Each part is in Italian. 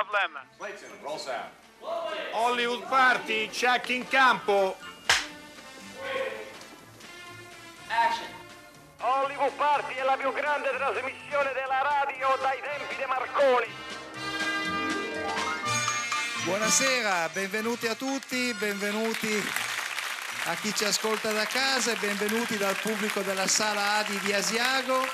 Problem. Clayton, roll sound. Hollywood Party, check in campo. Hollywood Party è la più grande trasmissione della radio dai tempi di Marconi. Buonasera, benvenuti a tutti, benvenuti a chi ci ascolta da casa e benvenuti dal pubblico della sala A di Asiago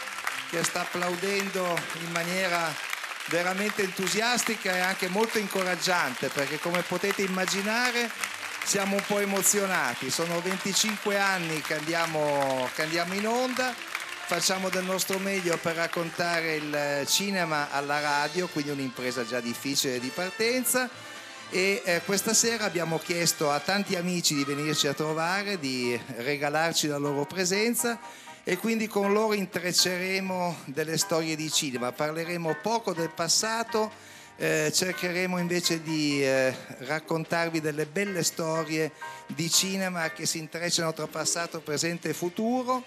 che sta applaudendo in maniera veramente entusiastica e anche molto incoraggiante perché come potete immaginare siamo un po' emozionati, sono 25 anni che andiamo, che andiamo in onda, facciamo del nostro meglio per raccontare il cinema alla radio, quindi un'impresa già difficile di partenza. E eh, questa sera abbiamo chiesto a tanti amici di venirci a trovare, di regalarci la loro presenza e quindi con loro intrecceremo delle storie di cinema, parleremo poco del passato, eh, cercheremo invece di eh, raccontarvi delle belle storie di cinema che si intrecciano tra passato, presente e futuro.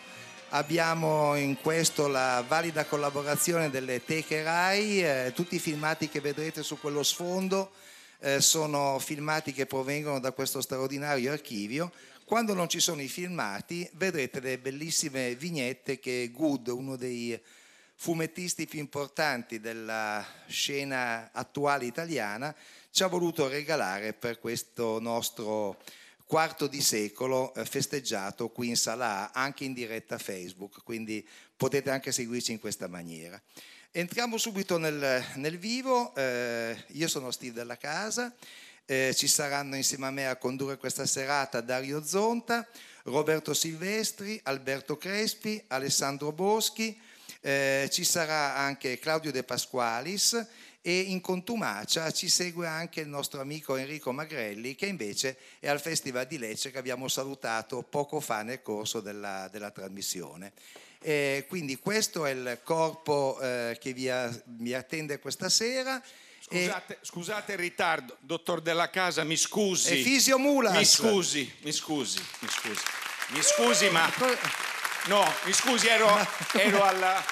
Abbiamo in questo la valida collaborazione delle Teche Rai, eh, tutti i filmati che vedrete su quello sfondo eh, sono filmati che provengono da questo straordinario archivio. Quando non ci sono i filmati vedrete le bellissime vignette che Good, uno dei fumettisti più importanti della scena attuale italiana, ci ha voluto regalare per questo nostro quarto di secolo eh, festeggiato qui in sala A, anche in diretta Facebook, quindi potete anche seguirci in questa maniera. Entriamo subito nel, nel vivo, eh, io sono Steve della Casa, eh, ci saranno insieme a me a condurre questa serata Dario Zonta, Roberto Silvestri, Alberto Crespi, Alessandro Boschi, eh, ci sarà anche Claudio De Pasqualis e in contumacia ci segue anche il nostro amico Enrico Magrelli che invece è al Festival di Lecce che abbiamo salutato poco fa nel corso della, della trasmissione. Eh, quindi questo è il corpo eh, che vi, a, vi, attende questa sera. Scusate, scusate, il ritardo, dottor Della Casa, mi scusi. È Fisio Mulas. Mi scusi, mi scusi, mi scusi. Mi scusi, ma... No, mi scusi, ero, ero alla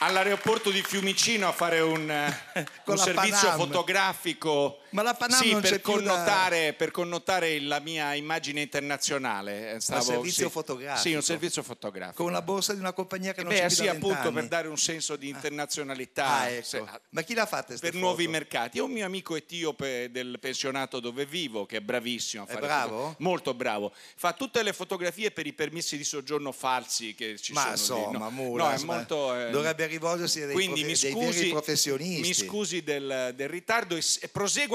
all'aeroporto di Fiumicino a fare un, eh, un servizio Panam. fotografico Ma la Panam sì, non per, connotare, da... per connotare la mia immagine internazionale. Stavo, un servizio sì. fotografico? Sì, un servizio fotografico. Con la borsa di una compagnia che non Beh, c'è sì, appunto per dare un senso di internazionalità. Ah, ecco. Se, Ma chi l'ha fatta Per foto? nuovi mercati. È un mio amico etiope del pensionato dove vivo, che è bravissimo. è bravo? Molto bravo. Fa tutte le fotografie per i permessi di soggiorno falsi che ci ma sono insomma. No, Mula, no, è molto, eh... dovrebbe rivolgersi a dei, veri professionisti. Mi scusi del, del ritardo e, e,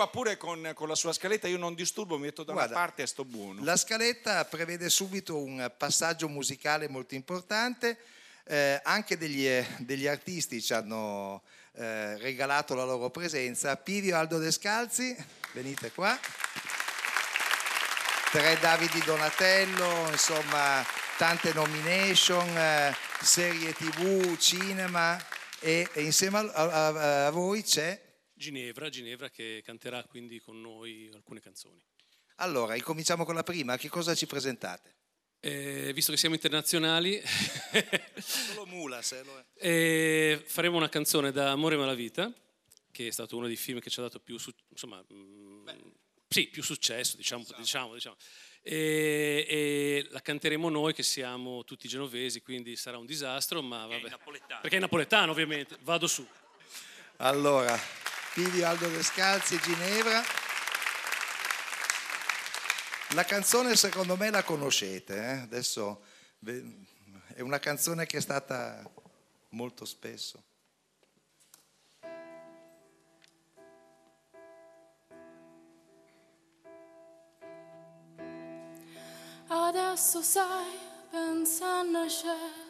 prosegua pure con, con, la sua scaletta, io non disturbo, mi metto da Guarda, una parte e sto buono. La scaletta prevede subito un passaggio musicale molto importante, eh, anche degli, degli, artisti ci hanno eh, regalato la loro presenza. Pivio Aldo Descalzi, venite qua. Tre Davidi Donatello, insomma tante nomination, eh, serie tv, cinema e, e insieme a, a, a, voi c'è Ginevra, Ginevra che canterà quindi con noi alcune canzoni. Allora, incominciamo con la prima, che cosa ci presentate? Eh, visto che siamo internazionali, solo Mulas, eh, eh, faremo una canzone da Amore Malavita, che è stato uno dei film che ci ha dato più, su- insomma, mh, sì, più successo, diciamo, esatto. diciamo, diciamo. E, e, la canteremo noi che siamo tutti genovesi, quindi sarà un disastro, ma vabbè. Perché è napoletano ovviamente, vado su. Allora, Livio Aldo Descalzi Ginevra. La canzone secondo me la conoscete, eh? adesso è una canzone che è stata molto spesso. Adesso sai, pensa a nascere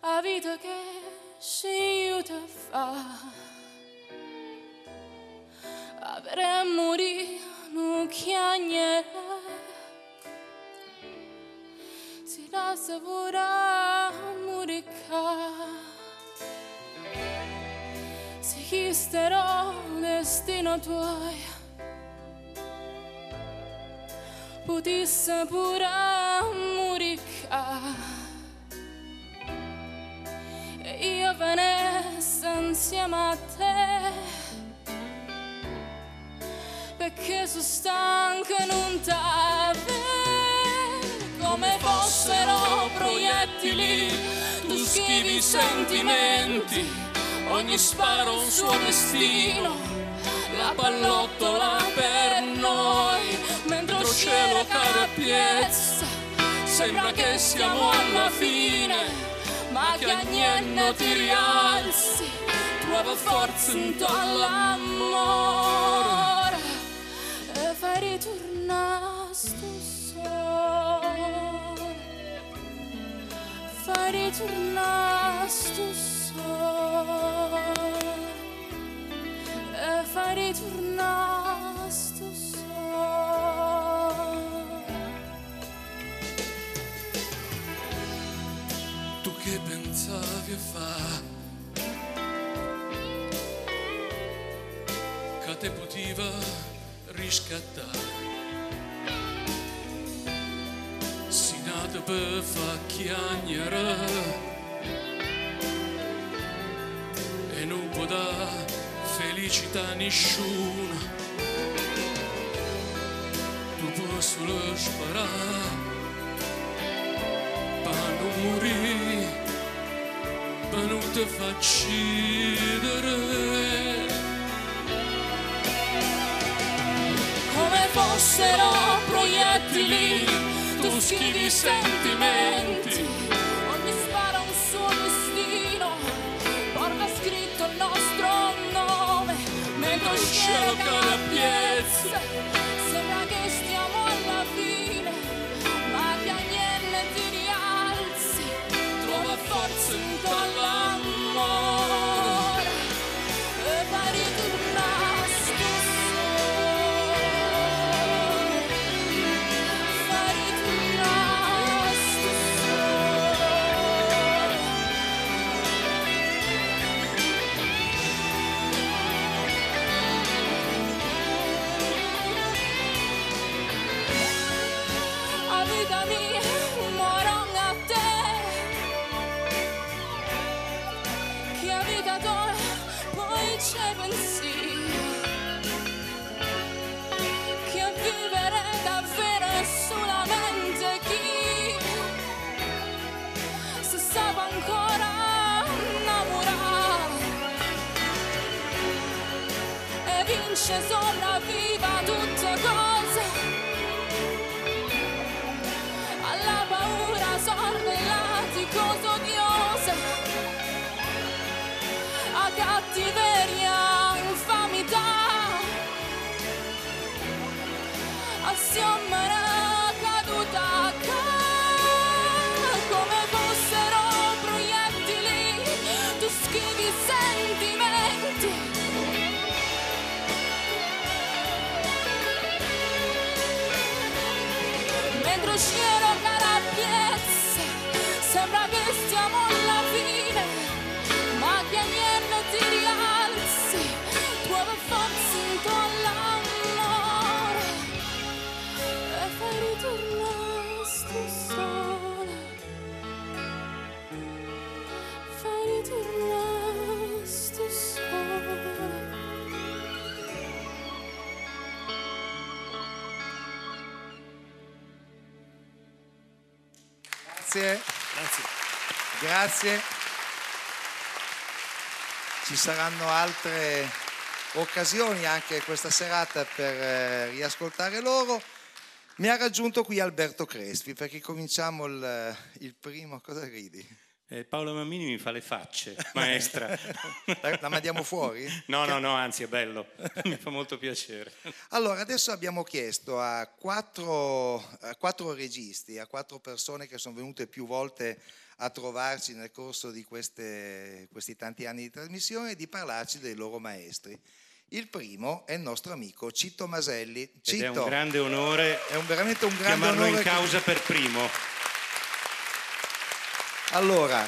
a vita che sciuta fa. Avere morire non chiagnere. Si lascia pure murica se chisterò destino tuo potesse pure senza insieme a te. Perché sono stanca e non t'avere come fossero proiettili tu schivi sentimenti ogni sparo un suo destino la pallottola per noi mentre lo cielo cade a piezza sembra che siamo alla fine ma che a niente ti rialzi. Trova forza in l'amore e fai ritornare sto sole. Fai ritornare sto sole. E fai ritornare sto sole che pensavi a fare che te poteva riscattare si nata per fa chiagnere. E non può dare felicità a nessuno. Tu puoi solo sparare non per non ti far uccidere. come fossero proiettili, tu schivi sentimenti. Ogni spara un suo destino, porta scritto il nostro nome, mentre il cielo cade a piezza. E vince sopravviva tutte cose. Alla paura sorvellati cose odiose a cattiveria infamità assieme Grazie. Grazie. Ci saranno altre occasioni anche questa serata per eh, riascoltare loro. Mi ha raggiunto qui Alberto Crespi perché cominciamo il, il primo. Cosa ridi? Eh, Paolo Mammini mi fa le facce, maestra. La, la mandiamo fuori? No, no, no, anzi è bello, mi fa molto piacere. Allora, adesso abbiamo chiesto a quattro, a quattro registi, a quattro persone che sono venute più volte a trovarci nel corso di queste- questi tanti anni di trasmissione di parlarci dei loro maestri. Il primo è il nostro amico Citto Maselli. Ed Citto, è un grande onore è un- veramente un grande chiamarlo onore. in che- causa per primo. Allora,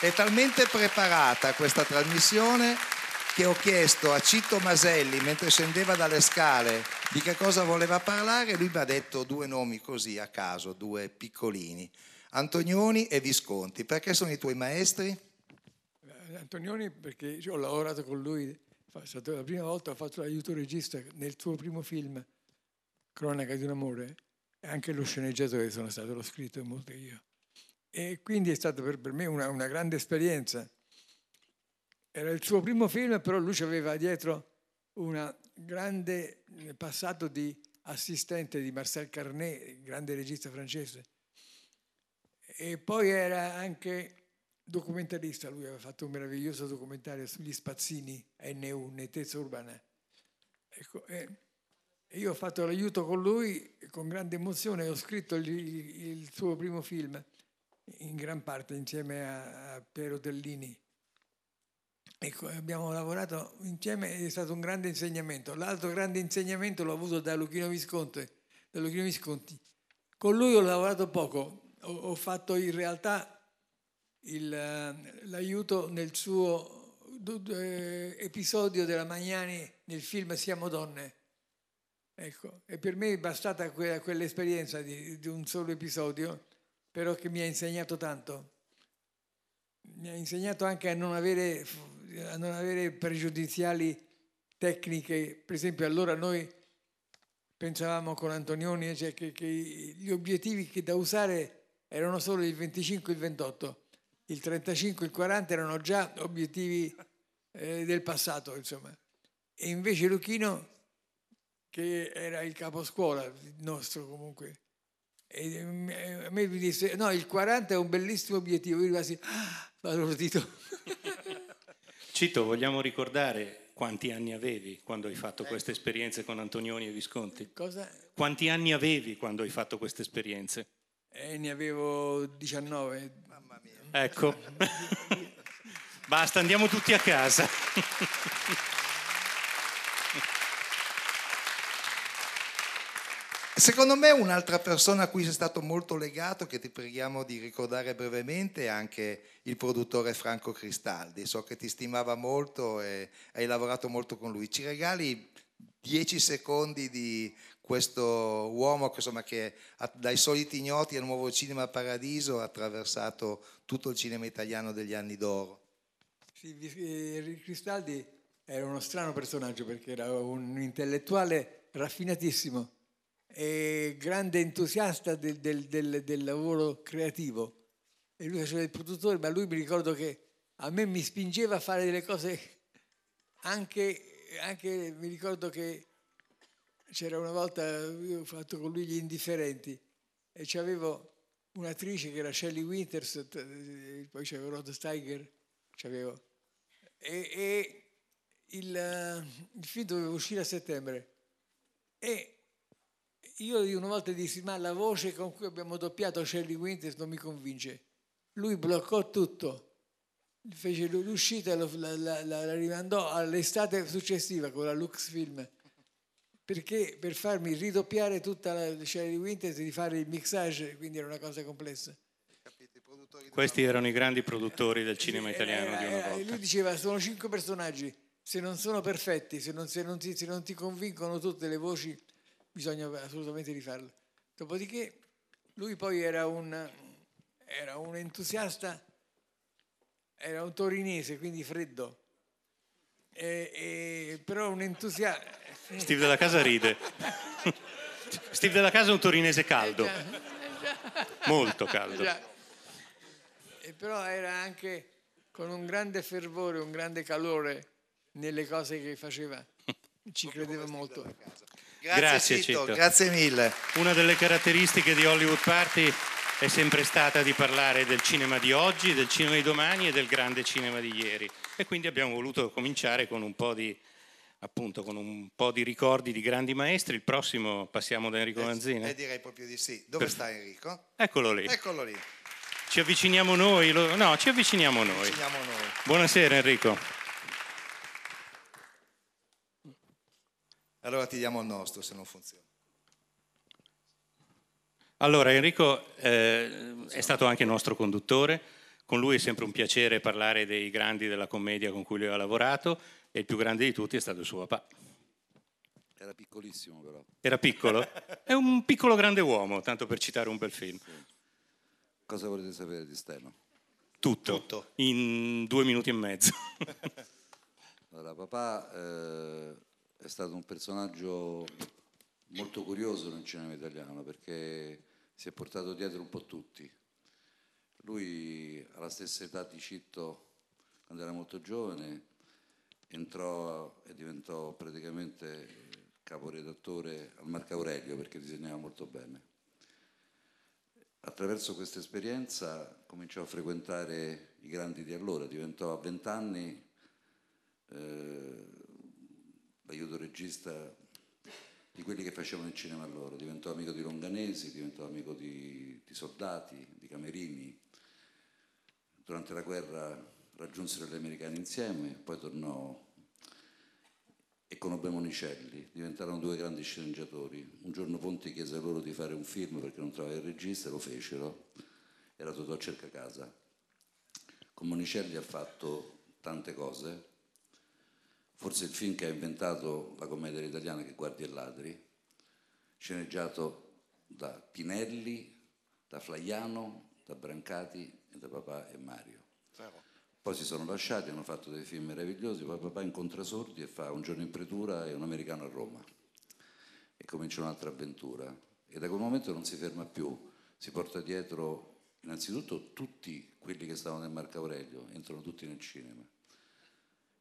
è talmente preparata questa trasmissione che ho chiesto a Citto Maselli mentre scendeva dalle scale di che cosa voleva parlare lui mi ha detto due nomi così a caso, due piccolini, Antonioni e Visconti. Perché sono i tuoi maestri? Antonioni perché ho lavorato con lui, la prima volta ho fatto l'aiuto regista nel suo primo film, Cronaca di un amore, e anche lo sceneggiatore sono stato, l'ho scritto molto io. E quindi è stata per, per me una, una grande esperienza. Era il suo primo film, però lui aveva dietro un grande passato di assistente di Marcel Carnet, grande regista francese. E poi era anche documentarista, lui aveva fatto un meraviglioso documentario sugli spazzini NU, nettezza urbana. Ecco, e io ho fatto l'aiuto con lui con grande emozione, ho scritto il, il suo primo film in gran parte insieme a, a Piero Tellini. Ecco, abbiamo lavorato insieme ed è stato un grande insegnamento. L'altro grande insegnamento l'ho avuto da Luchino Visconti. Da Luchino Visconti. Con lui ho lavorato poco, ho, ho fatto in realtà il, l'aiuto nel suo eh, episodio della Magnani nel film Siamo donne. Ecco, e per me è bastata quella, quell'esperienza di, di un solo episodio, però che mi ha insegnato tanto. Mi ha insegnato anche a non avere a non avere pregiudiziali tecniche. Per esempio, allora noi pensavamo con Antonioni cioè, che, che, gli obiettivi che da usare erano solo il 25 e il 28, il 35 e il 40 erano già obiettivi eh, del passato, insomma. E invece Lucchino, che era il caposcuola nostro comunque, e a me mi disse, no, il 40 è un bellissimo obiettivo, io quasi, ah, dito. Cito, vogliamo ricordare quanti anni avevi quando hai fatto queste esperienze con Antonioni e Visconti? Cosa? Quanti anni avevi quando hai fatto queste esperienze? Eh, ne avevo 19. Mamma mia. Ecco. Basta, andiamo tutti a casa. Secondo me un'altra persona a cui sei stato molto legato, che ti preghiamo di ricordare brevemente, è anche il produttore Franco Cristaldi. So che ti stimava molto e hai lavorato molto con lui. Ci regali dieci secondi di questo uomo che, insomma, che dai soliti ignoti al nuovo cinema Paradiso ha attraversato tutto il cinema italiano degli anni d'oro. Sì, eh, Cristaldi era uno strano personaggio perché era un intellettuale raffinatissimo e grande entusiasta del, del, del, del, lavoro creativo. E lui faceva il produttore, ma lui mi ricordo che a me mi spingeva a fare delle cose anche, anche mi ricordo che c'era una volta, io ho fatto con lui gli indifferenti e c'avevo un'attrice che era Shelley Winters, poi c'avevo Rod Steiger, c'avevo, e, e il, il film doveva uscire a settembre. E io una volta dissi, ma la voce con cui abbiamo doppiato Shelley Winters non mi convince. Lui bloccò tutto, fece l'uscita e la, la, la, rimandò all'estate successiva con la Lux Film, perché per farmi ridoppiare tutta la Shelley Winters e di fare il mixage, quindi era una cosa complessa. Questi erano i grandi produttori del cinema italiano era, di una volta. Lui diceva, sono cinque personaggi, se non sono perfetti, se non, se non, ti, se non ti convincono tutte le voci bisogna assolutamente rifarlo. Dopodiché lui poi era un, era un entusiasta, era un torinese, quindi freddo, e, e, però un entusiasta... Steve della Casa ride. Steve della Casa è un torinese caldo, Eh già, eh già. molto caldo. Già. E però era anche con un grande fervore, un grande calore nelle cose che faceva. Ci credeva molto. Grazie, Grazie, Cito, Cito. grazie mille. Una delle caratteristiche di Hollywood Party è sempre stata di parlare del cinema di oggi, del cinema di domani e del grande cinema di ieri. E quindi abbiamo voluto cominciare con un po' di, appunto, con un po' di ricordi di grandi maestri. Il prossimo passiamo da Enrico Manzina. Eh, direi proprio di sì. Dove Per- sta Enrico? Eccolo lì. Eccolo lì. Ci avviciniamo noi. No, ci avviciniamo noi. Finiamo noi. Buonasera Enrico. Allora ti diamo il nostro se non funziona. Allora, Enrico eh, è stato anche nostro conduttore, con lui è sempre un piacere parlare dei grandi della commedia con cui lui ha lavorato e il più grande di tutti è stato suo papà. Era piccolissimo però. Era piccolo? È un piccolo grande uomo, tanto per citare un bel film. Cosa volete sapere di Steno? Tutto, Tutto. in due minuti e mezzo. Allora, papà eh, è stato un personaggio molto curioso nel cinema italiano perché si è portato dietro un po' tutti. Lui alla stessa età di Citto, quando era molto giovane, entrò e diventò praticamente caporedattore al Marco Aurelio perché disegnava molto bene. Attraverso questa esperienza cominciò a frequentare i grandi di allora, diventò a vent'anni eh, l'aiuto regista di quelli che facevano il cinema allora, diventò amico di Longanesi, diventò amico di, di soldati, di Camerini. Durante la guerra raggiunsero gli americani insieme, poi tornò e conobbe Monicelli, diventarono due grandi sceneggiatori. Un giorno Ponti chiese loro di fare un film perché non trovava il regista, lo fecero, era Totò cerca casa. Con Monicelli ha fatto tante cose, forse il film che ha inventato la commedia italiana che Guardi e Ladri, sceneggiato da Pinelli, da Flaiano, da Brancati e da papà e Mario. Poi si sono lasciati, hanno fatto dei film meravigliosi, poi papà incontra Sordi e fa Un giorno in pretura e un americano a Roma. E comincia un'altra avventura. E da quel momento non si ferma più, si porta dietro innanzitutto tutti quelli che stavano nel Marco Aurelio, entrano tutti nel cinema.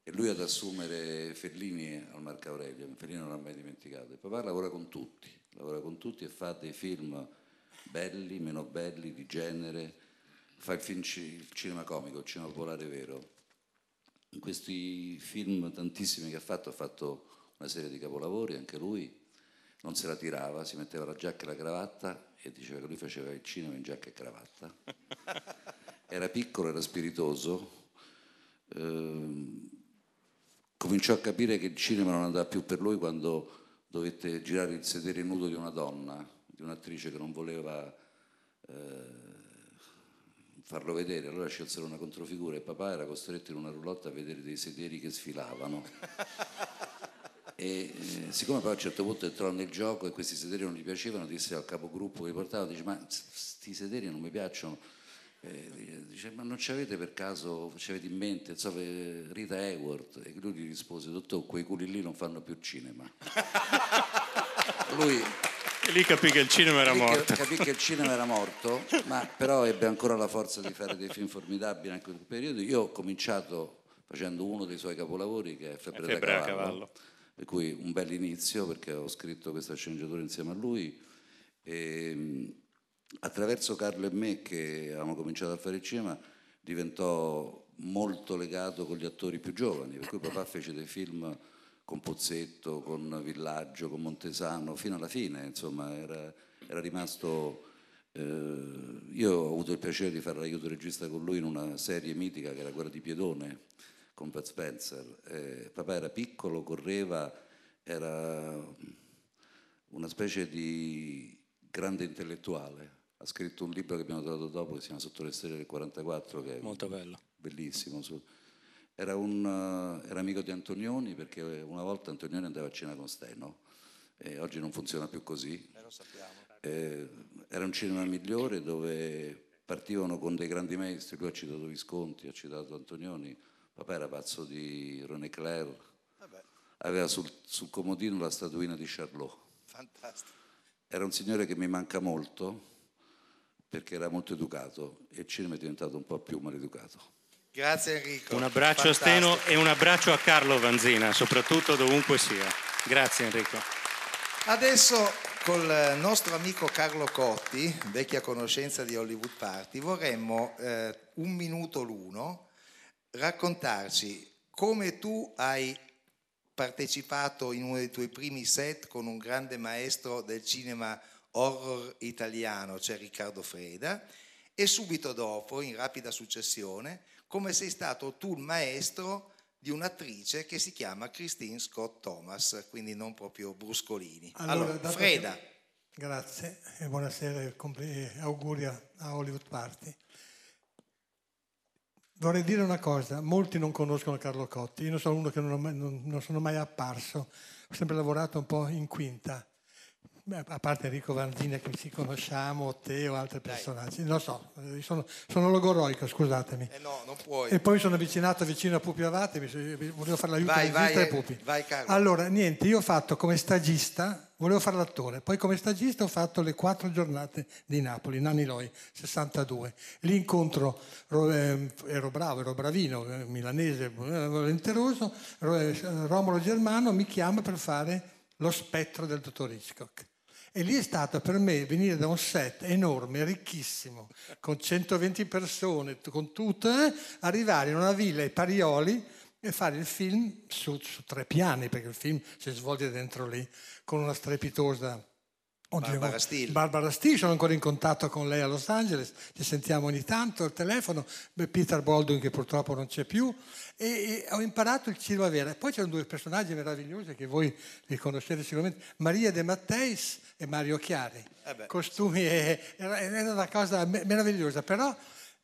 E lui ad assumere Fellini al Marco Aurelio, Fellini non l'ha mai dimenticato. E papà lavora con tutti, lavora con tutti e fa dei film belli, meno belli, di genere, fa il, film, il cinema comico, il cinema popolare vero. In questi film tantissimi che ha fatto, ha fatto una serie di capolavori, anche lui non se la tirava, si metteva la giacca e la cravatta e diceva che lui faceva il cinema in giacca e cravatta. Era piccolo, era spiritoso, ehm, cominciò a capire che il cinema non andava più per lui quando dovette girare il sedere nudo di una donna, di un'attrice che non voleva eh, farlo vedere, allora scelsero una controfigura e papà era costretto in una roulotte a vedere dei sederi che sfilavano. E eh, siccome poi a un certo punto entrò nel gioco e questi sederi non gli piacevano, disse al capogruppo che li portava, dice ma questi sederi non mi piacciono. Eh, dice ma non ci avete per caso, ci avete in mente, eh, Rita Hayworth? E lui gli rispose, dottor, quei culi lì non fanno più cinema. Lui E lì capì che il cinema era morto. Capì che il cinema era morto, ma però ebbe ancora la forza di fare dei film formidabili anche in quel periodo. Io ho cominciato facendo uno dei suoi capolavori che è Febbre, Febbre da cavallo, cavallo. per cui un bel inizio perché ho scritto questa sceneggiatura insieme a lui. E, mh, attraverso Carlo e me che avevamo cominciato a fare il cinema diventò molto legato con gli attori più giovani, per cui papà fece dei film con Pozzetto, con Villaggio, con Montesano, fino alla fine, insomma, era, era rimasto... eh, io ho avuto il piacere di fare l'aiuto regista con lui in una serie mitica che era quella di Piedone, con Pat Spencer. Eh, papà era piccolo, correva, era una specie di grande intellettuale. Ha scritto un libro che abbiamo trovato dopo che si chiama Sotto le stelle del 44, che è Molto bello. bellissimo. Era, un, eh, era amico di Antonioni perché una volta Antonioni andava a cena con Steno e oggi non funziona più così. Eh, era un cinema migliore dove partivano con dei grandi maestri, lui ha citato Visconti, ha citato Antonioni, papà era pazzo di René Clair, aveva sul, sul comodino la statuina di Charlot. Fantastico. Era un signore che mi manca molto perché era molto educato e il cinema è diventato un po' più maleducato. Grazie Enrico. Un abbraccio a Fantastico. Steno e un abbraccio a Carlo Vanzina, soprattutto dovunque sia. Grazie Enrico. Adesso col nostro amico Carlo Cotti, vecchia conoscenza di Hollywood Party, vorremmo eh, un minuto l'uno raccontarci come tu hai partecipato in uno dei tuoi primi set con un grande maestro del cinema horror italiano, cioè Riccardo Freda, e subito dopo, in rapida successione, come sei stato tu il maestro di un'attrice che si chiama Christine Scott Thomas, quindi non proprio bruscolini. Allora, dato Freda, che- Grazie e buonasera e e auguri a, Hollywood Party. Vorrei dire una cosa, molti non conoscono Carlo Cotti, io sono uno che non, mai- non- non sono mai apparso, ho sempre lavorato un po' in quinta. A parte Enrico Vanzina che ci conosciamo, te o altri personaggi, non so, eh, sono, sono logoroico, scusatemi. Eh no, non puoi. E poi mi sono avvicinato vicino a Pupi Avate, mi, volevo fare l'aiuto vai, vai, ai Pupi. Vai, Carlo. Allora, niente, io ho fatto come stagista, volevo fare l'attore, poi come stagista ho fatto le quattro giornate di Napoli, Nanni Loi, 62. Lì incontro, eh, ero bravo, ero bravino, eh, milanese, volenteroso, Romolo Germano mi chiama per fare lo spettro del dottor Hitchcock. E lì è stato per me venire da un set enorme, ricchissimo, con 120 persone, con tutto, eh, arrivare in una villa ai Parioli e fare il film su, su tre piani, perché il film si svolge dentro lì, con una strepitosa Barbara Steele. Barbara Steele, sono ancora in contatto con lei a Los Angeles, ci sentiamo ogni tanto al telefono, Peter Baldwin che purtroppo non c'è più e, e ho imparato il cinema vero. E poi c'erano due personaggi meravigliosi che voi li conoscete sicuramente, Maria De Matteis e Mario Chiari. Eh Costumi, e, era, era, una cosa meravigliosa, però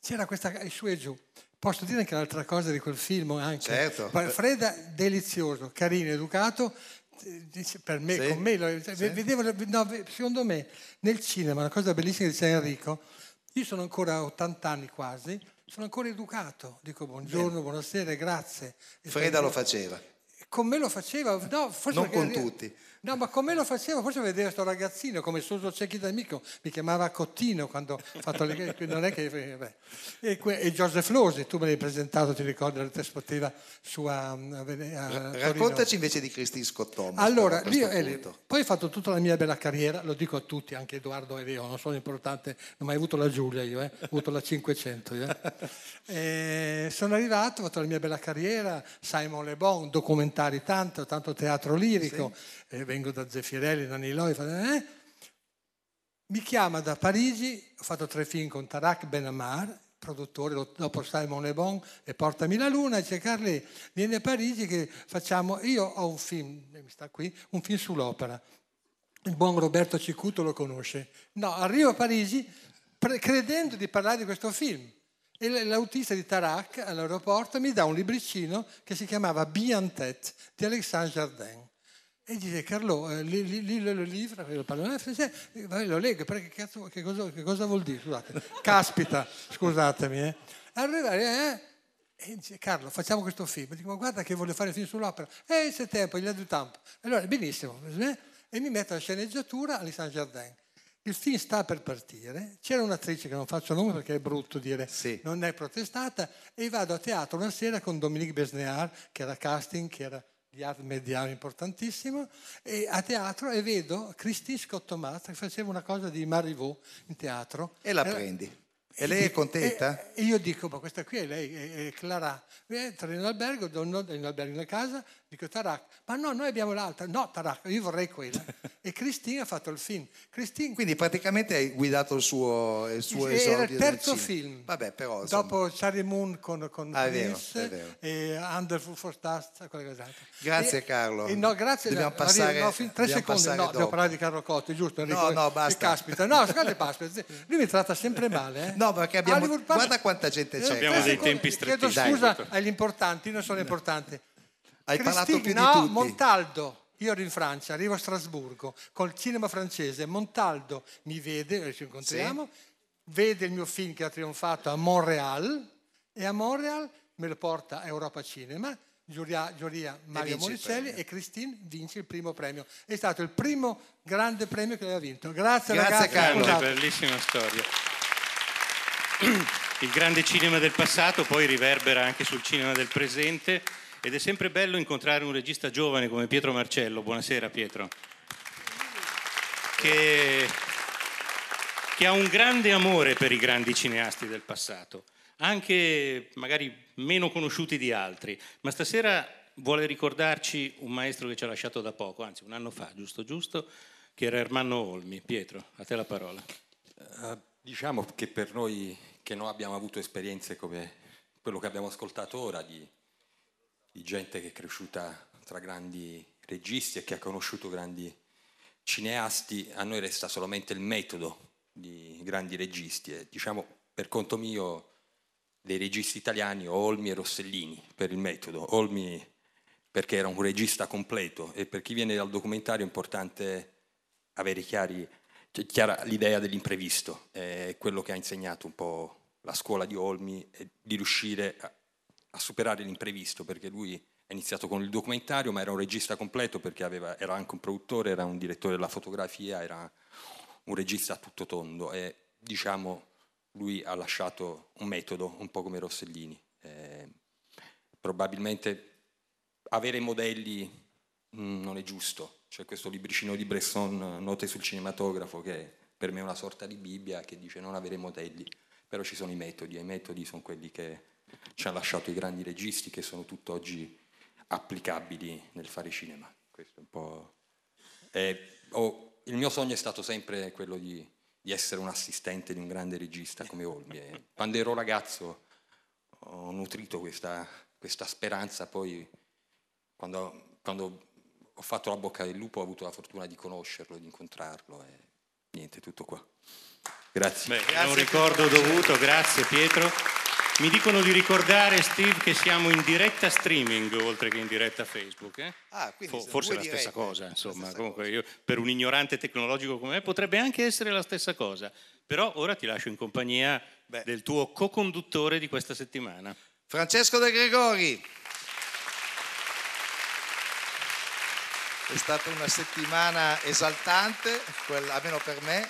c'era questa su e giù. Posso dire anche un'altra cosa di quel film anche? Certo. Freda delizioso, carino, educato, per me, sì, con me, cioè, sì. vedevo, no, secondo me nel cinema, una cosa bellissima che diceva Enrico, io sono ancora 80 anni quasi, sono ancora educato, dico buongiorno, Bene. buonasera, grazie. Freda lo faceva. Con me lo faceva, no, forse non con tutti. No, ma come lo facevo? Forse vedere questo ragazzino come Suso Cecchi d'Amico, mi chiamava Cottino quando ho fatto le... non è che... Beh. E, e Joseph Losi, tu me l'hai presentato, ti ricordi, la retrospettiva sua... A, a Raccontaci invece di Christine Scott Thomas. Allora, lì, eh, poi ho fatto tutta la mia bella carriera, lo dico a tutti, anche Edoardo e Leo, non sono importante, non ho mai avuto la Giulia io, eh, ho avuto la 500 io. Eh. sono arrivato, ho fatto la mia bella carriera, Simon Le Bon, documentari tanto, tanto teatro lirico. Sì eh, vengo da Zeffirelli, da Niloi, eh? mi chiama da Parigi, ho fatto tre film con Tarak Benamar, produttore, dopo Simon Le Bon e Portami la Luna, dice Carli, vieni a Parigi che facciamo, io ho un film, mi sta qui, un film sull'opera, il buon Roberto Cicuto lo conosce, no, arrivo a Parigi pre- credendo di parlare di questo film. E l'autista di Tarak all'aeroporto mi dà un libricino che si chiamava Biantet di Alexandre Jardin. E dice Carlo, eh, lì, lo livra, lo pallone, eh, lo leggo, perché che, cazzo, che, cosa, che, cosa, vuol dire? Scusate, caspita, scusatemi. Eh. Arrivare, eh, e dice Carlo, facciamo questo film. Dico, ma guarda che voglio fare il film sull'opera. Eh, c'è tempo, gli ha del tempo. Allora, benissimo. Eh, e mi metto la sceneggiatura Alessandro Jardin. Il film sta per partire, c'era un'attrice che non faccio nome perché è brutto dire sì. non è protestata, e vado a teatro una sera con Dominique Besnéard, che era casting, che era di art mediale importantissimo, e a teatro e vedo Christine Scott Thomas che faceva una cosa di Marivaux in teatro. E la prendi? E lei è contenta? E, io dico, ma questa qui è lei, è, è Clara. Entro in albergo, in albergo in casa, dico Tarak, ma no, noi abbiamo l'altra. No, Tarak, io vorrei quella. e Cristina ha fatto il film. Christine... Quindi praticamente hai guidato il suo, il suo Era esordio. Era il terzo film. Vabbè, però, Dopo Charlie Moon con, con ah, Prince vero, e Underful for Stars, qualcosa Grazie e, Carlo. E no, grazie. Dobbiamo passare, no, fin, tre secondi, no, dopo. devo parlare di Carlo Cotti, giusto? Enrico? No, no, basta. Caspita, no, scusate, lui mi tratta sempre male. Eh? No, perché abbiamo Hollywood, guarda quanta gente c'è. Abbiamo dei tempi stretti. Chiedo scusa agli importanti, non sono importanti. Hai Christine, parlato più no, di tutti. Montaldo. Io ero in Francia, arrivo a Strasburgo col cinema francese. Montaldo mi vede, ci incontriamo, sì. vede il mio film che ha trionfato a Montreal e a Montreal me lo porta a Europa Cinema. Giuria, Giuria Mario Monicelli e Christine vince il primo premio. È stato il primo grande premio che aveva vinto. Grazie, Grazie ragazzi. Carlo. Una bellissima storia. Il grande cinema del passato poi riverbera anche sul cinema del presente ed è sempre bello incontrare un regista giovane come Pietro Marcello. Buonasera Pietro. Che, che ha un grande amore per i grandi cineasti del passato, anche magari meno conosciuti di altri, ma stasera vuole ricordarci un maestro che ci ha lasciato da poco, anzi un anno fa, giusto giusto, che era Ermanno Olmi. Pietro, a te la parola. Uh, diciamo che per noi che non abbiamo avuto esperienze come quello che abbiamo ascoltato ora di, di gente che è cresciuta tra grandi registi e che ha conosciuto grandi cineasti, a noi resta solamente il metodo di grandi registi e diciamo per conto mio dei registi italiani Olmi e Rossellini per il metodo. Olmi perché era un regista completo e per chi viene dal documentario è importante avere chiari, chiara l'idea dell'imprevisto, è quello che ha insegnato un po' la scuola di Olmi, è di riuscire a, a superare l'imprevisto, perché lui ha iniziato con il documentario, ma era un regista completo perché aveva, era anche un produttore, era un direttore della fotografia, era un regista a tutto tondo e diciamo lui ha lasciato un metodo, un po' come Rossellini. Eh, probabilmente avere modelli mh, non è giusto. C'è questo libricino di Bresson, Note sul cinematografo, che per me è una sorta di Bibbia che dice non avere modelli, però ci sono i metodi e i metodi sono quelli che ci hanno lasciato i grandi registi che sono tutt'oggi applicabili nel fare cinema. Questo è un po'... Eh, oh, il mio sogno è stato sempre quello di, di, essere un assistente di un grande regista come Olmi. Quando ero ragazzo ho nutrito questa, questa speranza, poi quando, quando, ho fatto la bocca del lupo ho avuto la fortuna di conoscerlo, di incontrarlo e niente, tutto qua. Grazie. Beh, è un ricordo dovuto, grazie Pietro. Mi dicono di ricordare, Steve, che siamo in diretta streaming oltre che in diretta Facebook. Eh? Ah, quindi Fo- forse è la stessa cosa, insomma. Stessa Comunque, cosa. io, per un ignorante tecnologico come me, potrebbe anche essere la stessa cosa. Però ora ti lascio in compagnia Beh. del tuo co-conduttore di questa settimana. Francesco De Gregori. È stata una settimana esaltante, quella, almeno per me,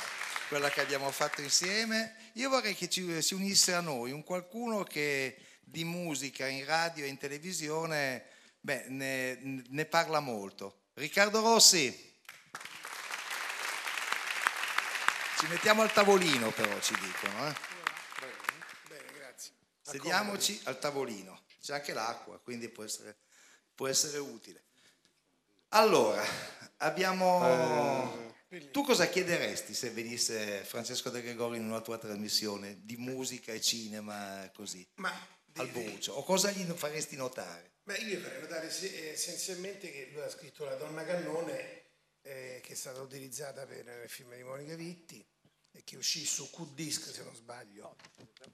quella che abbiamo fatto insieme. Io vorrei che ci, si unisse a noi un qualcuno che di musica in radio e in televisione beh, ne, ne parla molto. Riccardo Rossi. Ci mettiamo al tavolino però, ci dicono. Eh? Bene, grazie. Sediamoci al tavolino. C'è anche l'acqua, quindi può essere, può essere utile. Allora, abbiamo... Eh, tu cosa chiederesti se venisse Francesco De Gregori in una tua trasmissione di musica e cinema così? Ma al bucio? O cosa gli faresti notare? Beh, io gli farei notare essenzialmente che lui ha scritto La donna cannone, eh, che è stata utilizzata per il film di Monica Vitti e che uscì su Q-Disc se non sbaglio.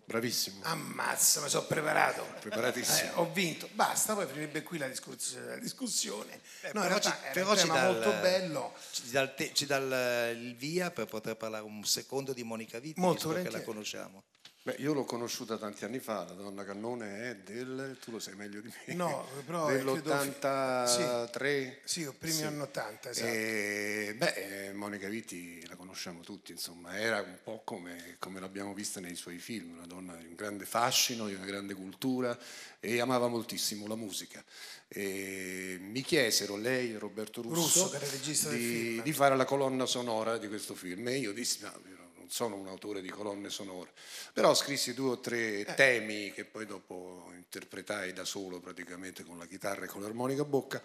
Bravissimo. Ammazza, mi sono preparato. Preparatissimo. Eh, ho vinto. Basta, poi finirebbe qui la discussione. La discussione. Eh, no, però ci, però ci dà molto bello. Ci dà, il, dà il, il, via per poter parlare un secondo di Monica Vitti, molto che la conosciamo. Beh, io l'ho conosciuta tanti anni fa, la donna Cannone è del, tu lo sai meglio di me, no, però dell'83. Sì, sì primi sì. anni 80, esatto. E, beh, Monica Vitti la conosciamo tutti, insomma, era un po' come, come l'abbiamo vista nei suoi film, una donna di un grande fascino, di una grande cultura e amava moltissimo la musica. E mi chiesero lei e Roberto Russo, Russo di, di, fare la colonna sonora di questo film e io dissi, no, non sono un autore di colonne sonore, però scrissi due o tre eh. temi che poi dopo interpretai da solo praticamente con la chitarra e con l'armonica a bocca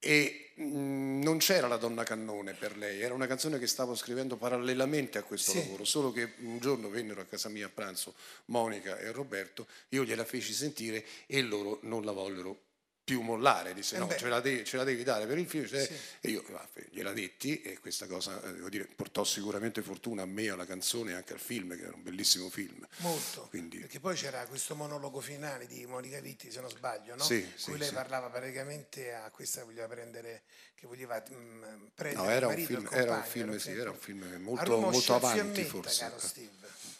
e mh, mm, non c'era la donna cannone per lei, era una canzone che stavo scrivendo parallelamente a questo sì. lavoro, solo che un giorno vennero a casa mia a pranzo Monica e Roberto, io gliela feci sentire e loro non la vollero più mollare, disse eh no, ce la, devi, ce la, devi, dare per il film, cioè, sì. e io gliela detti e questa cosa eh, devo dire, portò sicuramente fortuna a me, alla canzone e anche al film, che era un bellissimo film. Molto, Quindi... perché poi c'era questo monologo finale di Monica Vitti, se non sbaglio, no? Sì, cui sì, lei sì. parlava praticamente a questa che voleva prendere, che voleva mh, mm, prendere no, era, un film, compagno, era un film, era un film molto, molto avanti forse. Caro Steve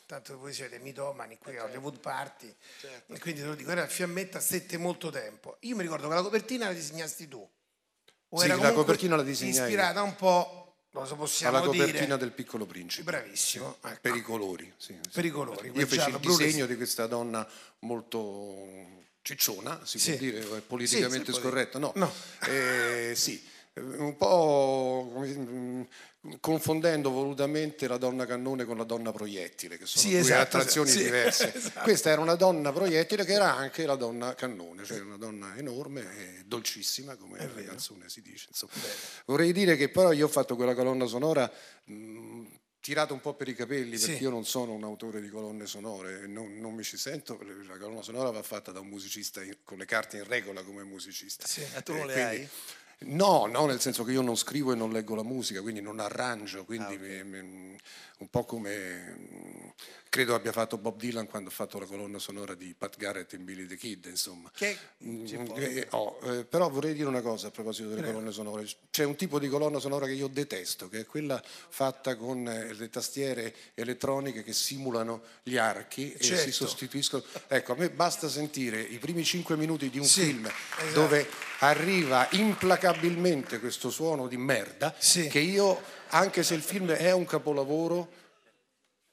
tanto voi siete mitomani qui a Hollywood Party certo. e quindi te lo dico, era fiammetta stette molto tempo. Io mi ricordo che la copertina la disegnasti tu. O sì, la copertina la disegnai ispirata un po', lo so possiamo alla dire. copertina del Piccolo Principe. Bravissimo. Sì, per i colori. Sì, per i colori. Io feci il disegno di questa donna molto cicciona, si può dire, è politicamente scorretto. No, no. Eh, sì, un po' confondendo volutamente la donna cannone con la donna proiettile, che sono sì, due esatto, attrazioni sì, diverse. Esatto. Questa era una donna proiettile che era anche la donna cannone, cioè una donna enorme e dolcissima, come È la vero. canzone si dice. Vorrei dire che però io ho fatto quella colonna sonora mh, tirata un po' per i capelli, perché Sì. io non sono un autore di colonne sonore, non, non mi ci sento, la colonna sonora va fatta da un musicista in- con le carte in regola come musicista. Eh, tu non le quindi- hai? No, no, nel senso che io non scrivo e non leggo la musica, quindi non arrangio, quindi Ah, ok. mi- mi- un po' come mm, credo abbia fatto Bob Dylan quando ha fatto la colonna sonora di Pat Garrett in Billy the Kid, insomma. Che Mm, può- eh, oh, eh, però vorrei dire una cosa a proposito delle Prego. colonne sonore. C'è un tipo di colonna sonora che io detesto, che è quella fatta con eh, le tastiere elettroniche che simulano gli archi e Certo. si sostituiscono. Ecco, a me basta sentire i primi cinque minuti di un Sì, film esatto. dove arriva implacabilmente questo suono di merda che io, anche se il film è un capolavoro,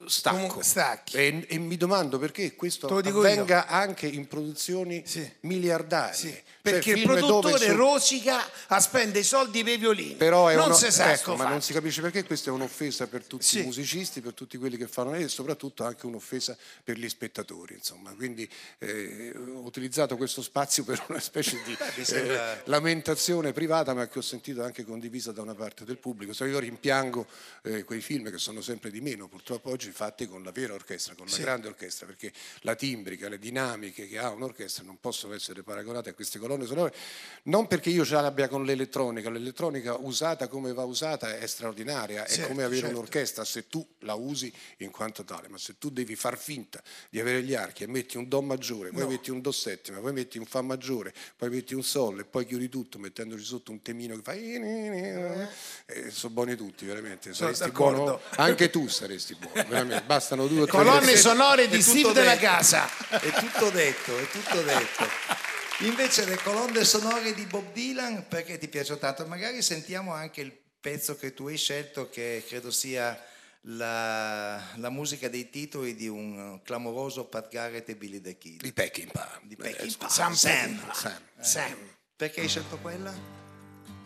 stacco. E, e mi domando perché questo avvenga anche in produzioni miliardarie. Cioè, Perché il film dove produttore su- rosica a spendere i soldi per i violini. però è non uno- si sa ecco, ma non si capisce perché questa è un'offesa per tutti Sì. i musicisti, per tutti quelli che fanno e soprattutto anche un'offesa per gli spettatori. Insomma. Quindi eh, ho utilizzato questo spazio per una specie di eh, lamentazione privata, ma che ho sentito anche condivisa da una parte del pubblico. Se io rimpiango eh, quei film che sono sempre di meno, purtroppo oggi fatti con la vera orchestra, con Sì. la grande orchestra, perché la timbrica, le dinamiche che ha un'orchestra non possono essere paragonate a queste colonne sonore, non perché io ce l'abbia con l'elettronica, l'elettronica usata come va usata è straordinaria, è Certo, come avere certo. un'orchestra se tu la usi in quanto tale, ma se tu devi far finta di avere gli archi e metti un Do maggiore, poi No. metti un Do settima, poi metti un Fa maggiore, poi metti un Sol e poi chiudi tutto mettendoci sotto un temino che fa... E sono buoni tutti, veramente. Saresti buono, anche tu saresti buono, veramente. Bastano due o tre Colonne sonore di Steve della. Casa. È tutto detto, è tutto detto. Invece le colonne sonore di Bob Dylan, perché ti piacciono tanto? Magari sentiamo anche il pezzo che tu hai scelto, che credo sia la, la musica dei titoli di un clamoroso Pat Garrett e Billy the Kid. Di Peckinpah. Di Peckinpah. Sam Sam. Peckinpah. Sam. Sam. Perché hai scelto quella?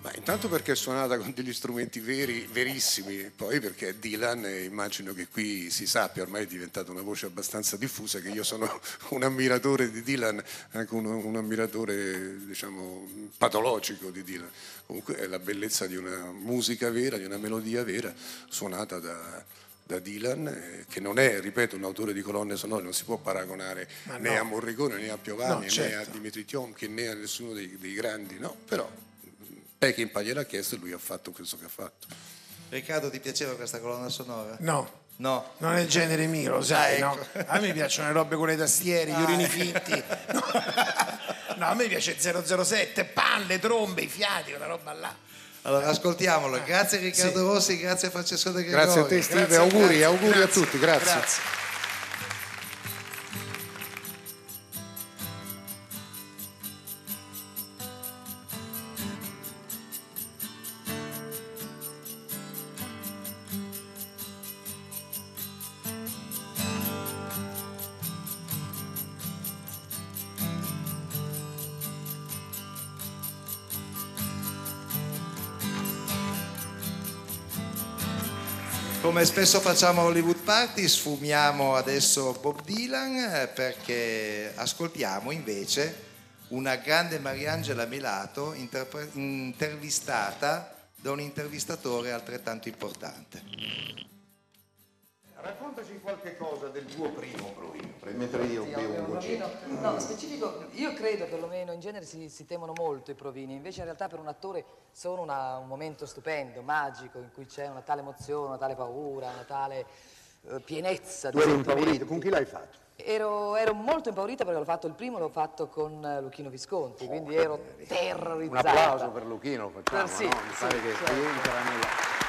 Ma intanto perché è suonata con degli strumenti veri, verissimi, poi perché Dylan, eh, immagino che qui si sappia, ormai è diventata una voce abbastanza diffusa, che io sono un ammiratore di Dylan, anche un, un ammiratore diciamo patologico di Dylan. Comunque è la bellezza di una musica vera, di una melodia vera, suonata da, da Dylan, eh, che non è, ripeto, un autore di colonne sonore, non si può paragonare Ma né no. a Morricone, né a Piovani, No, né a certo. Dimitri Tiomkin, né a nessuno dei, dei grandi, no, però Peckinpah gliel'ha chiesto e lui ha fatto questo che ha fatto. Riccardo, ti piaceva questa colonna sonora? No. No. Non è il genere mio, lo sai, Ah, no? ecco. A me piacciono le robe con le tastiere, gli Ah, urini finti. No. No, a me piace 007, pan, le trombe, i fiati, quella roba là. Allora, ascoltiamolo. Grazie Riccardo Sì. Rossi, grazie a Francesco De Gregori. Grazie a te Steve, Grazie, auguri, grazie, auguri a grazie, tutti, grazie. Spesso facciamo Hollywood Party, sfumiamo adesso Bob Dylan eh, perché ascoltiamo invece una grande Mariangela Melato interpre- intervistata da un intervistatore altrettanto importante. Raccontaci qualche cosa del tuo primo provino, mentre io bevo un goccino. No, specifico, io credo perlomeno in genere si, si temono molto i provini, invece in realtà per un attore sono una- un momento stupendo, magico, in cui c'è una tale emozione, una tale paura, una tale eh, pienezza Tu di eri impaurito, con chi l'hai fatto? Ero, ero molto impaurita perché l'ho fatto il primo, l'ho fatto con Luchino Visconti, quindi ero Un terrorizzata. applauso per Luchino, facciamo, Per- sì, no? Mi sì, pare che certo. rientra nella...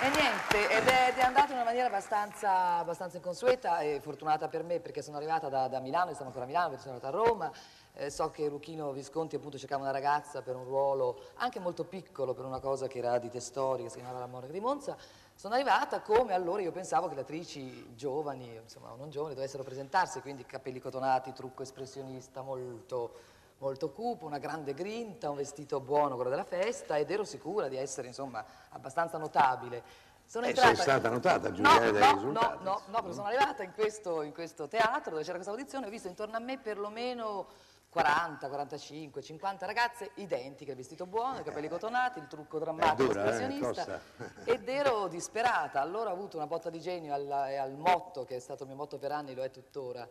E niente, ed è, ed è andato in una maniera abbastanza, abbastanza inconsueta e fortunata per me perché sono arrivata da, da Milano, io stavo ancora a Milano, poi sono andata a Roma, eh, so che Luchino Visconti appunto cercava una ragazza per un ruolo anche molto piccolo, per una cosa che era di Testori, che si chiamava La Monaca di Monza. Sono arrivata come allora io pensavo che le attrici giovani, insomma non giovani, dovessero presentarsi, quindi capelli cotonati, trucco espressionista molto, molto cupo, una grande grinta, un vestito buono, quello della festa, ed ero sicura di essere insomma abbastanza notabile. Sono Eh, entrata... sei stata notata, No, Giulia, dai no, risultati. no, no, no, perché sono arrivata in questo, in questo teatro dove c'era questa audizione ho visto intorno a me perlomeno 40, 45, 50 ragazze identiche, il vestito buono, i capelli cotonati, il trucco drammatico, dura, eh, espressionista costa. ed ero disperata. Allora ho avuto una botta di genio al, e al motto, che è stato il mio motto per anni, lo è tuttora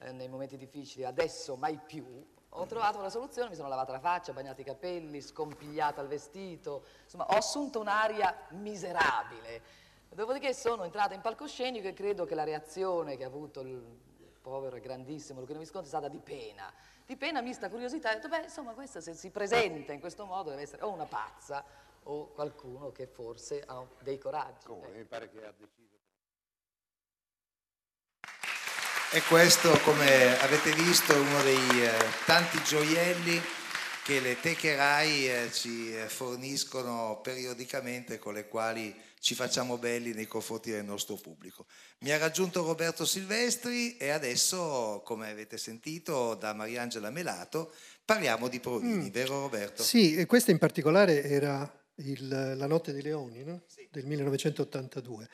eh, nei momenti difficili, adesso mai più, ho trovato la soluzione, mi sono lavata la faccia, bagnato i capelli, scompigliata il vestito, insomma ho assunto un'aria miserabile. Dopodiché sono entrata in palcoscenico e credo che la reazione che ha avuto il povero e grandissimo Luchino Visconti è stata di pena. Di pena mista curiosità, ho detto, beh, insomma, questa se si presenta in questo modo deve essere o una pazza o qualcuno che forse ha dei coraggi. Comunque, mi pare che ha deciso. E questo, come avete visto, è uno dei eh, tanti gioielli che le teche RAI eh, ci eh, forniscono periodicamente con le quali ci facciamo belli nei confronti del nostro pubblico. Mi ha raggiunto Roberto Silvestri e adesso, come avete sentito da Mariangela Melato, parliamo di Provini, vero Roberto? Sì, e questa in particolare era il- La notte dei leoni no? del 1982.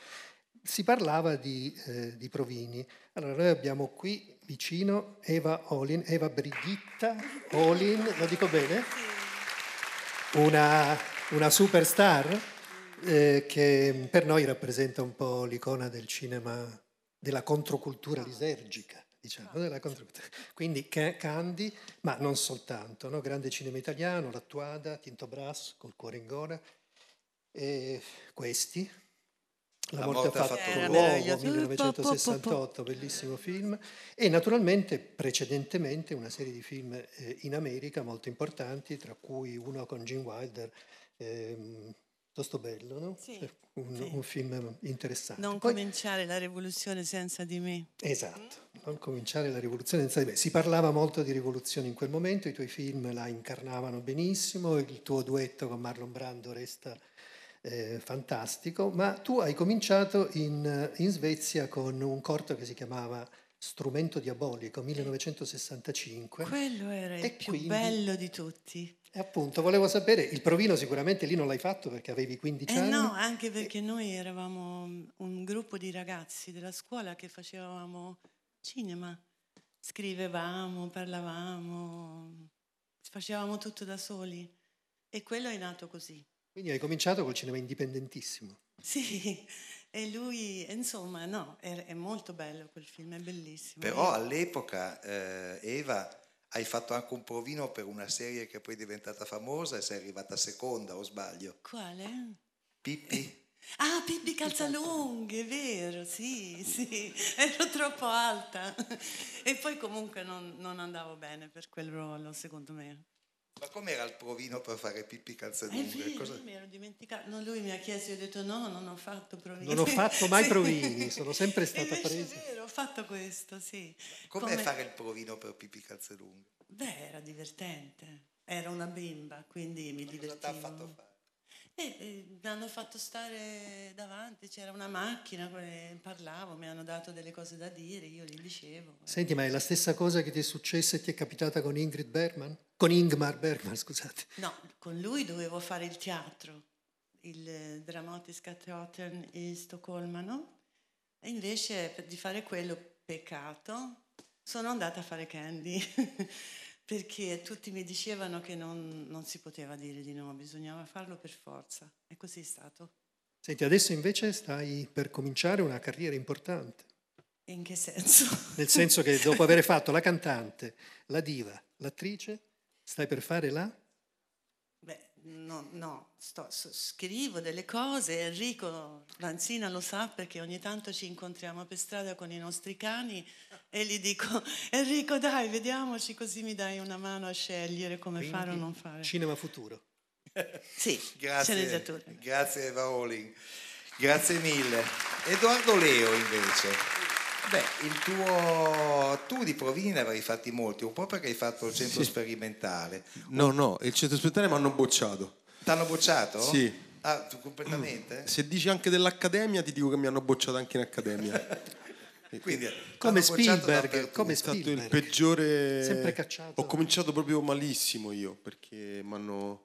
Si parlava di, eh, di Provini. Allora, noi abbiamo qui vicino Eva Olin, Eva Brigitta Olin, lo dico bene? Una, una superstar eh, che per noi rappresenta un po' l'icona del cinema, della controcultura lisergica. Diciamo, della controcultura. Quindi Ca- Candy, ma non soltanto, no? grande cinema italiano, L'Attuada, Tinto Brass, Col cuore in gola, e questi, La, morte, ha fatto Era l'uomo, meraviglioso. 1968, bellissimo film, e naturalmente precedentemente una serie di film eh, in America molto importanti, tra cui uno con Gene Wilder, ehm, Tosto Bello, no? Sì, un, sì. un film interessante. Non Poi- cominciare la rivoluzione senza di me. Esatto, non cominciare la rivoluzione senza di me. Si parlava molto di rivoluzione in quel momento, i tuoi film la incarnavano benissimo, il tuo duetto con Marlon Brando resta eh, fantastico, ma tu hai cominciato in, in Svezia con un corto che si chiamava Strumento Diabolico, 1965. Quello era il E più quindi- bello di tutti. E appunto, volevo sapere, il provino sicuramente lì non l'hai fatto perché avevi 15 Eh anni. no, anche perché noi eravamo un gruppo di ragazzi della scuola che facevamo cinema, scrivevamo, parlavamo, facevamo tutto da soli e quello è nato così. Quindi hai cominciato col cinema indipendentissimo. Sì, e lui, insomma, no, è, è molto bello quel film, è bellissimo. Però all'epoca, eh, Eva, hai fatto anche un provino per una serie che poi è diventata famosa e sei arrivata seconda, o sbaglio? Quale? Pippi? Ah, Pippi Calzalunghe, è vero, sì, sì, ero troppo alta. E poi comunque non, non andavo bene per quel ruolo, secondo me. Ma com'era il provino per fare Pippi È Calzalunghe? vero, Cosa- io mi ero dimenticata. No, lui mi ha chiesto, io ho detto no, non ho fatto provini. Non ho fatto mai Sì. provini, sono sempre stata Invece presa. È vero, ho fatto questo, sì. Com'è Come- fare il provino per Pippi Calzalunghe? Beh, era divertente. Era una bimba, quindi mi divertivo. E, e mi hanno fatto stare davanti, c'era una macchina, parlavo, mi hanno dato delle cose da dire, io gli dicevo. Senti, ma è la stessa cosa che ti è successa e ti è capitata con Ingrid Bergman? Con Ingmar Bergman, scusate. No, con lui dovevo fare il teatro, il eh, Dramatiska Teatern in Stoccolma, no? E invece di fare quello peccato sono andata a fare Candy, perché tutti mi dicevano che non, non si poteva dire di no, bisognava farlo per forza. E così è stato. Senti, adesso invece stai per cominciare una carriera importante. In che senso? Nel senso che dopo aver fatto la cantante, la diva, l'attrice, stai per fare la... Beh, no, no, sto- scrivo delle cose, Enrico Lanzina lo sa perché ogni tanto ci incontriamo per strada con i nostri cani e gli dico Enrico dai vediamoci così mi dai una mano a scegliere come Quindi, fare o non fare. Cinema futuro. Sì, Grazie, grazie Eva Rowling. Grazie mille. Edoardo Leo invece. Beh, il tuo... tu di provini ne avrei fatti molti, un po' perché hai fatto il centro sperimentale. No, no, il centro sperimentale mi hanno bocciato. T'hanno bocciato? Sì. Ah, tu completamente? Se dici anche dell'accademia, ti dico che mi hanno bocciato anche in accademia. Quindi, Come Spielberg, come È stato il Spielberg. peggiore. Sempre cacciato. Ho cominciato proprio malissimo io perché mi hanno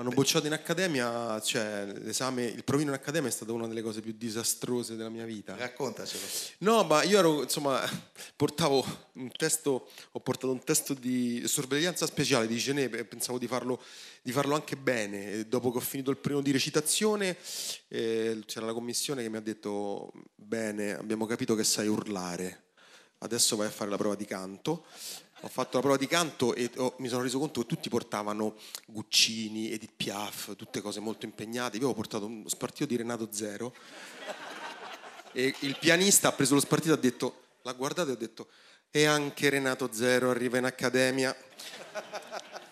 m'hanno bocciato in accademia. Cioè, l'esame, il provino in accademia è stata una delle cose più disastrose della mia vita. Raccontacelo. No, ma io ero, insomma, portavo un testo, ho portato un testo di sorveglianza speciale di Geneve e pensavo di farlo, di farlo anche bene. E dopo che ho finito il primo di recitazione, eh, c'era la commissione che mi ha detto, bene, abbiamo capito che sai urlare. adesso vai a fare la prova di canto. Ho fatto la prova di canto e ho- mi sono reso conto che tutti portavano Guccini, Edith Piaf, tutte cose molto impegnate. Io ho portato uno spartito di Renato Zero e il pianista ha preso lo spartito e ha detto, l'ha guardato e ha detto, e anche Renato Zero arriva in accademia.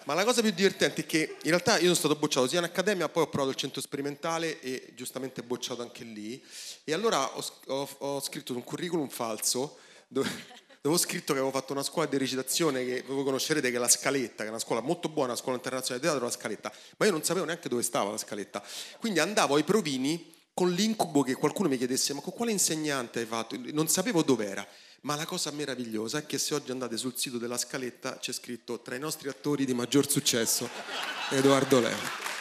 Ma la cosa più divertente è che in realtà io sono stato bocciato sia in accademia, poi ho provato il centro sperimentale e giustamente bocciato anche lì. E allora ho, ho- ho scritto un curriculum falso dove, dove ho scritto che avevo fatto una scuola di recitazione che voi conoscerete che è la Scaletta, che è una scuola molto buona, una scuola internazionale di teatro, la Scaletta. Ma io non sapevo neanche dove stava la Scaletta. Quindi andavo ai provini con l'incubo che qualcuno mi chiedesse ma con quale insegnante hai fatto? Non sapevo dov'era. Ma la cosa meravigliosa è che se oggi andate sul sito della Scaletta c'è scritto tra i nostri attori di maggior successo Edoardo Leo.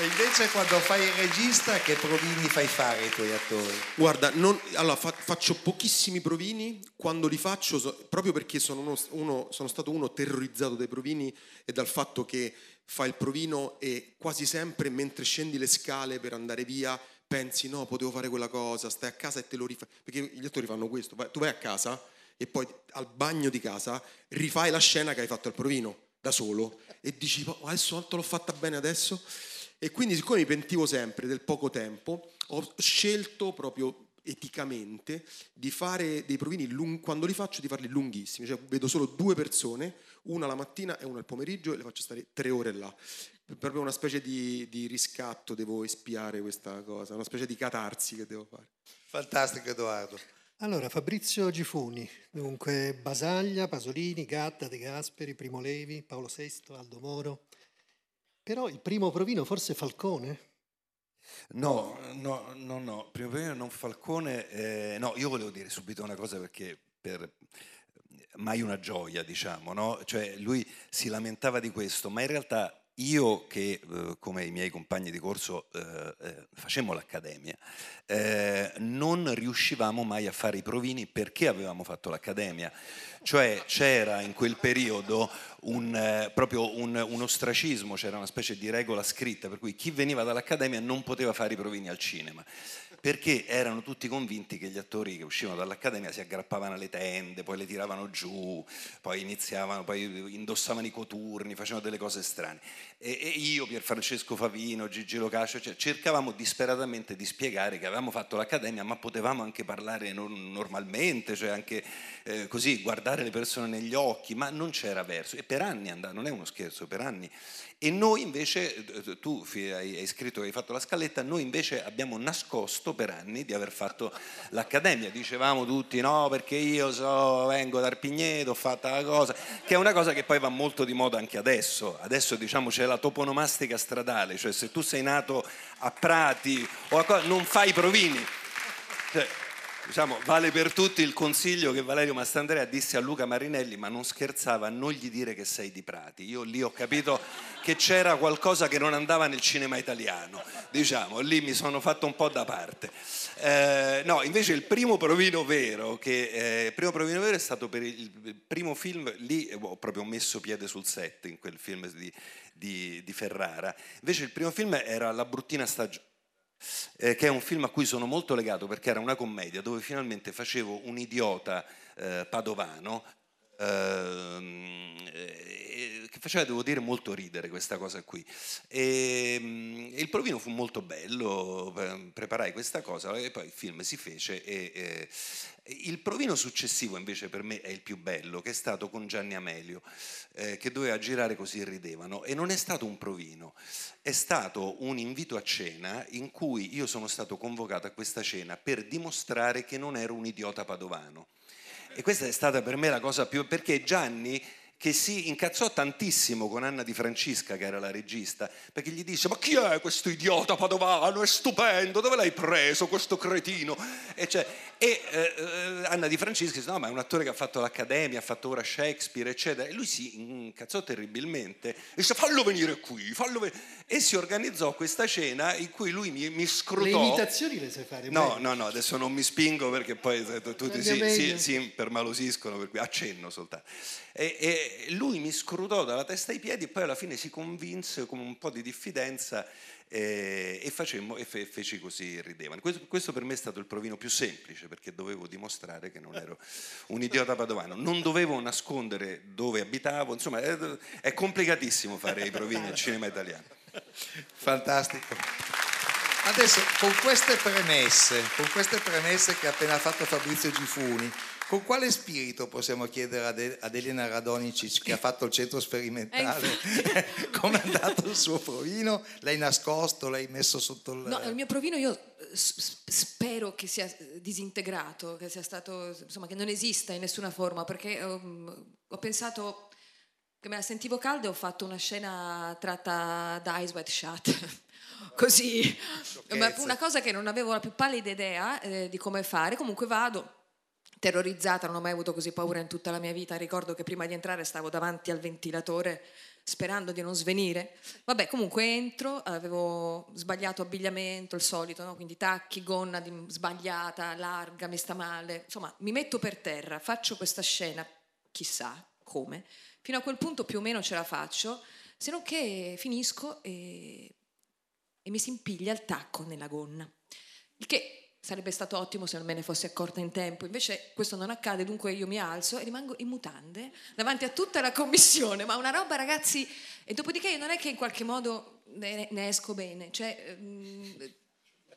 E invece quando fai il regista che provini fai fare ai tuoi attori? Guarda, non- allora, fa- faccio pochissimi provini, quando li faccio, so- proprio perché sono, uno, uno- sono stato uno terrorizzato dai provini e dal fatto che fai il provino e quasi sempre mentre scendi le scale per andare via pensi no, potevo fare quella cosa, stai a casa e te lo rifai, perché gli attori fanno questo, tu vai a casa e poi al bagno di casa rifai la scena che hai fatto al provino da solo. E dici "Ma adesso l'ho fatta bene adesso e quindi siccome mi pentivo sempre del poco tempo ho scelto proprio eticamente di fare dei provini lung- quando li faccio di farli lunghissimi cioè vedo solo due persone una la mattina e una al pomeriggio e le faccio stare tre ore là proprio una specie di, di riscatto devo espiare questa cosa una specie di catarsi che devo fare Fantastico Edoardo. Allora, Fabrizio Gifuni, dunque Basaglia, Pasolini, Gatta, De Gasperi, Primo Levi, Paolo VI, Aldo Moro. Però il primo provino forse Falcone? No, no, no, no, prima prima non Falcone, eh, no, io volevo dire subito una cosa perché per mai una gioia, diciamo, no? Cioè lui si lamentava di questo, ma in realtà io che eh, come i miei compagni di corso eh, eh, facemmo l'accademia, eh, riuscivamo mai a fare i provini perché avevamo fatto l'accademia. Cioè c'era in quel periodo un, eh, proprio un, un ostracismo, c'era una specie di regola scritta per cui chi veniva dall'accademia non poteva fare i provini al cinema perché erano tutti convinti che gli attori che uscivano dall'accademia si aggrappavano alle tende, poi le tiravano giù, poi iniziavano, poi indossavano i coturni, facevano delle cose strane. E, e io, Pierfrancesco Favino, Gigi Locascio, cioè, cercavamo disperatamente di spiegare che avevamo fatto l'accademia, ma potevamo anche parlare non- normalmente, cioè anche eh, così, guardare le persone negli occhi, ma non c'era verso. E per anni andava, non è uno scherzo, per anni. E noi invece, eh, tu hai scritto che hai fatto la scaletta, noi invece abbiamo nascosto per anni di aver fatto l'accademia. Dicevamo tutti no perché io so, vengo da Arpigneto, ho fatto la cosa, che è una cosa che poi va molto di moda anche adesso. Adesso diciamo c'è la toponomastica stradale, cioè se tu sei nato a Prati o a co- non fai provini. Cioè, diciamo, vale per tutti il consiglio che Valerio Mastandrea disse a Luca Marinelli, ma non scherzava, non gli dire che sei di Prati. Io lì ho capito che c'era qualcosa che non andava nel cinema italiano, diciamo, lì mi sono fatto un po' da parte. Eh, no, invece il primo provino vero, che, eh, primo provino vero è stato per il, primo film, lì ho proprio messo piede sul set in quel film di, di- di Ferrara. Invece il primo film era La bruttina stagione eh, che è un film a cui sono molto legato perché era una commedia dove finalmente facevo un idiota eh, padovano eh, che faceva, devo dire, molto ridere questa cosa qui. E, mm, il provino fu molto bello, preparai questa cosa e poi il film si fece. E, eh, il provino successivo invece per me è il più bello, che è stato con Gianni Amelio, eh, che doveva girare così ridevano. E non è stato un provino, è stato un invito a cena in cui io sono stato convocato a questa cena per dimostrare che non ero un idiota padovano. E questa è stata per me la cosa più... perché Gianni che si incazzò tantissimo con Anna Di Francisca, che era la regista, perché gli disse: Ma chi è questo idiota padovano? È stupendo, dove l'hai preso questo cretino? E, cioè, e, eh, Anna Di Francisca disse: No, ma è un attore che ha fatto l'Accademia, ha fatto ora Shakespeare, eccetera. E lui si incazzò terribilmente e disse: Fallo venire qui, fallo venire. E si organizzò questa cena in cui lui mi, mi scrutò. Le imitazioni le sai fare No, bene. no, no, adesso non mi spingo perché poi tutti si, si, meglio. si impermalosiscono, per cui accenno soltanto. E, e- Lui mi scrutò dalla testa ai piedi e poi alla fine si convinse con un po' di diffidenza eh, e, facemmo, e fe, feci così, ridevano. Questo, questo, per me è stato il provino più semplice perché dovevo dimostrare che non ero un idiota padovano, non dovevo nascondere dove abitavo, insomma è, è complicatissimo fare i provini al cinema italiano. Fantastico. Adesso con queste premesse, con queste premesse che ha appena fatto Fabrizio Gifuni, con quale spirito possiamo chiedere ad, ad Elena Radonicic che ha fatto il centro sperimentale Eh, come è andato il suo provino? L'hai nascosto, l'hai messo sotto il... No, il mio provino io eh, spero che sia eh, disintegrato, che sia stato, insomma, che non esista in nessuna forma, perché um, ho pensato che me la sentivo calda e ho fatto una scena tratta da Eyes Wide Shut. Così, ma una cosa che non avevo la più pallida idea eh, di come fare. Comunque vado, terrorizzata, non ho mai avuto così paura in tutta la mia vita. Ricordo che prima di entrare stavo davanti al ventilatore sperando di non svenire. Vabbè, comunque entro, avevo sbagliato abbigliamento, il solito, no? quindi tacchi, gonna di- sbagliata, larga, mi sta male. Insomma, mi metto per terra, faccio questa scena, chissà come. Fino a quel punto più o meno ce la faccio, se non che finisco e, e mi si impiglia il tacco nella gonna. Il che sarebbe stato ottimo se non me ne fossi accorta in tempo. Invece questo non accade, dunque io mi alzo e rimango in mutande davanti a tutta la commissione. Ma una roba, ragazzi, e dopodiché non è che in qualche modo ne, ne esco bene. Cioè, mm,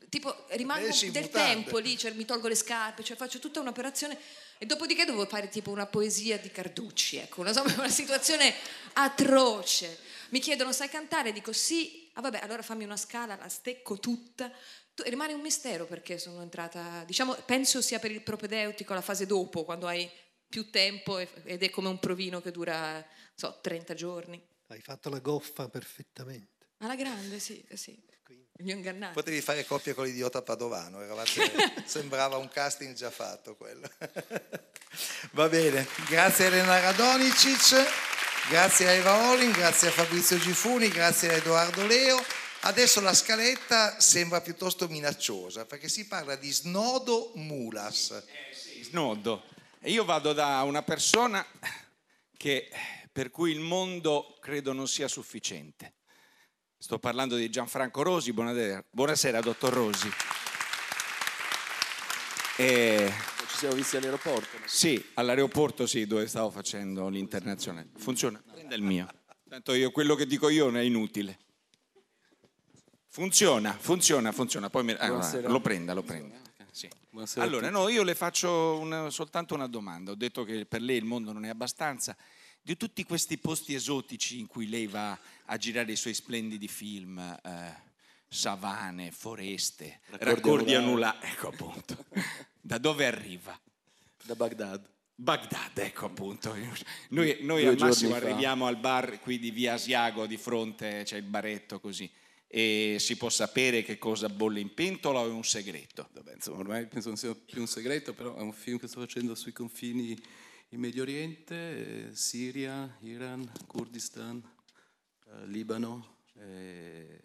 tipo, rimango Esci del mutande. tempo lì, cioè, mi tolgo le scarpe, cioè faccio tutta un'operazione e dopodiché devo fare tipo una poesia di Carducci, ecco, una, una situazione atroce. Mi chiedono, sai cantare? Dico sì, ah vabbè, allora fammi una scala, la stecco tutta. Tu- rimane un mistero perché sono entrata, diciamo, penso sia per il propedeutico la fase dopo, quando hai più tempo ed è come un provino che dura, non so, 30 giorni. Hai fatto la goffa perfettamente. Alla grande, sì, sì. Mi ho ingannato. Potevi fare coppia con l'idiota padovano, eravate- sembrava un casting già fatto quello. Va bene, grazie Elena Radonicic, grazie a Eva Olin, grazie a Fabrizio Gifuni, grazie a Edoardo Leo. Adesso la scaletta sembra piuttosto minacciosa perché si parla di snodo mulas. Snodo. E io vado da una persona che, per cui il mondo credo non sia sufficiente. Sto parlando di Gianfranco Rosi. Buonasera, buonasera dottor Rosi. E... Ci siamo visti all'aeroporto. Sì, all'aeroporto sì, dove stavo facendo l'internazionale. Funziona? Prenda il mio. Tanto io, quello che dico io non è inutile. Funziona, funziona, funziona. Poi mi- ah, lo prenda, lo prenda. Sì. Allora, no, io le faccio una- soltanto una domanda. Ho detto che per lei il mondo non è abbastanza. Di tutti questi posti esotici in cui lei va a girare i suoi splendidi film, eh, savane, foreste, Raccordi raccordi anulari, ecco appunto. Da dove arriva? Da Baghdad. Baghdad, ecco appunto. Noi, noi al massimo fa. arriviamo al bar qui di via Asiago, di fronte c'è il baretto così. E si può sapere che cosa bolle in pentola o è un segreto? Vabbè, insomma, ormai penso non sia più un segreto, però è un film che sto facendo sui confini in Medio Oriente, eh, Siria, Iran, Kurdistan, eh, Libano e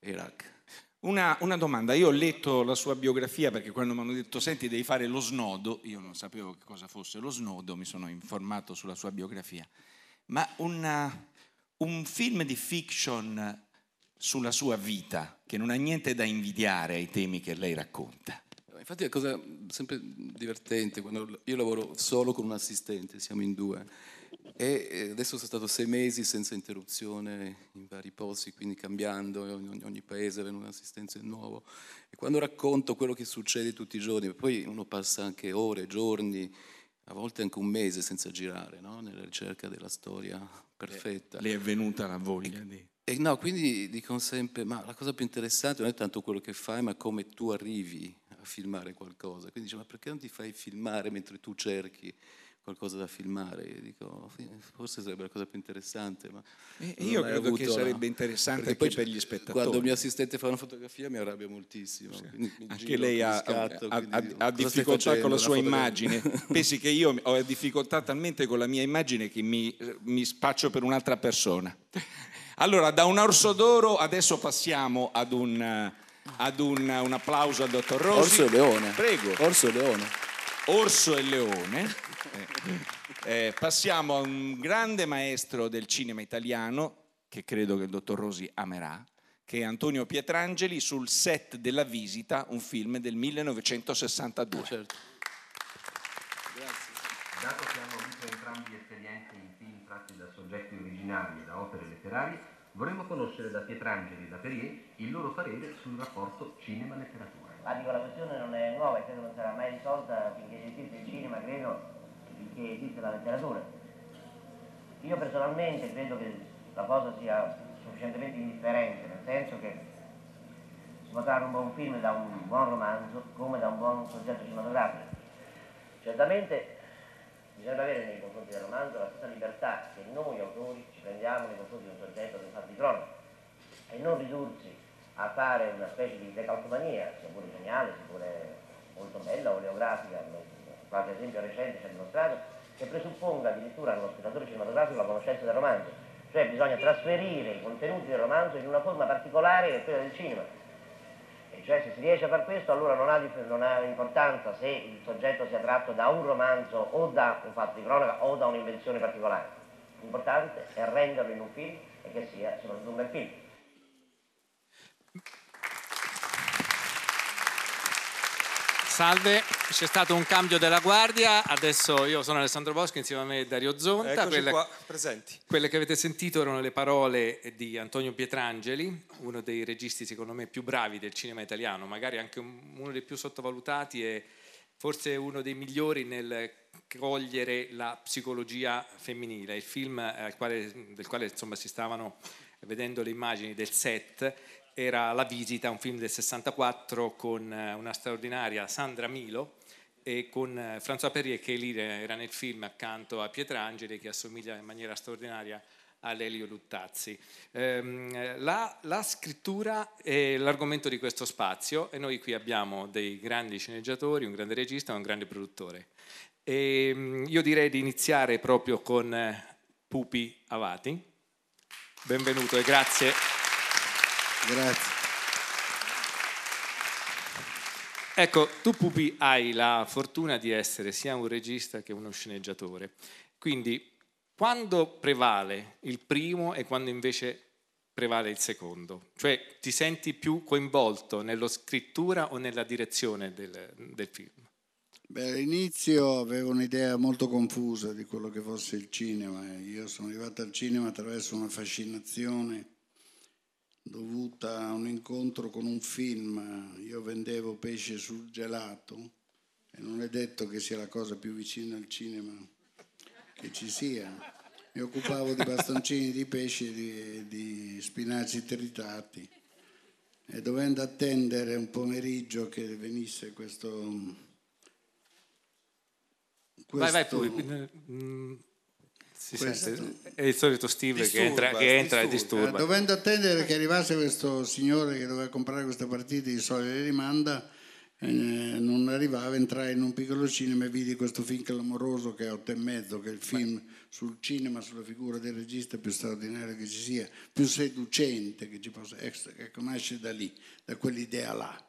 Iraq. Una, una domanda, io ho letto la sua biografia perché quando mi hanno detto senti devi fare lo snodo, io non sapevo che cosa fosse lo snodo, mi sono informato sulla sua biografia, ma una- un film di fiction sulla sua vita che non ha niente da invidiare ai temi che lei racconta. Infatti è una cosa sempre divertente, quando io lavoro solo con un assistente, siamo in due, e eh, adesso sono stato sei mesi senza interruzione in vari posti, quindi cambiando, in ogni, ogni paese avendo un assistente nuovo. E quando racconto quello che succede tutti i giorni, poi uno passa anche ore, giorni, a volte anche un mese senza girare, no? nella ricerca della storia perfetta. Le è venuta la voglia di... E no, quindi dicono sempre, ma la cosa più interessante non è tanto quello che fai, ma come tu arrivi a filmare qualcosa. Quindi dice, ma perché non ti fai filmare mentre tu cerchi qualcosa da filmare? Io dico, "Sì, forse sarebbe la cosa più interessante, ma... E io credo che avuto la- sarebbe interessante anche poi per gli spettatori. Quando il mio assistente fa una fotografia mi arrabbia moltissimo. mi Anche lei ha, scatto, ha- ha- dico, ha "Cosa stai difficoltà con la sua fotografia?" immagine. Pensi che io ho difficoltà talmente con la mia immagine che mi, mi spaccio per un'altra persona. Allora, da un orso d'oro adesso passiamo ad un, ad un, un applauso al dottor Rosi. Orso e leone. Prego. Orso e leone. Orso e leone. Eh. Eh, passiamo a un grande maestro del cinema italiano, che credo che il dottor Rosi amerà, che è Antonio Pietrangeli sul set della Visita, un film del 1962. Certo. Dato che hanno avuto entrambi esperienze in film tratti da soggetti originali e da opere letterarie, vorremmo conoscere da Pietrangeli e da Perrier il loro parere sul rapporto cinema-letteratura. Ma dico, la questione non è nuova e credo non sarà mai risolta finché esiste il cinema, credo, finché esiste la letteratura. Io personalmente credo che la cosa sia sufficientemente indifferente, nel senso che si può trarre un buon film da un buon romanzo come da un buon soggetto cinematografico. Certamente bisogna avere nei confronti del romanzo la stessa libertà che noi autori ci prendiamo nei confronti di un soggetto del fatto di cronaca e non ridursi a fare una specie di decalcomania, sia pure geniale, sia pure molto bella, oleografica, qualche esempio recente ci ha dimostrato, che presupponga addirittura allo spettatore cinematografico la conoscenza del romanzo, cioè bisogna trasferire i contenuti del romanzo in una forma particolare che è quella del cinema. E cioè se si riesce a fare questo allora non ha, non ha importanza se il soggetto sia tratto da un romanzo o da un fatto di cronaca o da un'invenzione particolare. L'importante è renderlo in un film e che sia soprattutto un bel film. Salve, c'è stato un cambio della guardia, adesso io sono Alessandro Boschi insieme a me Dario Zonta. Eccoci Quelle, qua, presenti. quelle che avete sentito erano le parole di Antonio Pietrangeli, uno dei registi secondo me più bravi del cinema italiano, magari anche un- uno dei più sottovalutati e forse uno dei migliori nel cogliere la psicologia femminile. Il film eh, al quale- del quale insomma, si stavano vedendo le immagini del set era La visita, un film del 64 con eh, una straordinaria Sandra Milo e con eh, François Perrier che lì era nel film accanto a Pietrangeli che assomiglia in maniera straordinaria a Lelio Luttazzi. Ehm, la, la scrittura è l'argomento di questo spazio e noi qui abbiamo dei grandi sceneggiatori, un grande regista e un grande produttore. E, mm, io direi di iniziare proprio con eh, Pupi Avati. Benvenuto e grazie. Grazie. Ecco, tu Pupi hai la fortuna di essere sia un regista che uno sceneggiatore. Quindi, quando prevale il primo e quando invece prevale il secondo? Cioè, ti senti più coinvolto nello scrittura o nella direzione del, del film? Beh, all'inizio avevo un'idea molto confusa di quello che fosse il cinema. Io sono arrivato al cinema attraverso una fascinazione dovuta a un incontro con un film. Io vendevo pesce sul gelato e non è detto che sia la cosa più vicina al cinema che ci sia. Mi occupavo di bastoncini di pesce e di, di spinaci tritati e dovendo attendere un pomeriggio che venisse questo... Vai, vai, questo- Pupi. Mm, Si questo- sente? È il solito Steve che Disturba, entra, che entra e disturba. disturba. Eh, Dovendo attendere che arrivasse questo signore che doveva comprare questa partita di solide rimanda, eh, non arrivava, entrai in un piccolo cinema e vidi questo film clamoroso che è Otto e mezzo, che è il film sul cinema, sulla figura del regista più straordinario che ci sia, più seducente che ci possa essere, ecco, nasce da lì, da quell'idea là.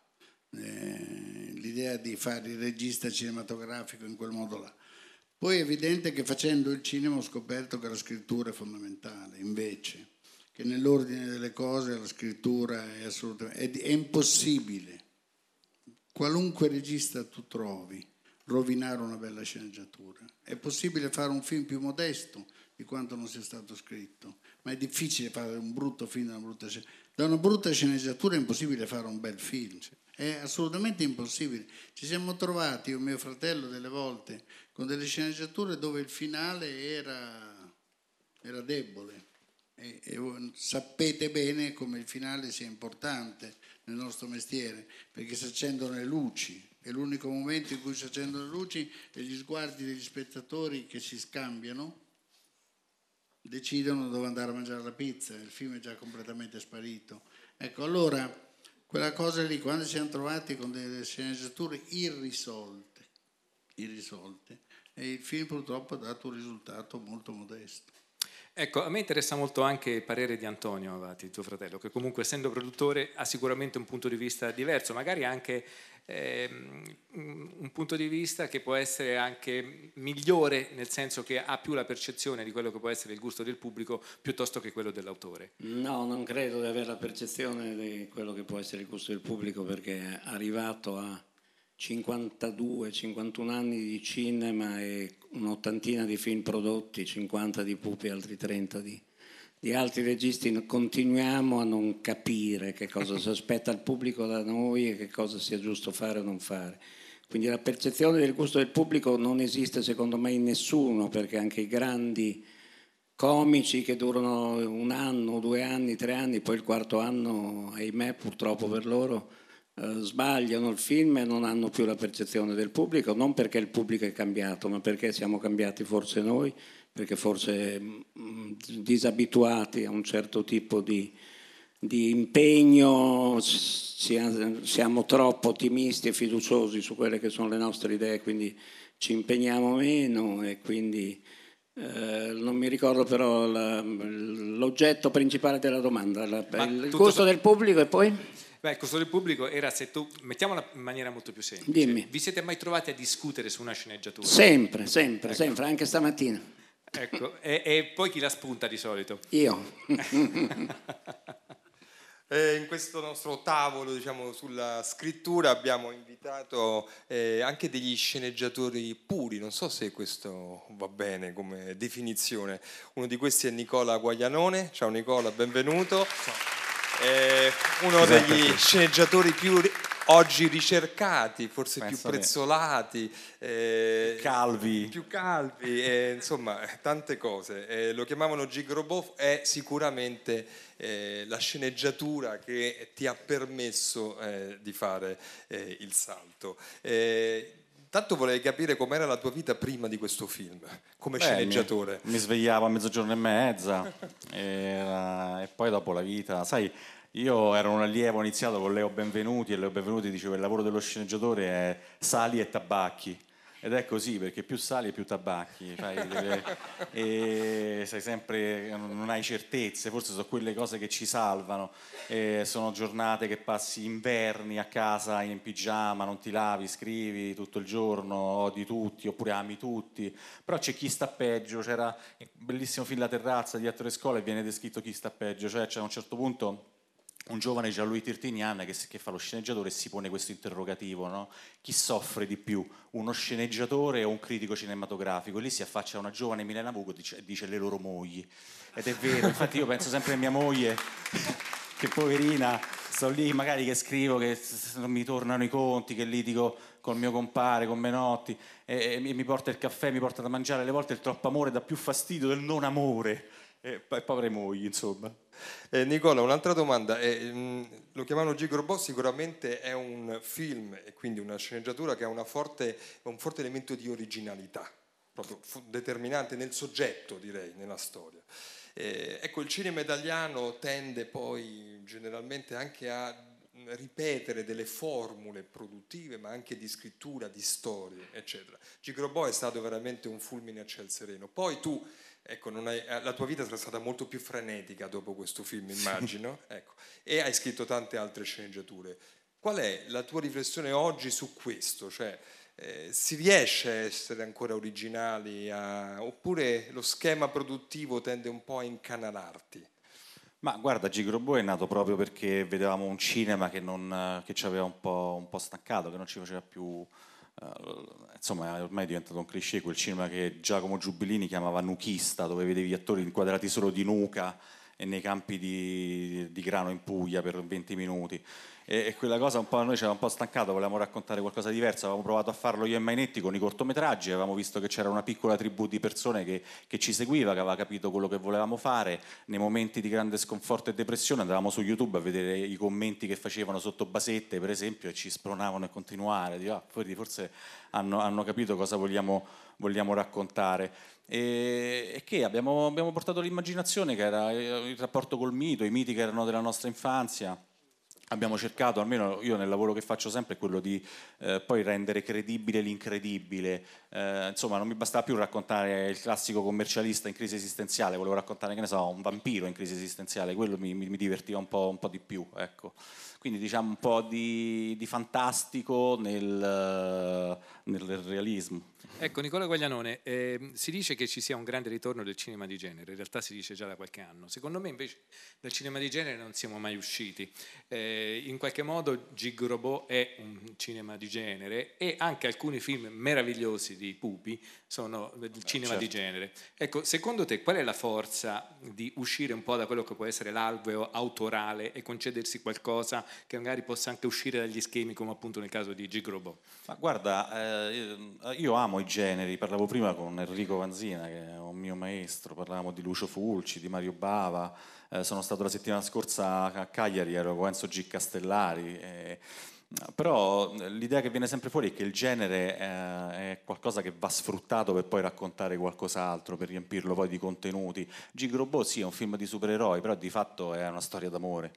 Eh, l'idea di fare il regista cinematografico in quel modo là. Poi è evidente che facendo il cinema ho scoperto che la scrittura è fondamentale, invece, che nell'ordine delle cose la scrittura è assolutamente è, è impossibile. Qualunque regista tu trovi rovinare una bella sceneggiatura. È possibile fare un film più modesto di quanto non sia stato scritto, ma è difficile fare un brutto film da una brutta sceneggiatura. Da una brutta sceneggiatura è impossibile fare un bel film. È assolutamente impossibile. Ci siamo trovati, io e mio fratello, delle volte con delle sceneggiature dove il finale era, era debole. E, e sapete bene come il finale sia importante nel nostro mestiere, perché si accendono le luci. È l'unico momento in cui si accendono le luci e gli sguardi degli spettatori che si scambiano decidono dove andare a mangiare la pizza, il film è già completamente sparito. Ecco, allora quella cosa lì, quando ci siamo trovati con delle sceneggiature irrisolte, irrisolte, e il film purtroppo ha dato un risultato molto modesto. Ecco, a me interessa molto anche il parere di Antonio Avati, tuo fratello, che comunque essendo produttore ha sicuramente un punto di vista diverso, magari anche ehm, un punto di vista che può essere anche migliore, nel senso che ha più la percezione di quello che può essere il gusto del pubblico piuttosto che quello dell'autore. No, non credo di avere la percezione di quello che può essere il gusto del pubblico perché è arrivato a 52-51 anni di cinema e un'ottantina di film prodotti, 50 di Pupi e altri 30 di, di altri registi, continuiamo a non capire che cosa si aspetta il pubblico da noi e che cosa sia giusto fare o non fare. Quindi la percezione del gusto del pubblico non esiste secondo me in nessuno, perché anche i grandi comici che durano un anno, due anni, tre anni, poi il quarto anno, ahimè purtroppo per loro, eh, sbagliano il film e non hanno più la percezione del pubblico, non perché il pubblico è cambiato, ma perché siamo cambiati forse noi, perché forse mh, mm, disabituati a un certo tipo di, di impegno, siamo troppo ottimisti e fiduciosi su quelle che sono le nostre idee, quindi ci impegniamo meno e quindi eh, non mi ricordo però la, l'oggetto principale della domanda, la, il gusto so- del pubblico e poi? Beh, il costo del pubblico era se tu, mettiamola in maniera molto più semplice. Dimmi. Vi siete mai trovati a discutere su una sceneggiatura? Sempre, sempre, ecco. sempre, anche stamattina. Ecco, e, e, poi chi la spunta di solito? Io. eh, in questo nostro tavolo diciamo, sulla scrittura abbiamo invitato eh, anche degli sceneggiatori puri, non so se questo va bene come definizione. Uno di questi è Nicola Guaglianone. Ciao Nicola, benvenuto. Ciao eh, uno esatto. degli sceneggiatori più oggi ricercati, forse Penso più prezzolati, eh, calvi, più calvi eh, insomma tante cose. Eh, lo chiamavano Gig Robot, è sicuramente eh, la sceneggiatura che ti ha permesso eh, di fare eh, il salto. Tanto vorrei capire com'era la tua vita prima di questo film, come Beh, sceneggiatore. Mi, mi, svegliavo a mezzogiorno e mezza e, e, poi dopo la vita, sai, io ero un allievo, ho iniziato con Leo Benvenuti e Leo Benvenuti diceva il lavoro dello sceneggiatore è sali e tabacchi. Ed è così perché più sali più tabacchi, delle, e sei sempre, non hai certezze, forse sono quelle cose che ci salvano. E sono giornate che passi inverni a casa in pigiama, non ti lavi, scrivi tutto il giorno, odi tutti oppure ami tutti. Però c'è chi sta peggio, c'era un bellissimo film La terrazza di Attore Scuola e viene descritto chi sta peggio, cioè c'è a un certo punto un giovane Gianluigi Tirtinian che, che, fa lo sceneggiatore e si pone questo interrogativo, no? chi soffre di più, uno sceneggiatore o un critico cinematografico? E lì si affaccia una giovane Milena Vugo e dice, dice, le loro mogli. Ed è vero, infatti io penso sempre a mia moglie, che poverina, sto lì magari che scrivo, che non mi tornano i conti, che litigo col mio compare, con Menotti, e, e mi porta il caffè, mi porta da mangiare, alle volte il troppo amore dà più fastidio del non amore. E, e povere mogli, insomma. Eh, Nicola, un'altra domanda. Eh, mm, lo chiamano Gigrobot, sicuramente è un film e quindi una sceneggiatura che ha forte, un forte elemento di originalità, proprio determinante nel soggetto, direi, nella storia. Eh, ecco, il cinema italiano tende poi generalmente anche a ripetere delle formule produttive, ma anche di scrittura, di storie, eccetera. Gigrobot è stato veramente un fulmine a ciel sereno. Poi tu Ecco, hai, eh, la tua vita sarà stata molto più frenetica dopo questo film, immagino, ecco. e hai scritto tante altre sceneggiature. Qual è la tua riflessione oggi su questo? Cioè, eh, si riesce a essere ancora originali a... oppure lo schema produttivo tende un po' a incanalarti? Ma guarda, Gigrobo è nato proprio perché vedevamo un cinema che, non, che ci aveva un po', un po' stancato, che non ci faceva più Uh, insomma ormai è diventato un cliché quel cinema che Giacomo Giubilini chiamava nuchista dove vedevi attori inquadrati solo di nuca e nei campi di, di grano in Puglia per 20 minuti e, e quella cosa un po' noi ci aveva un po' stancato, volevamo raccontare qualcosa di diverso, avevamo provato a farlo io e Mainetti con i cortometraggi, avevamo visto che c'era una piccola tribù di persone che, che ci seguiva, che aveva capito quello che volevamo fare, nei momenti di grande sconforto e depressione andavamo su YouTube a vedere i commenti che facevano sotto basette per esempio e ci spronavano a continuare, Dico, ah, forse hanno, hanno, capito cosa vogliamo, vogliamo raccontare. E, che abbiamo, abbiamo portato l'immaginazione che era il rapporto col mito, i miti che erano della nostra infanzia abbiamo cercato, almeno io nel lavoro che faccio sempre, quello di eh, poi rendere credibile l'incredibile. Eh, insomma, non mi bastava più raccontare il classico commercialista in crisi esistenziale, volevo raccontare, che ne so, un vampiro in crisi esistenziale, quello mi, mi, mi divertiva un po', un po', di più. Ecco. Quindi diciamo un po' di, di fantastico nel, nel realismo. Ecco, Nicola Guaglianone, eh, si dice che ci sia un grande ritorno del cinema di genere, in realtà si dice già da qualche anno. Secondo me invece dal cinema di genere non siamo mai usciti. Eh, in qualche modo Gig Robot è un cinema di genere e anche alcuni film meravigliosi di Pupi sono del eh, cinema certo. di genere. Ecco, secondo te qual è la forza di uscire un po' da quello che può essere l'alveo autorale e concedersi qualcosa che magari possa anche uscire dagli schemi come appunto nel caso di Gig Robot? Ma guarda, eh, io amo i generi, parlavo prima con Enrico Vanzina che è un mio maestro, parlavamo di Lucio Fulci, di Mario Bava, eh, sono stato la settimana scorsa a Cagliari, ero con Enzo G. Castellari. Eh, però l'idea che viene sempre fuori è che il genere eh, è qualcosa che va sfruttato per poi raccontare qualcos'altro, per riempirlo poi di contenuti. Gig Robot sì, è un film di supereroi, però di fatto è una storia d'amore.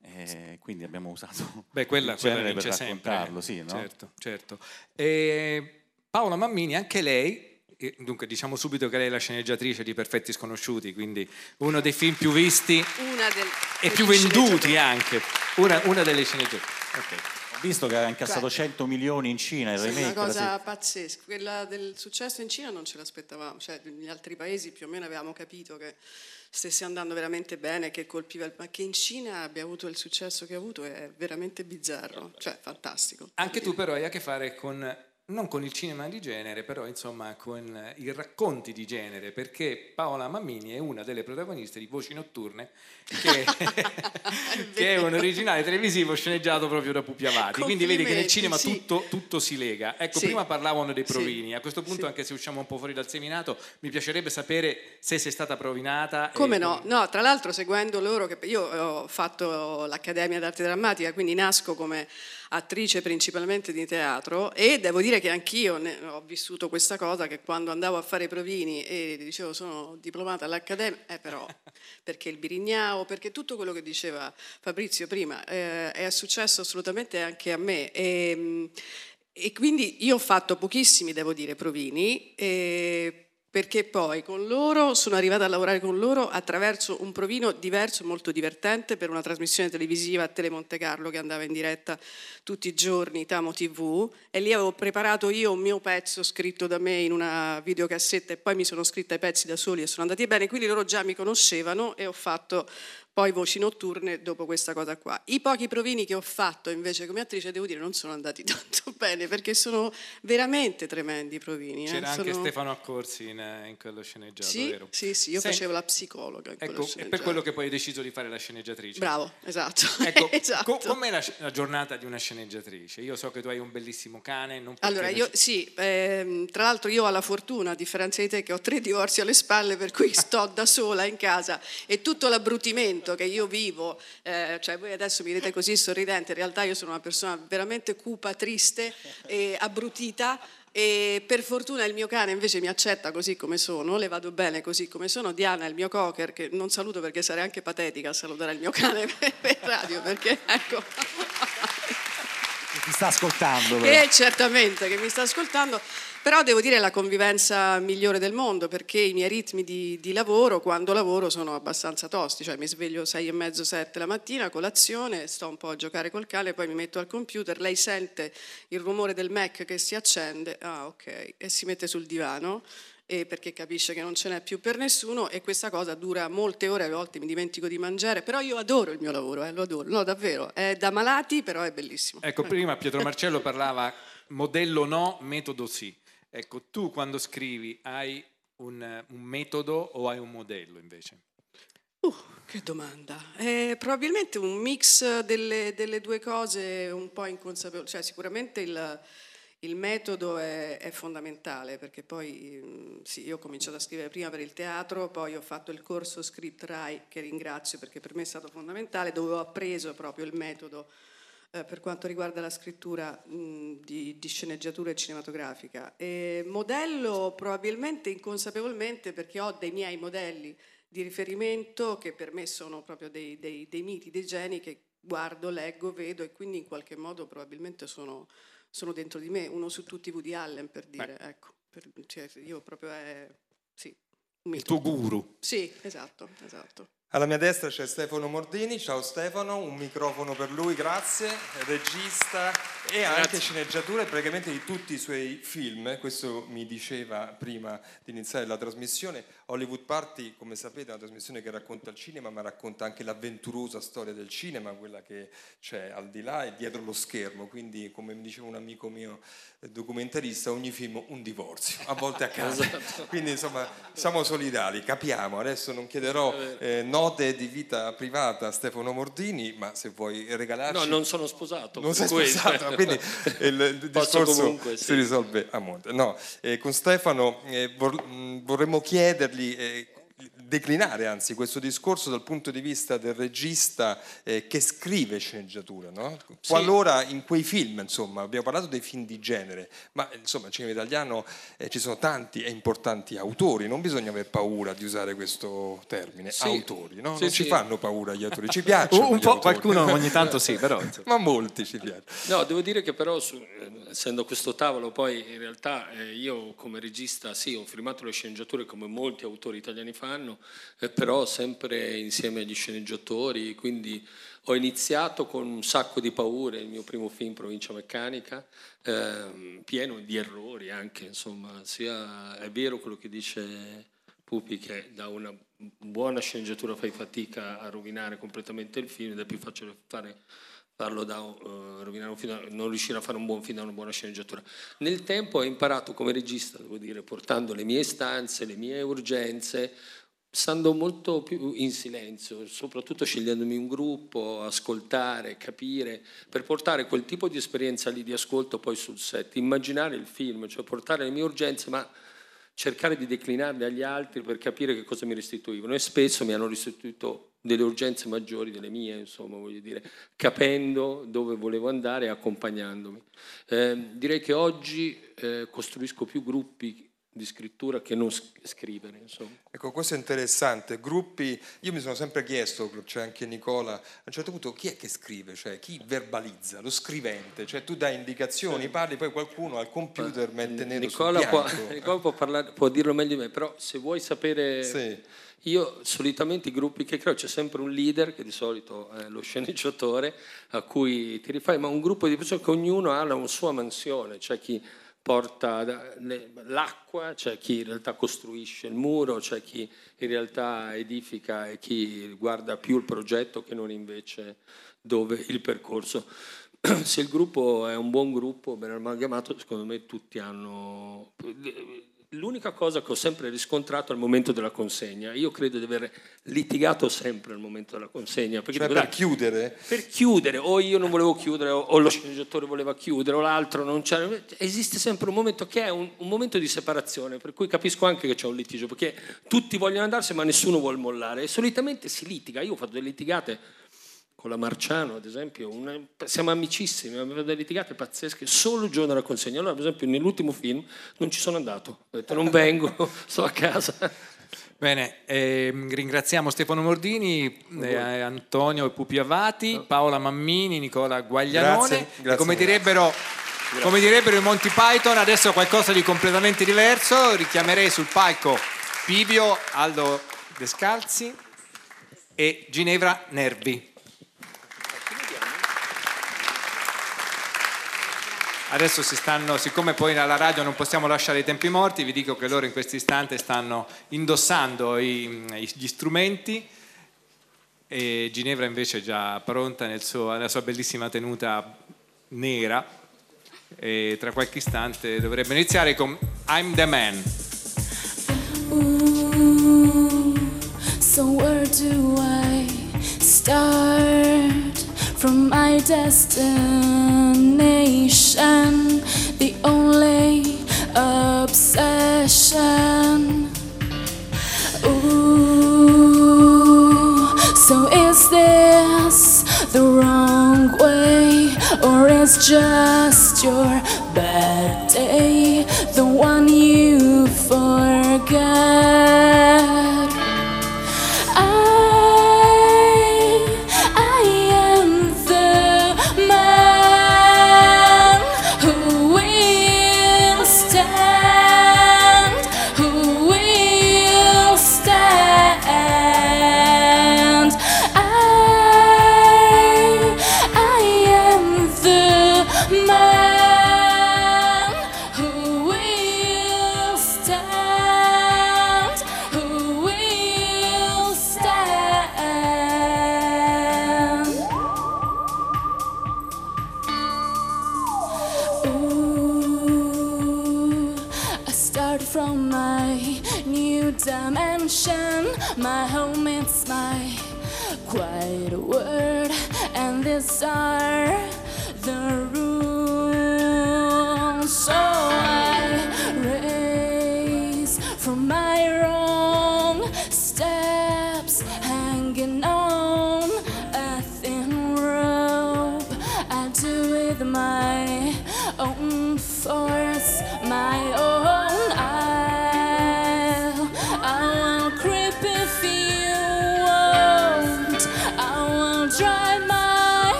E quindi abbiamo usato Beh, quella, il genere quella per raccontarlo, sempre. sì, no? Certo, certo. E Paola Mammini, anche lei, dunque diciamo subito che lei è la sceneggiatrice di Perfetti Sconosciuti, quindi uno dei film più visti del, e più venduti anche, una, una delle sceneggiatrici. Okay. Ho visto che ha incassato 100 milioni in Cina il Sì, remake. una cosa la pazzesca. Quella del successo in Cina non ce l'aspettavamo, cioè negli altri paesi più o meno avevamo capito che stesse andando veramente bene, che colpiva il... ma che in Cina abbia avuto il successo che ha avuto è veramente bizzarro, cioè fantastico. Anche tu però hai a che fare con non con il cinema di genere, però insomma con i racconti di genere, perché Paola Mammini è una delle protagoniste di Voci Notturne, che, che è un originale televisivo sceneggiato proprio da Pupi Avati. Quindi vedi che nel cinema sì. tutto, tutto si lega. Ecco, Sì. prima parlavano dei Sì. provini, a questo punto, Sì. anche se usciamo un po' fuori dal seminato, mi piacerebbe sapere se sei stata provinata. Come no? No, tra l'altro seguendo loro, che io ho fatto l'Accademia d'Arte Drammatica, quindi nasco come attrice principalmente di teatro e devo dire che anch'io ho vissuto questa cosa che quando andavo a fare i provini e dicevo sono diplomata all'Accademia, eh però perché il birignao, perché tutto quello che diceva Fabrizio prima eh, è successo assolutamente anche a me. E, mh, e quindi io ho fatto pochissimi, devo dire, provini. eh, perché poi con loro sono arrivata a lavorare con loro attraverso un provino diverso, molto divertente, per una trasmissione televisiva a Telemonte Carlo che andava in diretta tutti i giorni, Tamo TV, e lì avevo preparato io un mio pezzo scritto da me in una videocassetta e poi mi sono scritta i pezzi da soli e sono andati bene, quindi loro già mi conoscevano e ho fatto poi voci notturne dopo questa cosa qua. I pochi provini che ho fatto invece come attrice, devo dire, non sono andati tanto bene perché sono veramente tremendi i provini. eh. C'era anche Sono- Stefano Accorsi in, in quello sceneggiato, Sì, vero? sì, sì, io Sen- facevo la psicologa Ecco, è per quello che poi hai deciso di fare la sceneggiatrice. Bravo, esatto. Ecco, Esatto. co- com'è la, la giornata di una sceneggiatrice? Io so che tu hai un bellissimo cane, Allora, lo- io sì, ehm, tra l'altro io ho la fortuna, a differenza di te, che ho tre divorzi alle spalle, per cui sto da sola in casa e tutto l'abbrutimento che io vivo, eh, cioè voi adesso mi vedete così sorridente, in realtà io sono una persona veramente cupa, triste e abbrutita. E per fortuna il mio cane invece mi accetta così come sono, le vado bene così come sono. Diana, il mio cocker, che non saluto perché sarei anche patetica a salutare il mio cane per, per radio, perché ecco. Ti sta ascoltando. però. Che certamente che mi sta ascoltando, però devo dire è la convivenza migliore del mondo perché i miei ritmi di, di lavoro, quando lavoro, sono abbastanza tosti, cioè mi sveglio sei e mezzo, sette la mattina, colazione, sto un po' a giocare col cane, poi mi metto al computer, lei sente il rumore del Mac che si accende, ah ok, e si mette sul divano perché capisce che non ce n'è più per nessuno e questa cosa dura molte ore, a volte mi dimentico di mangiare, però io adoro il mio lavoro, eh, lo adoro, no davvero, è da malati però è bellissimo. Ecco, prima Pietro Marcello parlava modello no, metodo sì. Ecco, tu quando scrivi hai un, un metodo o hai un modello invece? Che domanda. È probabilmente un mix delle, delle due cose un po' inconsapevole. Cioè, sicuramente il, il metodo è, è fondamentale perché poi mm, sì, io ho cominciato a scrivere prima per il teatro, poi ho fatto il corso Script Rai che ringrazio perché per me è stato fondamentale, dove ho appreso proprio il metodo eh, per quanto riguarda la scrittura mh, di, di sceneggiatura cinematografica. E modello probabilmente inconsapevolmente perché ho dei miei modelli di riferimento che per me sono proprio dei, dei- dei miti, dei geni che guardo, leggo, vedo e quindi in qualche modo probabilmente sono, sono dentro di me, uno su tutti Woody Allen per dire, Beh. ecco, per- cioè, io proprio è, sì, un Il tuo guru. Sì, esatto, esatto. Alla mia destra c'è Stefano Mordini, ciao Stefano, un microfono per lui, grazie, regista e anche sceneggiatore praticamente di tutti i suoi film, questo mi diceva prima di iniziare la trasmissione. Hollywood Party, come sapete, è una trasmissione che racconta il cinema, ma racconta anche l'avventurosa storia del cinema, quella che c'è al di là e dietro lo schermo, quindi come mi diceva un amico mio eh, documentarista, ogni film un divorzio, a volte accade. Esatto. Quindi insomma siamo solidali, capiamo. Adesso non chiederò eh, note di vita privata a Stefano Mordini, ma se vuoi regalarci... No, non sono sposato. Non sei cui- sposato, quindi il, il discorso comunque, si sì. risolve a monte. No, eh, con Stefano eh, mh, vorremmo chiedergli... eh, declinare anzi questo discorso dal punto di vista del regista eh, che scrive sceneggiatura no? qualora in quei film insomma abbiamo parlato dei film di genere ma insomma nel cinema italiano eh, ci sono tanti e importanti autori non bisogna aver paura di usare questo termine Sì. autori no? Sì, non sì. ci fanno paura gli autori ci piacciono Un- po' autori. qualcuno ogni tanto sì, però, ma molti ci piacciono No, devo dire che però, su- eh, essendo questo tavolo, poi in realtà eh, io come regista sì, ho firmato le sceneggiature come molti autori italiani fanno, eh, però sempre insieme agli sceneggiatori, quindi ho iniziato con un sacco di paure, il mio primo film Provincia Meccanica, ehm, pieno di errori anche, insomma, sia è vero quello che dice Pupi che da una buona sceneggiatura fai fatica a rovinare completamente il film ed è più facile fare farlo da eh, rovinare un film, non riuscire a fare un buon film da una buona sceneggiatura. Nel tempo ho imparato come regista, devo dire, portando le mie istanze, le mie urgenze, stando molto più in silenzio, soprattutto scegliendomi un gruppo, ascoltare, capire, per portare quel tipo di esperienza lì di ascolto poi sul set, immaginare il film, cioè portare le mie urgenze, ma cercare di declinarle agli altri per capire che cosa mi restituivano e spesso mi hanno restituito delle urgenze maggiori delle mie, insomma, voglio dire, capendo dove volevo andare e accompagnandomi. Eh, direi che oggi eh, costruisco più gruppi di scrittura che non scrivere, insomma. Ecco, questo è interessante. Gruppi, io mi sono sempre chiesto, c'è anche Nicola, a un certo punto chi è che scrive, cioè chi verbalizza, lo scrivente, cioè tu dai indicazioni, parli, poi qualcuno al computer mette nero Nicola su può, bianco. Nicola può parlare- può dirlo meglio di me, però se vuoi sapere... Sì. Io solitamente i gruppi che creo c'è sempre un leader, che di solito è lo sceneggiatore, a cui ti rifai, ma un gruppo di persone che ognuno ha la sua mansione, c'è chi porta l'acqua, c'è chi in realtà costruisce il muro, c'è chi in realtà edifica e chi guarda più il progetto che non invece dove il percorso. Se il gruppo è un buon gruppo, ben amalgamato, secondo me tutti hanno... L'unica cosa che ho sempre riscontrato al momento della consegna, io credo di aver litigato sempre al momento della consegna. Perché Cioè per chiudere? per chiudere, o io non volevo chiudere, o- o lo sceneggiatore voleva chiudere, o l'altro non c'era. Esiste sempre un momento che è un, un momento di separazione, per cui capisco anche che c'è un litigio, perché tutti vogliono andarsene, ma nessuno vuole mollare. E solitamente si litiga. Io ho fatto delle litigate con la Marciano, ad esempio, una- siamo amicissimi, abbiamo delle litigate pazzesche solo il giorno della consegna. Allora, per esempio, nell'ultimo film non ci sono andato, ho detto non vengo, sto a casa. Bene, ehm, ringraziamo Stefano Mordini, eh, Antonio Pupi Avati, Paola Mammini, Nicola Guaglianone. Grazie, E grazie come, direbbero, come direbbero i Monty Python, adesso qualcosa di completamente diverso. Richiamerei sul palco Pivio, Aldo Descalzi e Ginevra Nervi. Adesso si stanno, siccome poi alla radio non possiamo lasciare i tempi morti, vi dico che loro in questo istante stanno indossando i- gli strumenti e Ginevra invece è già pronta nel suo- nella sua bellissima tenuta nera e tra qualche istante dovrebbe iniziare con I'm the Man. Ooh, so where do I start from my destination? The only obsession. Ooh, so is this the wrong way, or is just your bad day the one you forget?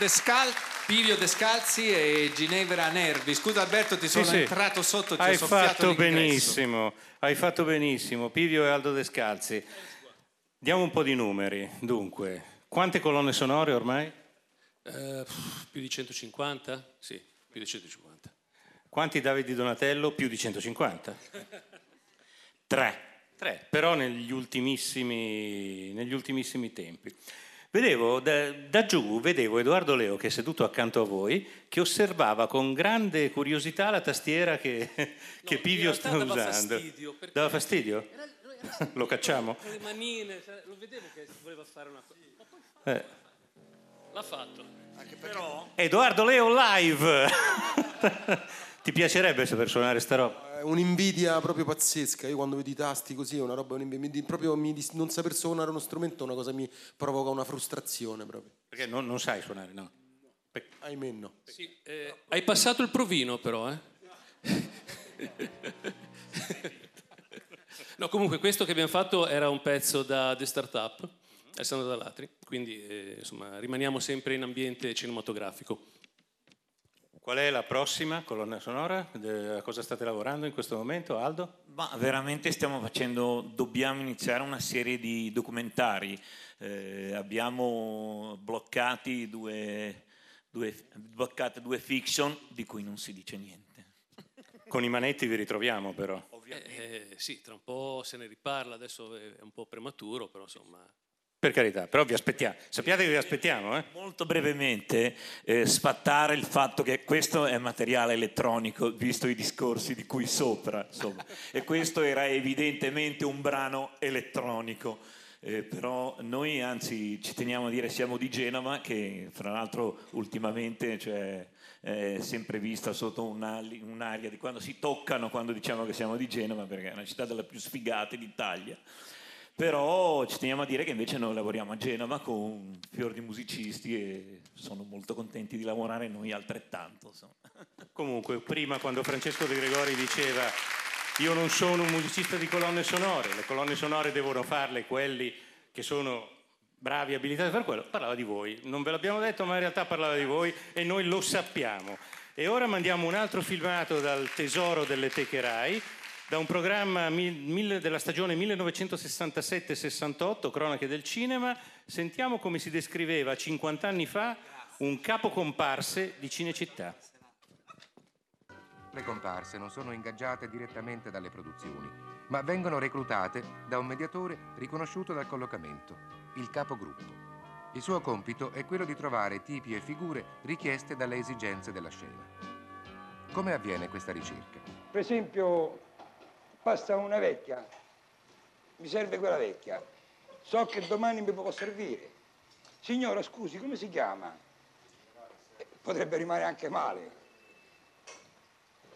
Descal- Pivio Descalzi e Ginevra Nervi. Scusa Alberto, ti sono Sì, sì. entrato sotto, ti Hai ho soffiato fatto benissimo, hai fatto benissimo. Pivio e Aldo Descalzi. Diamo un po' di numeri. Dunque, quante colonne sonore ormai? Eh, più di 150? Sì, più di 150. Quanti Davide Donatello? Più di 150? Tre. Tre, però negli ultimissimi, negli ultimissimi tempi. Vedevo da, da giù, vedevo Edoardo Leo che è seduto accanto a voi, che osservava con grande curiosità la tastiera che, che Pivio realtà sta dava usando. fastidio, Dava fastidio? Lo cacciamo? Con le manine, cioè, lo vedevo che voleva fare una cosa. Ma poi Eh. l'ha fatto. Però Edoardo Leo live! Ti piacerebbe saper suonare sta roba? È un'invidia proprio pazzesca. Io quando vedo i tasti così è una roba, un'invidia. Mi proprio mi non saper suonare uno strumento è una cosa che mi provoca una frustrazione proprio. Perché non, non sai suonare, no? Ahimè no. Sì, eh, hai passato il provino però, eh? No, comunque questo che abbiamo fatto era un pezzo da The Startup, Alessandro Dallatri, quindi eh, insomma rimaniamo sempre in ambiente cinematografico. Qual è la prossima colonna sonora? A cosa state lavorando in questo momento, Aldo? Ma veramente stiamo facendo, dobbiamo iniziare una serie di documentari. Eh, abbiamo bloccati due, due, bloccate due fiction di cui non si dice niente. Con i manetti vi ritroviamo però. Eh, eh, sì, tra un po' se ne riparla, adesso è un po' prematuro, però insomma... Per carità, però vi aspettiamo. Sappiate che vi aspettiamo, eh? Molto brevemente, eh, sfattare il fatto che questo è materiale elettronico, visto i discorsi di qui sopra, insomma. e questo era evidentemente un brano elettronico. Eh, però noi anzi ci teniamo a dire siamo di Genova che fra l'altro ultimamente cioè, è sempre vista sotto un'ali- un'aria di quando si toccano quando diciamo che siamo di Genova perché è una città delle più sfigate d'Italia. Però ci teniamo a dire che invece noi lavoriamo a Genova con un fior di musicisti e sono molto contenti di lavorare noi altrettanto. insomma. Comunque, prima quando Francesco De Gregori diceva io non sono un musicista di colonne sonore, le colonne sonore devono farle quelli che sono bravi, abilitati a fare quello, parlava di voi. Non ve l'abbiamo detto, ma in realtà parlava di voi e noi lo sappiamo. E ora mandiamo un altro filmato dal tesoro delle teche Rai, da un programma della stagione 1967-68, Cronache del cinema. Sentiamo come si descriveva 50 anni fa un capo comparse di Cinecittà. Le comparse non sono ingaggiate direttamente dalle produzioni, ma vengono reclutate da un mediatore riconosciuto dal collocamento, il capogruppo. Il suo compito è quello di trovare tipi e figure richieste dalle esigenze della scena. Come avviene questa ricerca? Per esempio, passa una vecchia, mi serve quella vecchia, so che domani mi può servire. Signora, scusi, come si chiama? Potrebbe rimanere anche male.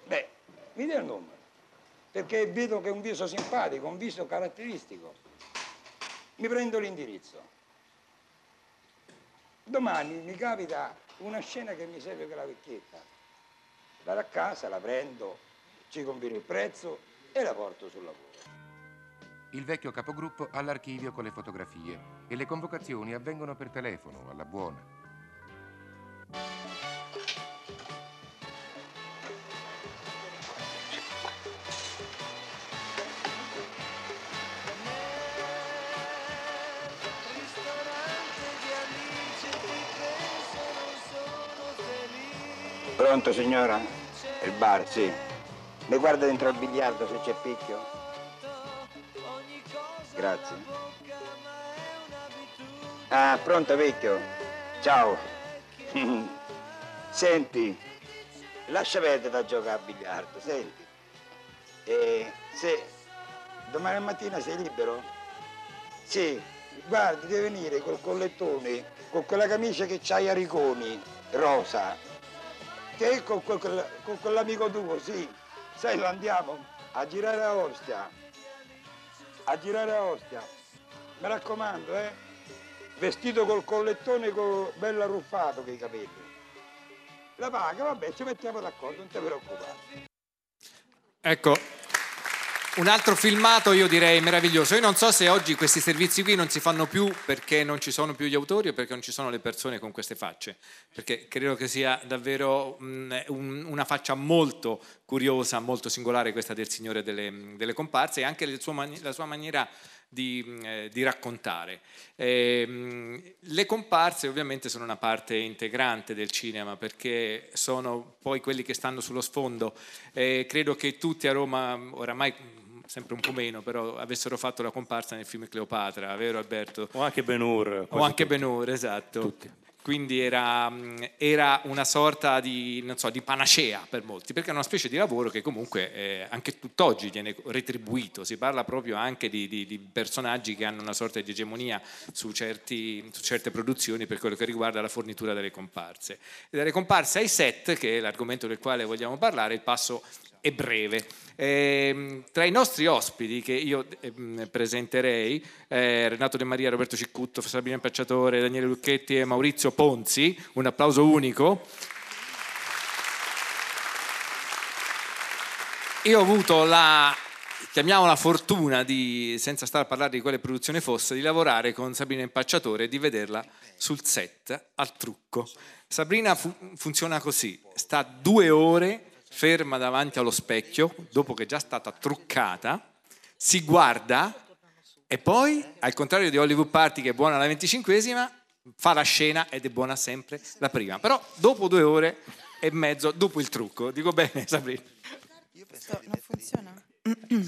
Beh, mi dia il numero, perché vedo che è un viso simpatico, un viso caratteristico. Mi prendo l'indirizzo. Domani mi capita una scena che mi serve quella vecchietta. Vado a casa, la prendo, ci conviene il prezzo e la porto sul lavoro. Il vecchio capogruppo ha l'archivio con le fotografie e le convocazioni avvengono per telefono, alla buona. Pronto signora? Il bar, sì. Mi guarda dentro al biliardo se c'è picchio? Grazie. Ah, pronto vecchio? Ciao. Senti, lascia perdere da giocare a biliardo, senti. E se domani mattina sei libero? Sì, guardi, devi venire col collettone, con quella camicia che c'hai a riconi, rosa. Che con, quel- con quell'amico tuo, sì. Sai, andiamo a girare a Ostia. A girare a Ostia. Mi raccomando, eh. Vestito col collettone co- bello arruffato che i capelli. La paga, vabbè, ci mettiamo d'accordo, non ti preoccupare. Ecco, un altro filmato io direi meraviglioso. Io non so se oggi questi servizi qui non si fanno più perché non ci sono più gli autori o perché non ci sono le persone con queste facce, perché credo che sia davvero mm, un- una faccia molto curiosa, molto singolare questa del Signore delle, delle comparse e anche la sua maniera di, mm, eh, di raccontare. Ehm, le comparse ovviamente sono una parte integrante del cinema perché sono poi quelli che stanno sullo sfondo. Eh, credo che tutti a Roma, oramai mm, sempre un po' meno, però avessero fatto la comparsa nel film Cleopatra, vero Alberto? O anche Ben-Hur. O anche Ben-Hur, esatto. Quindi era, mh, era una sorta di, non so, di panacea per molti, perché è una specie di lavoro che comunque eh, anche tutt'oggi viene retribuito. Si parla proprio anche di, di- di personaggi che hanno una sorta di egemonia su, certi- su certe produzioni per quello che riguarda la fornitura delle comparse. E dalle comparse ai set, che è l'argomento del quale vogliamo parlare, il passo è breve. Ehm, tra i nostri ospiti che io ehm, presenterei, eh, Renato De Maria, Roberto Ciccutto, Sabino Impacciatore, Daniele Lucchetti e Maurizio Ponzi, un applauso unico. Io ho avuto la, chiamiamola fortuna, di, senza stare a parlare di quale produzione fosse, di lavorare con Sabrina Impacciatore e di vederla sul set al trucco. Sabrina fu- funziona così, sta due ore ferma davanti allo specchio, dopo che è già stata truccata, si guarda e poi, al contrario di Hollywood Party che è buona la venticinquesima, fa la scena ed è buona sempre la prima. Però dopo due ore e mezzo, dopo il trucco, dico bene Sabrina. Questo non funziona?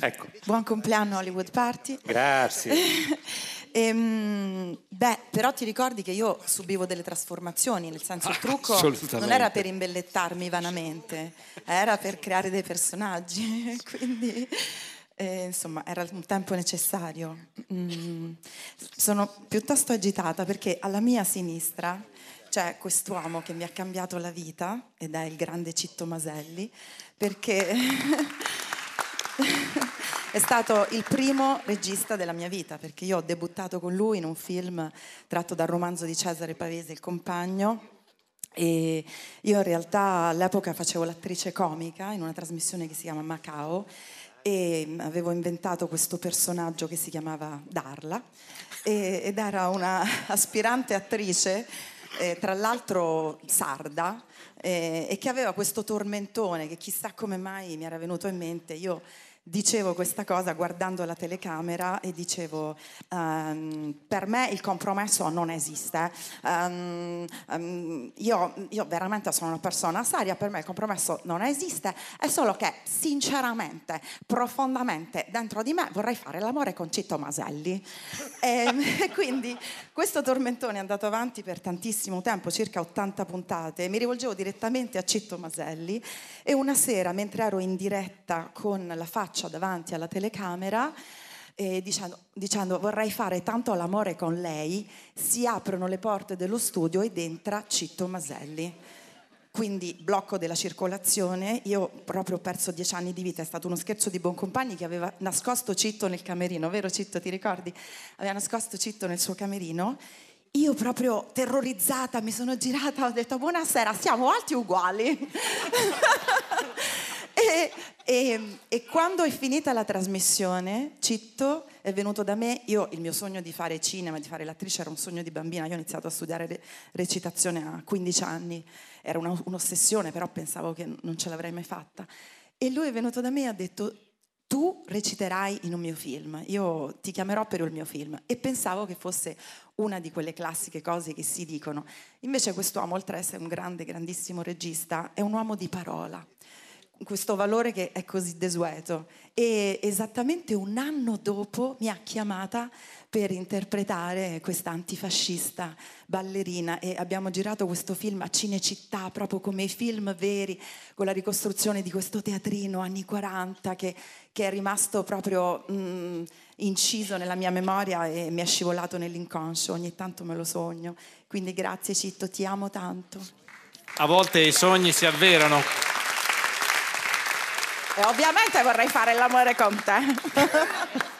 Ecco, Buon compleanno Hollywood Party. grazie. Ehm, beh, però ti ricordi che io subivo delle trasformazioni, nel senso il trucco Assolutamente. non era per imbellettarmi vanamente, era per creare dei personaggi. Quindi E, insomma, era un tempo necessario. Mm, sono piuttosto agitata perché alla mia sinistra c'è quest'uomo che mi ha cambiato la vita ed è il grande Citto Maselli, perché è stato il primo regista della mia vita, perché io ho debuttato con lui in un film tratto dal romanzo di Cesare Pavese, Il compagno, e io in realtà all'epoca facevo l'attrice comica in una trasmissione che si chiama Macao e avevo inventato questo personaggio che si chiamava Darla e- ed era una aspirante attrice, eh, tra l'altro sarda, eh, e che aveva questo tormentone che chissà come mai mi era venuto in mente. Io dicevo questa cosa guardando la telecamera e dicevo ehm, per me il compromesso non esiste. Ehm, ehm, io, io veramente sono una persona seria per me il compromesso non esiste è solo che sinceramente profondamente dentro di me vorrei fare l'amore con Citto Maselli. E quindi questo tormentone è andato avanti per tantissimo tempo circa 80 puntate mi rivolgevo direttamente a Citto Maselli. E una sera mentre ero in diretta con la faccia davanti alla telecamera dicendo, dicendo vorrei fare tanto l'amore con lei, si aprono le porte dello studio ed entra Citto Maselli. Quindi blocco della circolazione, io proprio ho perso dieci anni di vita, è stato uno scherzo di Boncompagni che aveva nascosto Citto nel camerino, vero Citto, ti ricordi? Aveva nascosto Citto nel suo camerino io proprio terrorizzata mi sono girata, ho detto buonasera, siamo alti uguali. e, e- e quando è finita la trasmissione, Citto è venuto da me, io il mio sogno di fare cinema, di fare l'attrice era un sogno di bambina, io ho iniziato a studiare re- recitazione a 15 anni, era una- un'ossessione, però pensavo che non ce l'avrei mai fatta. E lui è venuto da me e ha detto tu reciterai in un mio film, io ti chiamerò per il mio film. E pensavo che fosse una di quelle classiche cose che si dicono. Invece quest'uomo, oltre ad essere un grande, grandissimo regista, è un uomo di parola, questo valore che è così desueto. E esattamente un anno dopo mi ha chiamata per interpretare questa antifascista ballerina e abbiamo girato questo film a Cinecittà, proprio come i film veri, con la ricostruzione di questo teatrino anni 40 che, che è rimasto proprio mm, inciso nella mia memoria e mi è scivolato nell'inconscio, ogni tanto me lo sogno. Quindi grazie Citto, ti amo tanto. A volte i sogni si avverano. E ovviamente vorrei fare l'amore con te.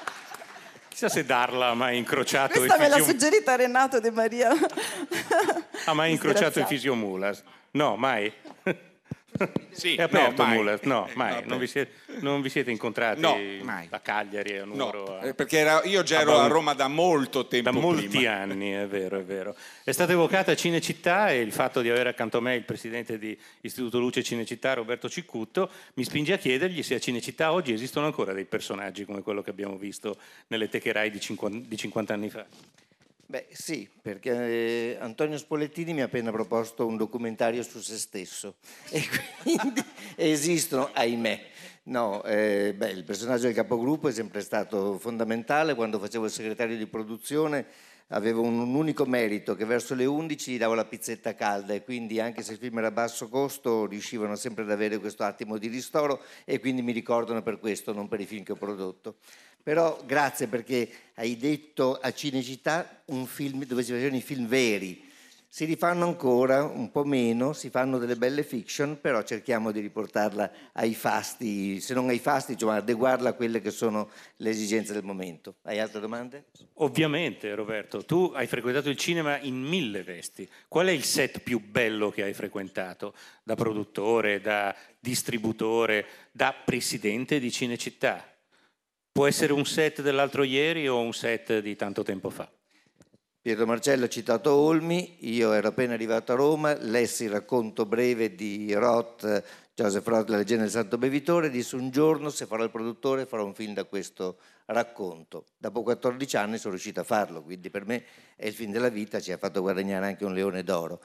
Chissà se Darla ha mai incrociato Questa me l'ha fisio... suggerita Renato De Maria. ha mai incrociato il fisio Mulas? No, mai. Sì, È aperto no, mai. Mulas? No, mai. vabbè. non, vi siete, non vi siete incontrati No, mai. a Cagliari, a Nuoro? a- Eh, Perché era- io già ero a Baun- Roma da molto tempo Da molti prima. anni, è vero, è vero. È stata evocata Cinecittà e il fatto di avere accanto a me il presidente di Istituto Luce Cinecittà, Roberto Ciccutto, mi spinge a chiedergli se a Cinecittà oggi esistono ancora dei personaggi come quello che abbiamo visto nelle teche Rai di 50, di 50 anni fa. Beh sì, perché eh, Antonio Spolettini mi ha appena proposto un documentario su se stesso e quindi esistono, ahimè. No, eh, beh, il personaggio del capogruppo è sempre stato fondamentale. Quando facevo il segretario di produzione avevo un, un unico merito, che verso le 11 gli davo la pizzetta calda e quindi anche se il film era a basso costo riuscivano sempre ad avere questo attimo di ristoro e quindi mi ricordano per questo, non per i film che ho prodotto. Però grazie perché hai detto a Cinecittà un film dove si facevano i film veri. Si rifanno ancora, un po' meno, si fanno delle belle fiction, però cerchiamo di riportarla ai fasti, se non ai fasti, insomma, adeguarla a quelle che sono le esigenze del momento. Hai altre domande? Ovviamente, Roberto, tu hai frequentato il cinema in mille vesti. Qual è il set più bello che hai frequentato? Da produttore, da distributore, da presidente di Cinecittà? Può essere un set dell'altro ieri o un set di tanto tempo fa? Pietro Marcello ha citato Olmi, io ero appena arrivato a Roma, lessi il racconto breve di Roth, Joseph Roth, La leggenda del santo bevitore, disse un giorno se farò il produttore farò un film da questo racconto. Dopo 14 anni sono riuscito a farlo, quindi per me è il film della vita, ci ha fatto guadagnare anche un leone d'oro.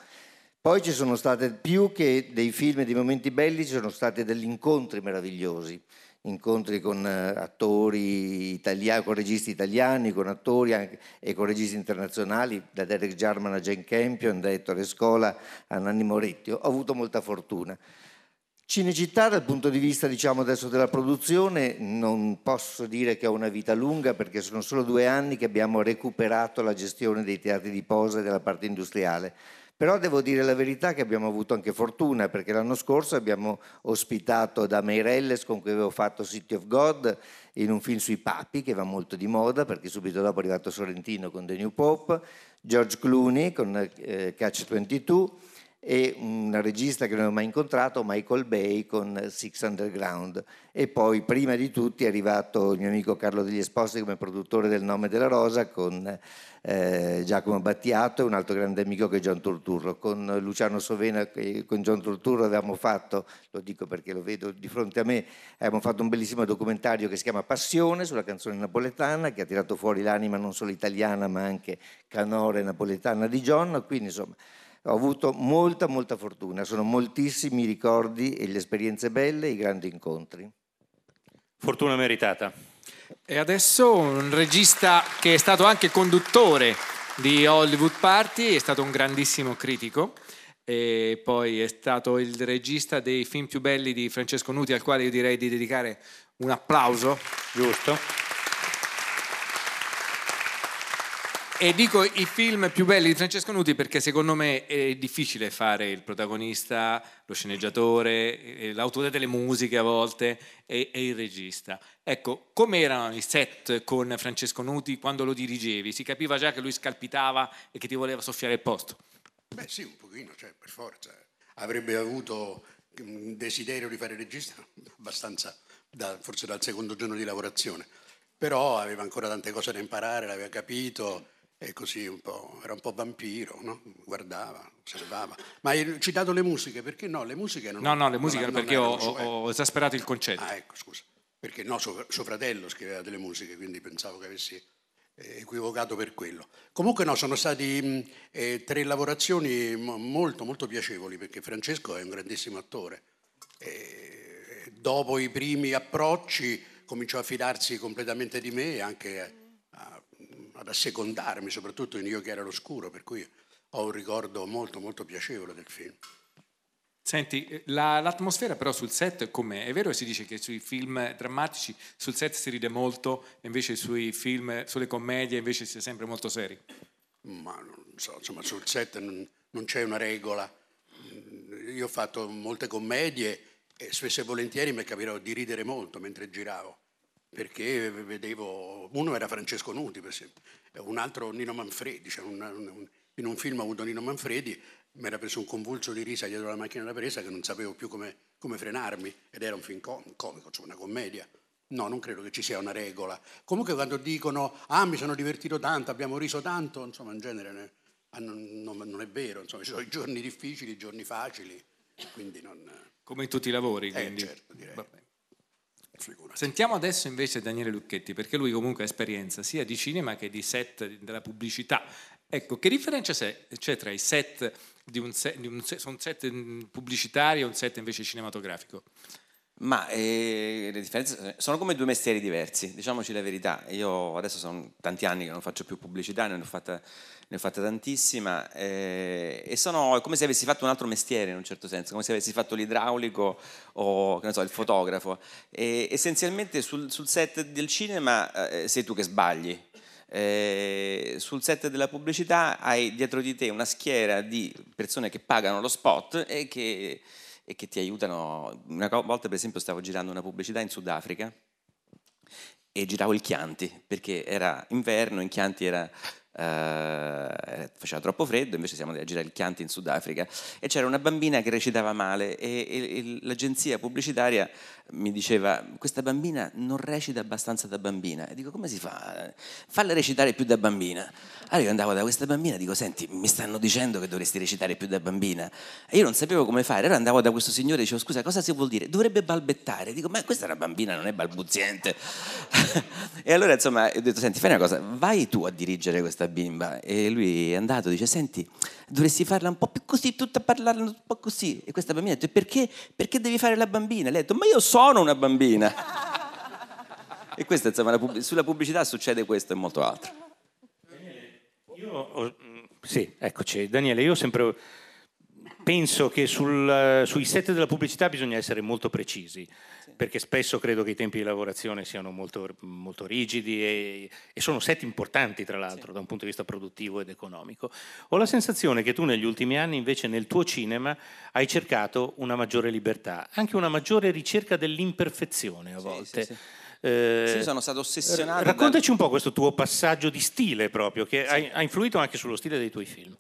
Poi ci sono state più che dei film e dei momenti belli, ci sono stati degli incontri meravigliosi, incontri con eh, attori italiani, con registi italiani, con attori anche- e con registi internazionali, da Derek Jarman a Jane Campion, da Ettore Scola a Nanni Moretti. Ho avuto molta fortuna. Cinecittà dal punto di vista diciamo adesso della produzione non posso dire che ho una vita lunga perché sono solo due anni che abbiamo recuperato la gestione dei teatri di posa e della parte industriale. Però devo dire la verità che abbiamo avuto anche fortuna perché l'anno scorso abbiamo ospitato da Meirelles con cui avevo fatto City of God in un film sui papi che va molto di moda perché subito dopo è arrivato Sorrentino con The New Pope, George Clooney con eh, Catch 22 e un regista che non ho mai incontrato, Michael Bay con Six Underground e poi prima di tutti è arrivato il mio amico Carlo degli Esposti come produttore del Nome della Rosa con eh, Giacomo Battiato e un altro grande amico che è John Turturro. Con Luciano Sovena e con John Turturro avevamo fatto, lo dico perché lo vedo di fronte a me, abbiamo fatto un bellissimo documentario che si chiama Passione sulla canzone napoletana che ha tirato fuori l'anima non solo italiana ma anche canore napoletana di John, quindi insomma ho avuto molta, molta fortuna, sono moltissimi i ricordi e le esperienze belle e i grandi incontri. Fortuna meritata. E adesso un regista che è stato anche conduttore di Hollywood Party, è stato un grandissimo critico e poi è stato il regista dei film più belli di Francesco Nuti al quale io direi di dedicare un applauso. Giusto. E dico i film più belli di Francesco Nuti perché secondo me è difficile fare il protagonista, lo sceneggiatore, l'autore delle musiche a volte e, e il regista. Ecco, come erano i set con Francesco Nuti quando lo dirigevi? Si capiva già che lui scalpitava e che ti voleva soffiare il posto? Beh sì, un pochino, cioè, per forza. Avrebbe avuto un desiderio di fare regista abbastanza, da, forse dal secondo giorno di lavorazione. Però aveva ancora tante cose da imparare, l'aveva capito e così un po', era un po' vampiro, no? guardava, osservava. Ma hai citato le musiche, perché no? Le musiche non No, no, le musiche non, perché ho, ho, esasperato il concetto. Ah, ecco, scusa. Perché no, suo, suo, fratello scriveva delle musiche, quindi pensavo che avessi eh, equivocato per quello. Comunque no, sono stati eh, tre lavorazioni molto, molto piacevoli, perché Francesco è un grandissimo attore. E dopo i primi approcci cominciò a fidarsi completamente di me e anche ad assecondarmi, soprattutto in Io che era l'oscuro, per cui ho un ricordo molto molto piacevole del film. Senti, eh, la, l'atmosfera però sul set com'è? È vero che si dice che sui film drammatici sul set si ride molto, invece sui film, sulle commedie invece si è sempre molto seri? Ma non so, insomma sul set non, non c'è una regola. Io ho fatto molte commedie e spesso e volentieri mi capirò di ridere molto mentre giravo perché vedevo, uno era Francesco Nuti per esempio, un altro Nino Manfredi, cioè un, un, in un film ho avuto Nino Manfredi, mi era preso un convulso di risa dietro la macchina da presa che non sapevo più come, come frenarmi ed era un film comico, cioè una commedia. No, non credo che ci sia una regola. Comunque quando dicono, ah mi sono divertito tanto, abbiamo riso tanto, insomma in genere ne, ah, non, non, non, è vero, insomma ci sono i giorni difficili, i giorni facili, quindi non... Come in tutti i lavori, eh, quindi. certo, direi. Vabbè. Sentiamo adesso invece Daniele Lucchetti, perché lui comunque ha esperienza sia di cinema che di set della pubblicità. Ecco, che differenza c'è tra i set di un set, di un set, un set pubblicitario e un set invece cinematografico? Ma eh, le differenze sono come due mestieri diversi, diciamoci la verità. Io adesso sono tanti anni che non faccio più pubblicità, ne ho fatta, ne ho fatta tantissima eh, e sono come se avessi fatto un altro mestiere in un certo senso, come se avessi fatto l'idraulico o so, il fotografo. E, essenzialmente sul, sul, set del cinema eh, sei tu che sbagli. Eh, sul set della pubblicità hai dietro di te una schiera di persone che pagano lo spot e che e che ti aiutano. Una volta per esempio stavo girando una pubblicità in Sudafrica e giravo il Chianti perché era inverno, in Chianti era Uh, faceva troppo freddo, invece siamo andati a girare il Chianti in Sudafrica e c'era una bambina che recitava male e, e, e, l'agenzia pubblicitaria mi diceva questa bambina non recita abbastanza da bambina e dico come si fa? Falla recitare più da bambina. Allora io andavo da questa bambina e dico senti mi stanno dicendo che dovresti recitare più da bambina e io non sapevo come fare, allora andavo da questo signore e dicevo scusa cosa si vuol dire? Dovrebbe balbettare, dico ma questa è una bambina non è balbuziente e allora insomma ho detto senti fai una cosa vai tu a dirigere questa bimba e lui è andato dice senti dovresti farla un po' più così tutta parlarla un po' così e questa bambina ha detto perché? perché devi fare la bambina? lei ha detto ma io sono una bambina e questo insomma pub- sulla pubblicità succede questo e molto altro io ho, sì eccoci Daniele io ho sempre penso che sul, sui set della pubblicità bisogna essere molto precisi, perché spesso credo che i tempi di lavorazione siano molto, molto rigidi e, e, sono set importanti, tra l'altro, sì. da un punto di vista produttivo ed economico. Ho la sensazione che tu negli ultimi anni, invece, nel tuo cinema hai cercato una maggiore libertà, anche una maggiore ricerca dell'imperfezione a volte. Sì, sì, eh, sì, sono stato ossessionato. Raccontaci da... un po' questo tuo passaggio di stile proprio, che ha, ha influito anche sullo stile dei tuoi film.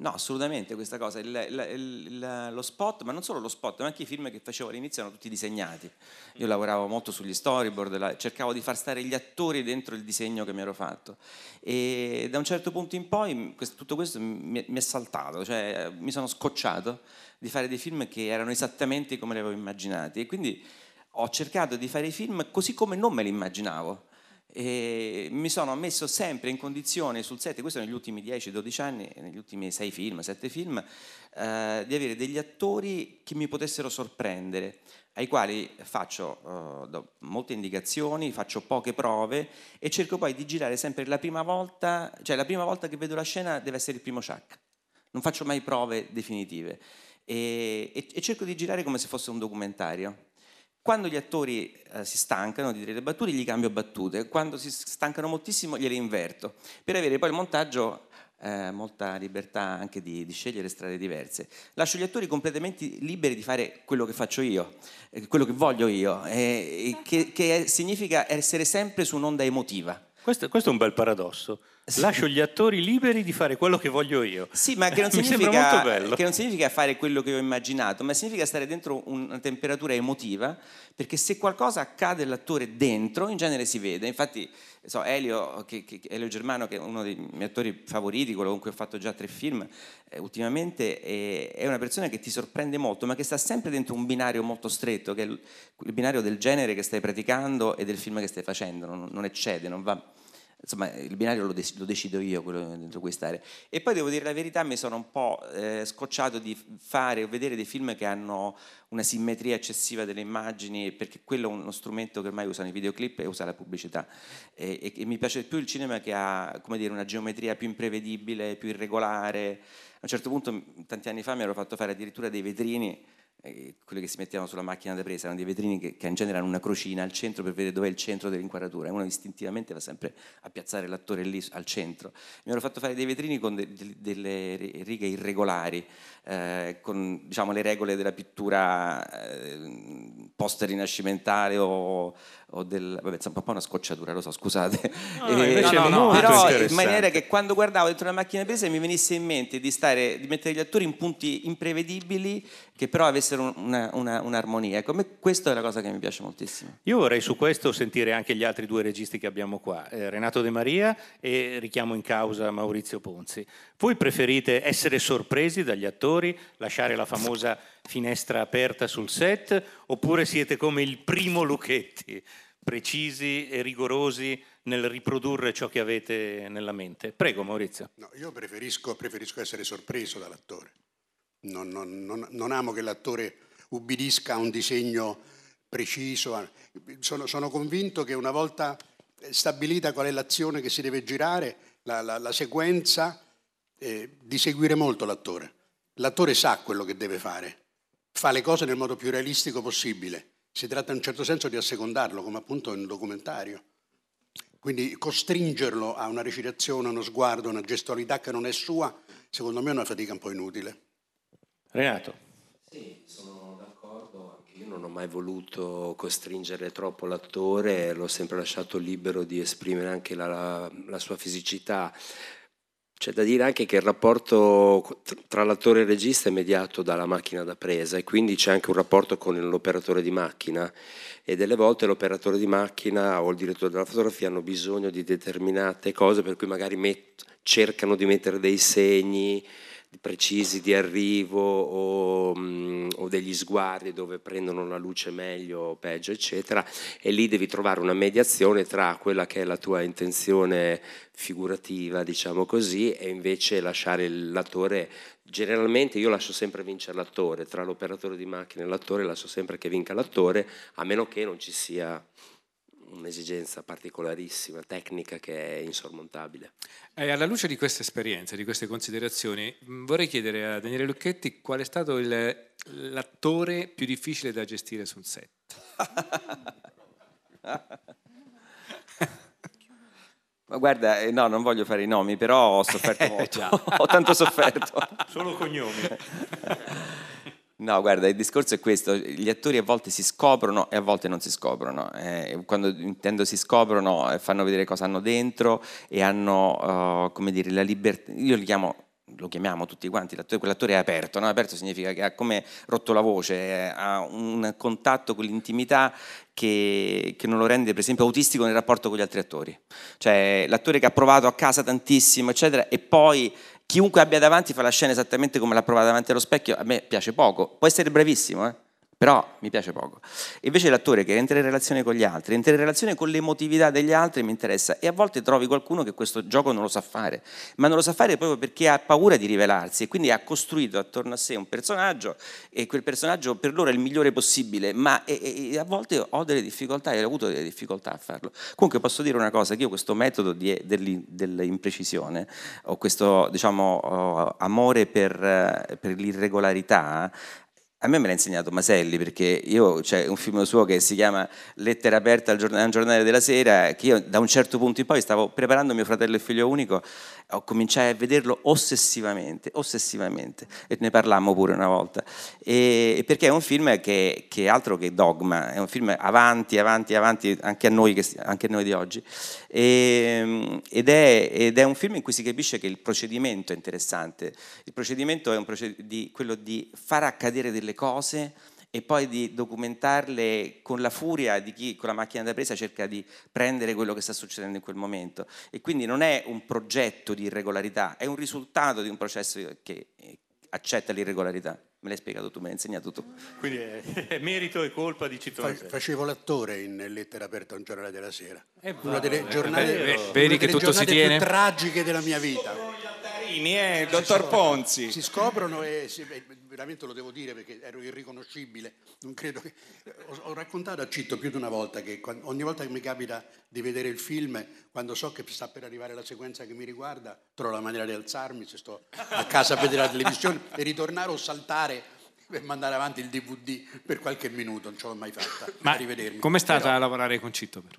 No, assolutamente questa cosa, il, il, il, lo spot, ma non solo lo spot, ma anche i film che facevo all'inizio erano tutti disegnati. Io lavoravo molto sugli storyboard, cercavo di far stare gli attori dentro il disegno che mi ero fatto. E da un certo punto in poi questo, tutto questo mi, mi, è saltato, cioè mi sono scocciato di fare dei film che erano esattamente come li avevo immaginati. E quindi ho cercato di fare i film così come non me li immaginavo e mi sono messo sempre in condizione sul set, questo negli ultimi 10-12 anni, negli ultimi 6 film, 7 film, eh, di avere degli attori che mi potessero sorprendere, ai quali faccio eh, molte indicazioni, faccio poche prove e cerco poi di girare sempre la prima volta, cioè la prima volta che vedo la scena deve essere il primo shack, non faccio mai prove definitive. E, e, e cerco di girare come se fosse un documentario quando gli attori eh, si stancano di dire le battute, gli cambio battute. Quando si stancano moltissimo, gliele inverto. Per avere poi il montaggio eh, molta libertà anche di, di, scegliere strade diverse. Lascio gli attori completamente liberi di fare quello che faccio io, eh, quello che voglio io, eh, che, che, significa essere sempre su un'onda emotiva. Questo, questo è un bel paradosso. Lascio gli attori liberi di fare quello che voglio io. Sì, ma che non, significa, che non significa fare quello che ho immaginato, ma significa stare dentro una temperatura emotiva, perché se qualcosa accade all'attore dentro, in genere si vede. Infatti, so, Elio, che, che, Elio Germano, che è uno dei miei attori favoriti, quello con cui ho fatto già tre film, eh, ultimamente è, è, una persona che ti sorprende molto, ma che sta sempre dentro un binario molto stretto, che è il, il binario del genere che stai praticando e del film che stai facendo, non, non eccede, non va insomma il binario lo, dec- lo, decido io quello dentro cui stare e poi devo dire la verità mi sono un po' eh, scocciato di fare o vedere dei film che hanno una simmetria eccessiva delle immagini perché quello è uno strumento che ormai usano i videoclip e usa la pubblicità. E, e, e mi piace più il cinema che ha dire, una geometria più imprevedibile più irregolare. A un certo punto tanti anni fa mi ero fatto fare addirittura dei vetrini eh, quelli che si mettevano sulla macchina da presa, erano dei vetrini che, che in genere hanno una crocina al centro per vedere dove è il centro dell'inquadratura uno istintivamente va sempre a piazzare l'attore lì al centro. Mi hanno fatto fare dei vetrini con de, de, delle righe irregolari, eh, con diciamo, le regole della pittura eh, post-rinascimentale o, o del... Vabbè, è un po' una scocciatura, lo so, scusate. No, eh, no, no, però in maniera che quando guardavo dentro la macchina presa mi venisse in mente di, stare, di mettere gli attori in punti imprevedibili che però avessero una, una, un'armonia. Ecco, questa è la cosa che mi piace moltissimo. Io vorrei su questo sentire anche gli altri due registi che abbiamo qua, eh, Renato De Maria e richiamo in causa Maurizio Ponzi. Voi preferite essere sorpresi dagli attori, lasciare la famosa finestra aperta sul set, oppure siete come il primo Lucchetti, precisi e rigorosi nel riprodurre ciò che avete nella mente? Prego Maurizio. No, io preferisco, preferisco essere sorpreso dall'attore non, non, non, non amo che l'attore ubbidisca a un disegno preciso. Sono, sono, convinto che una volta stabilita qual è l'azione che si deve girare, la, la, la sequenza, eh, di seguire molto l'attore. L'attore sa quello che deve fare, fa le cose nel modo più realistico possibile. Si tratta in un certo senso di assecondarlo, come appunto in un documentario. Quindi costringerlo a una recitazione, uno sguardo, una gestualità che non è sua, secondo me è una fatica un po' inutile. Renato. Sì, sono d'accordo, anche io non ho mai voluto costringere troppo l'attore, l'ho sempre lasciato libero di esprimere anche la, la, la sua fisicità. C'è da dire anche che il rapporto tra l'attore e il regista è mediato dalla macchina da presa e quindi c'è anche un rapporto con l'operatore di macchina e delle volte l'operatore di macchina o il direttore della fotografia hanno bisogno di determinate cose per cui magari met- cercano di mettere dei segni, precisi di arrivo o, mh, o, degli sguardi dove prendono la luce meglio o peggio, eccetera, e lì devi trovare una mediazione tra quella che è la tua intenzione figurativa, diciamo così, e invece lasciare l'attore. Generalmente io lascio sempre vincere l'attore, tra l'operatore di macchina e l'attore lascio sempre che vinca l'attore, a meno che non ci sia un'esigenza particolarissima, tecnica che è insormontabile. E alla luce di queste esperienze, di queste considerazioni, mh, vorrei chiedere a Daniele Lucchetti qual è stato il- l'attore più difficile da gestire sul set. Ma guarda, eh, no, non voglio fare i nomi, però ho sofferto Eh, molto. ho tanto sofferto. Solo cognomi. No, guarda, il discorso è questo, gli attori a volte si scoprono e a volte non si scoprono. Eh, quando intendo si scoprono, eh, fanno vedere cosa hanno dentro e hanno, eh, come dire, la libertà, io li chiamo, lo chiamiamo tutti quanti, l'attore, quell'attore è aperto, no? aperto significa che ha come rotto la voce, eh, ha un contatto con l'intimità che, che non lo rende per esempio autistico nel rapporto con gli altri attori. Cioè l'attore che ha provato a casa tantissimo, eccetera, e poi chiunque abbia davanti fa la scena esattamente come l'ha provata davanti allo specchio, a me piace poco. Può essere bravissimo, eh? Però mi piace poco. Invece l'attore che entra in relazione con gli altri, entra in relazione con l'emotività degli altri, mi interessa. E a volte trovi qualcuno che questo gioco non lo sa fare, ma non lo sa fare proprio perché ha paura di rivelarsi e quindi ha costruito attorno a sé un personaggio e quel personaggio per loro è il migliore possibile, ma e- e- a volte ho delle difficoltà e ho avuto delle difficoltà a farlo. Comunque posso dire una cosa, che io questo metodo di- dell'imprecisione, o questo diciamo, amore per, per l'irregolarità, a me me l'ha insegnato Maselli perché io c'è un film suo che si chiama Lettera aperta al giornale, della sera che io da un certo punto in poi stavo preparando mio fratello e figlio unico ho cominciato a vederlo ossessivamente, ossessivamente e ne parlammo pure una volta. E, perché è un film che, che altro che dogma, è un film avanti, avanti, avanti anche a noi, che, anche a noi di oggi. E, ed, è, ed è un film in cui si capisce che il procedimento è interessante, il procedimento è proced- di, quello di far accadere delle cose e poi di documentarle con la furia di chi con la macchina da presa cerca di prendere quello che sta succedendo in quel momento. E quindi non è un progetto di irregolarità, è un risultato di un processo che eh, accetta l'irregolarità. Me l'hai spiegato tu, me l'hai insegnato tu. Quindi è, è merito e colpa di Cito Fa- Martelli. facevo l'attore in Lettera aperta a un giornale della sera. Eh, una delle bravo, giornate, è Vedi che delle tutto si giornate tiene? più tragiche della mia vita. Eh, dottor Ponzi. Si scoprono e si- veramente lo devo dire perché ero irriconoscibile. Non credo che, ho, ho raccontato a Citto più di una volta che quan- ogni volta che mi capita di vedere il film, quando so che sta per arrivare la sequenza che mi riguarda, trovo la maniera di alzarmi se sto a casa a vedere la televisione e ritornare o saltare per mandare avanti il DVD per qualche minuto. Non ce l'ho mai fatta. Ma a rivedermi. com'è stata Però- a lavorare con Citto? però?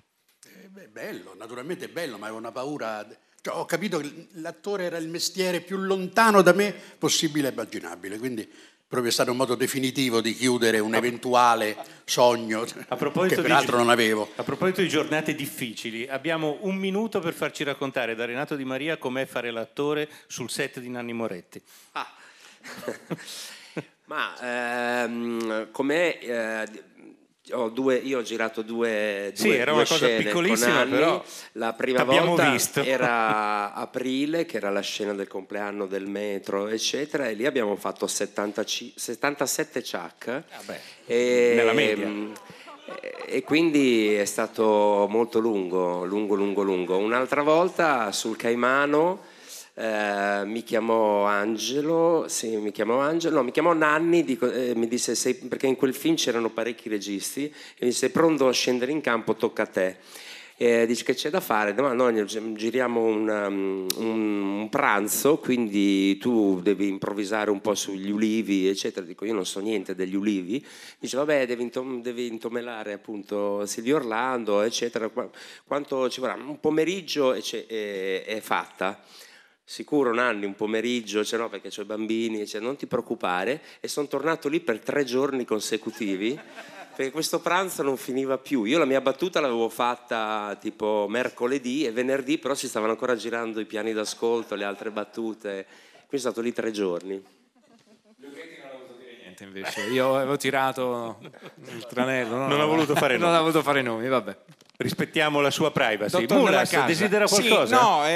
eh, beh, bello, naturalmente è bello, ma avevo una paura. Cioè, ho capito che l'attore era il mestiere più lontano da me possibile e immaginabile, quindi proprio è stato un modo definitivo di chiudere un eventuale sogno A proposito, che di, peraltro non avevo. a proposito di giornate difficili, abbiamo un minuto per farci raccontare da Renato Di Maria com'è fare l'attore sul set di Nanni Moretti. Ma ehm, com'è? eh, due- io ho girato due, Sì, due- era due una cosa piccolissima, con Anni. però La prima volta visto. era aprile, che era la scena del compleanno del metro, eccetera, e lì abbiamo fatto 70 ci- 77 ciak. e, nella media. mm, e quindi è stato molto lungo, lungo, lungo, lungo. Un'altra volta sul Caimano eh, mi chiamò Angelo, sì, mi chiamò Angelo, no, mi chiamò Nanni, dico- eh, mi disse, "Sei-" perché in quel film c'erano parecchi registi, e mi disse, sei pronto a scendere in campo, tocca a te. E dice che c'è da fare, no, no, giriamo un, um, un- un pranzo, quindi tu devi improvvisare un po' sugli ulivi, eccetera. Dico, io non so niente degli ulivi. Dice, vabbè, devi, intom- devi intomelare appunto Silvio Orlando, eccetera. Qua- Quanto ci vorrà? Un pomeriggio e e- è fatta. Sicuro Nanni, un pomeriggio, cioè no, perché ho i bambini, cioè, non ti preoccupare. E sono tornato lì per tre giorni consecutivi, perché questo pranzo non finiva più. Io la mia battuta l'avevo fatta tipo mercoledì e venerdì, però si stavano ancora girando i piani d'ascolto, le altre battute. Quindi sono stato lì tre giorni. Niente, invece. Io avevo tirato il tranello. no, Non no, ha voluto fare Non nomi. ha voluto fare nomi, vabbè. Rispettiamo la sua privacy. Dottor Della Mulas, Casa. desidera Sì, qualcosa? no, eh,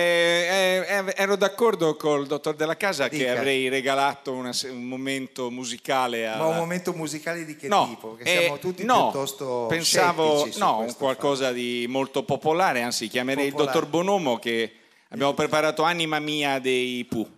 eh, eh, ero d'accordo col dottor Della Casa che Dica. avrei regalato una un momento musicale a... Ma un momento musicale di che No, tipo? Perché siamo eh, tutti no, piuttosto pensavo no, qualcosa di molto popolare, anzi chiamerei Popolare. il dottor Bonomo che abbiamo preparato Anima Mia dei Pooh.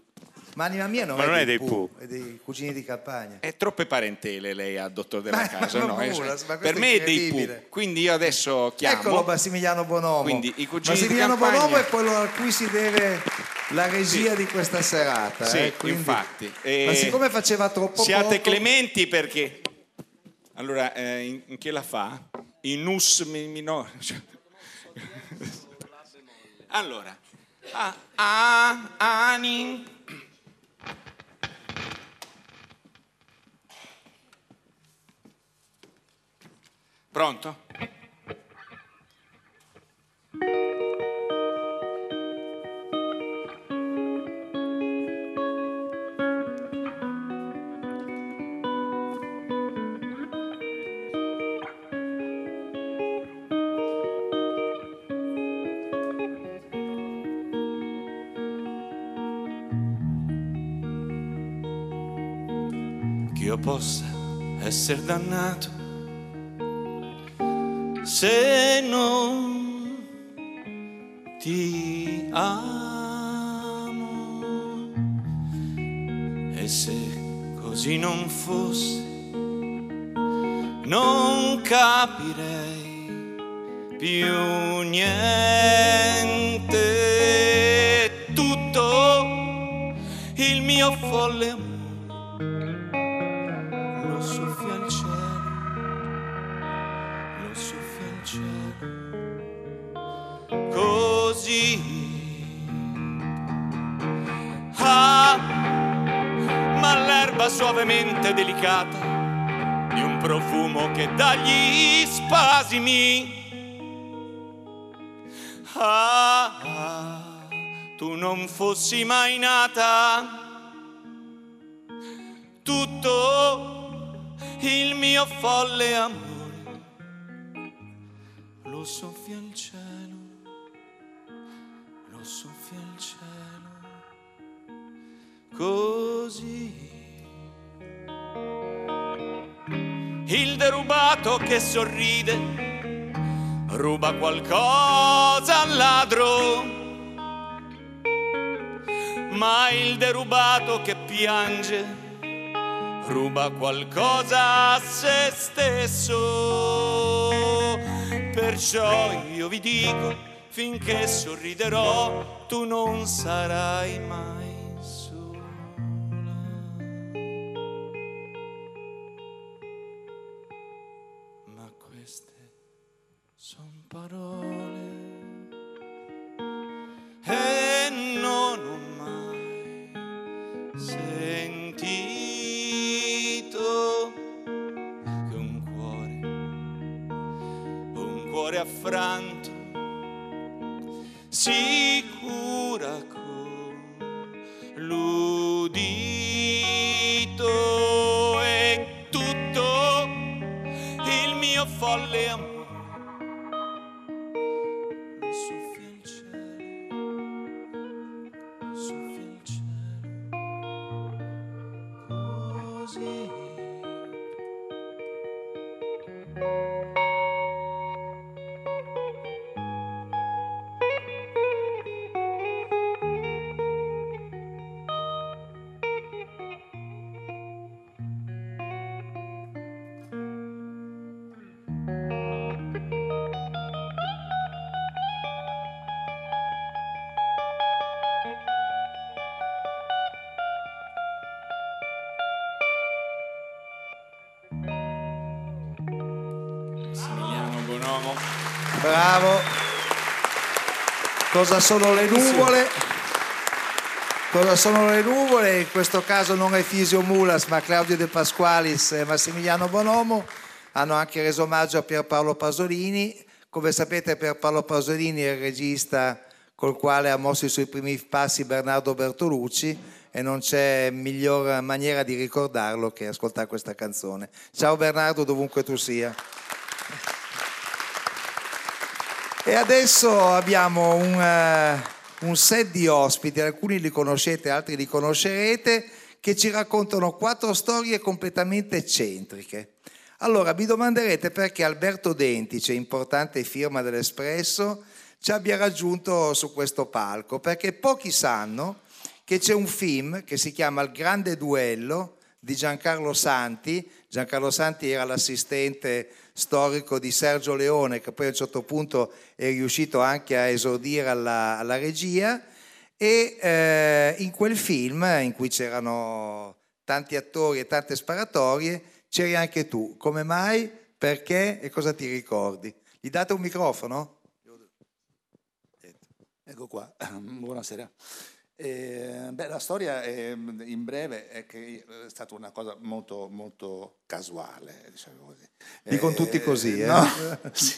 Ma anima mia non, Ma è, non dei è dei Pooh, è dei cugini di campagna. È troppe parentele lei ha dottor della Ma- casa, ma no? eh, cioè, ma per è me è dei. Pooh. Quindi io adesso chiamo. Eccolo Massimiliano Bonomo. Quindi i cugini Massimiliano di campagna. Bonomo è quello a cui si deve la regia Sì. di questa serata. Sì, eh, quindi- infatti. Ma Eh, siccome faceva troppo Siate poco, clementi perché... Allora, eh, in, in che la fa? In us mi- minore. allora, a, a, ani... Pronto? che io possa essere dannato se non ti amo. E se così non fosse non capirei l'erba suavemente delicata di un profumo che dà gli spasimi. Ah, ah, tu non fossi mai nata tutto il mio folle amore lo soffia il cielo, lo soffia il cielo, così. Il derubato che sorride ruba qualcosa al ladro, ma il derubato che piange ruba qualcosa a se stesso. Perciò io vi dico, finché sorriderò, tu non sarai mai paró. Cosa sono le nuvole? Cosa sono le nuvole? In questo caso non è Fisio Mulas, ma Claudio De Pasqualis e Massimiliano Bonomo hanno anche reso omaggio a Pierpaolo Pasolini. Come sapete Pierpaolo Pasolini è il regista col quale ha mosso i suoi primi passi Bernardo Bertolucci e non c'è miglior maniera di ricordarlo che ascoltare questa canzone. Ciao Bernardo, dovunque tu sia. E adesso abbiamo un, eh, un set di ospiti, alcuni li conoscete, altri li conoscerete, che ci raccontano quattro storie completamente eccentriche. Allora, vi domanderete perché Alberto Dentice, importante firma dell'Espresso, ci abbia raggiunto su questo palco, perché pochi sanno che c'è un film che si chiama Il grande duello di Giancarlo Santi. Giancarlo Santi era l'assistente storico di Sergio Leone, che poi a un certo punto è riuscito anche a esordire alla, alla regia. E eh, in quel film, in cui c'erano tanti attori e tante sparatorie, c'eri anche tu. Come mai? Perché? E cosa ti ricordi? Gli date un microfono? Ecco qua, buonasera. Eh, beh, la storia è, in breve è che è stata una cosa molto, molto casuale, diciamo così. Dicono tutti così, eh? no? Sì,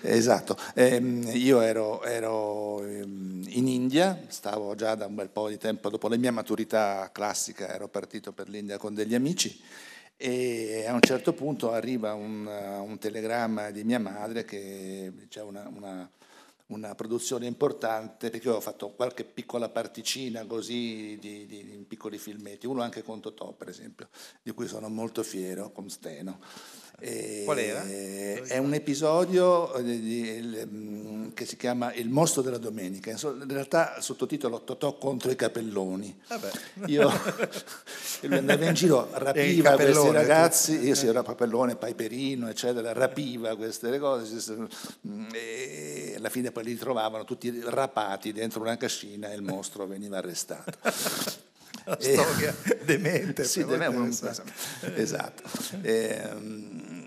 esatto. Eh, io ero, ero, ehm, in India, stavo già da un bel po' di tempo, dopo la mia maturità classica ero partito per l'India con degli amici e a un certo punto arriva un, un telegramma di mia madre che c'è una, una una produzione importante perché ho fatto qualche piccola particina così di, di, di piccoli filmetti, uno anche con Totò per esempio, di cui sono molto fiero, con Steno. E Qual era? È un episodio di, di, mm, che si chiama Il mostro della domenica, in realtà sottotitolo Totò contro i capelloni. Vabbè. Io lui andava in giro, rapiva questi ragazzi, io sì, era papellone, Paiperino, eccetera, rapiva queste cose mm, e alla fine poi li trovavano tutti rapati dentro una cascina e il mostro veniva arrestato. Una storia demente. Sì, deve- un- interessante. esatto. Ehm,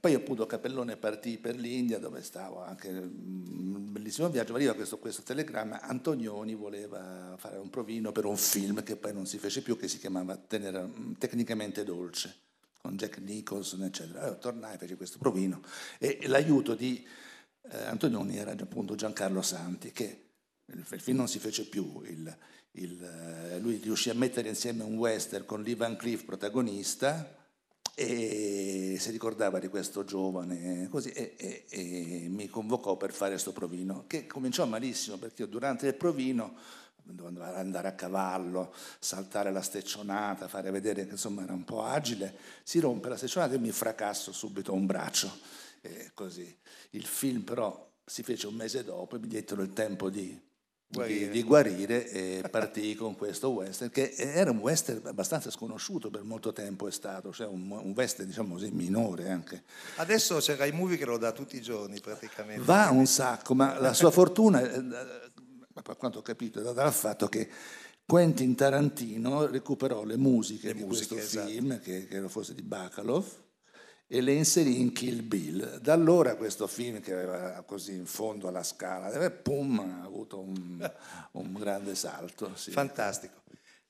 poi appunto Capellone partì per l'India dove stavo anche un bellissimo viaggio, ma arriva questo, questo telegramma, Antonioni voleva fare un provino per un film che poi non si fece più, che si chiamava Tenera- Tecnicamente Dolce, con Jack Nicholson, eccetera. Allora tornai, feci questo provino e l'aiuto di eh, Antonioni era appunto Giancarlo Santi, che il, il film non si fece più, il- il, eh, lui riuscì a mettere insieme un western con Lee Van Cleef protagonista e si ricordava di questo giovane così, e, e- e mi convocò per fare questo provino, che cominciò malissimo perché io durante il provino dovevo andare a cavallo, saltare la steccionata, fare vedere che insomma era un po' agile, si rompe la steccionata e mi fracasso subito un braccio. E così. Il film però si fece un mese dopo e mi diedero il tempo di Guarire. di, di guarire e partì con questo western che era un western abbastanza sconosciuto per molto tempo è stato, cioè un, un western diciamo così minore anche. Adesso c'è Rai Movie che lo dà tutti i giorni praticamente. Va un sacco, ma la sua fortuna, eh, per quanto ho capito, è data dal fatto che Quentin Tarantino recuperò le musiche di musiche, questo esatto. film, che credo fosse di Bacalov, e le inserì in Kill Bill. Da allora questo film, che aveva così in fondo alla scala, eh, pum, ha avuto un, un grande salto. sì. Fantastico.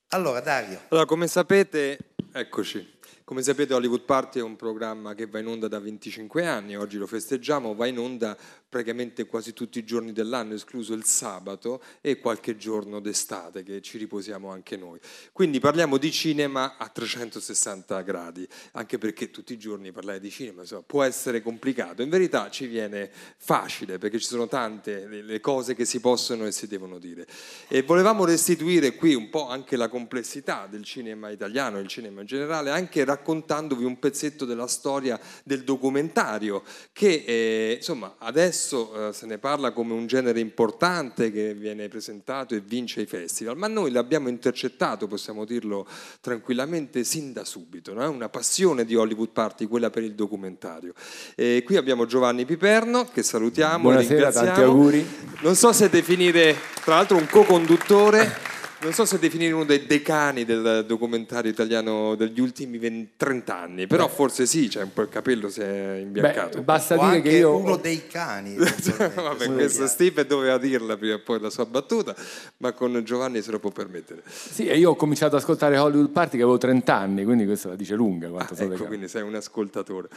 Allora, Dario. Allora, come sapete, eccoci. Come sapete Hollywood Party è un programma che va in onda da 25 anni, oggi lo festeggiamo, va in onda praticamente quasi tutti i giorni dell'anno, escluso il sabato e qualche giorno d'estate che ci riposiamo anche noi. Quindi parliamo di cinema a 360 gradi, anche perché tutti i giorni parlare di cinema insomma, può essere complicato, in verità ci viene facile perché ci sono tante le- cose che si possono e si devono dire. E volevamo restituire qui un po' anche la complessità del cinema italiano, il cinema in generale, anche raccontandovi un pezzetto della storia del documentario, che eh, insomma adesso eh, se ne parla come un genere importante che viene presentato e vince i festival, ma noi l'abbiamo intercettato, possiamo dirlo tranquillamente, sin da subito. no? È una passione di Hollywood Party, quella per il documentario. E qui abbiamo Giovanni Piperno, che salutiamo. e Buonasera, ringraziamo. tanti auguri. Non so se definire, tra l'altro, un co-conduttore. Non so se definire uno dei decani del documentario italiano degli ultimi 20 30 anni, però forse sì, c'è un po' il capello si è imbiancato. Beh, basta O dire anche che io- uno dei cani. Vabbè, questo Steve doveva dirla prima o poi la sua battuta, ma con Giovanni se lo può permettere. Sì, e io ho cominciato ad ascoltare Hollywood Party che avevo 30 anni, quindi questo la dice lunga. Quanto sono Ecco, quindi sei un ascoltatore.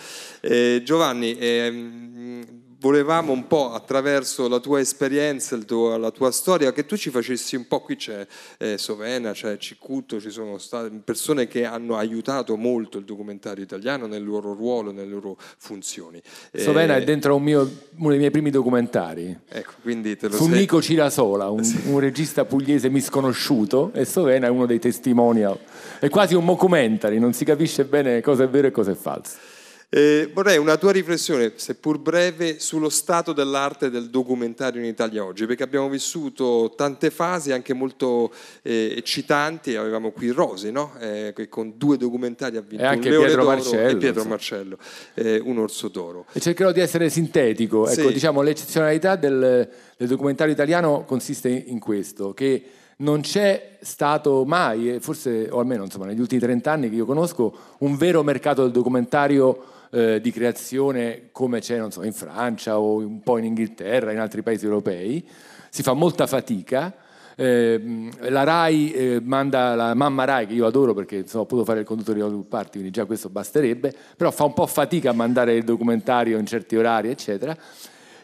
Eh, Giovanni, ehm, volevamo un po' attraverso la tua esperienza, tuo- la tua storia, che tu ci facessi un po', qui c'è eh, Sovena, c'è Ciccutto, ci sono state persone che hanno aiutato molto il documentario italiano nel loro ruolo, nelle loro funzioni. Eh, Sovena è dentro un mio- uno dei miei primi documentari. Ecco, quindi te lo Fu sei... Nico Cirasola, un, un regista pugliese misconosciuto, e Sovena è uno dei testimonial. È quasi un mockumentary, non si capisce bene cosa è vero e cosa è falso. Eh, vorrei una tua riflessione, seppur breve, sullo stato dell'arte del documentario in Italia oggi, perché abbiamo vissuto tante fasi anche molto eh, eccitanti. Avevamo qui Rosi, no? eh, con due documentari ha vinto E anche un Leone Pietro Marcello, e Pietro insomma. Marcello, eh, un Orso d'Oro. E cercherò di essere sintetico. Ecco, Sì. diciamo, l'eccezionalità del, del documentario italiano consiste in questo, che non c'è stato mai, forse, o almeno insomma, negli ultimi 30 anni che io conosco, un vero mercato del documentario eh, di creazione come c'è so, in Francia o un po' in Inghilterra, in altri paesi europei. Si fa molta fatica. Eh, la RAI eh, manda la mamma RAI che io adoro perché insomma, ho potuto fare il conduttore di Hollywood Party quindi già questo basterebbe però fa un po' fatica a mandare il documentario in certi orari eccetera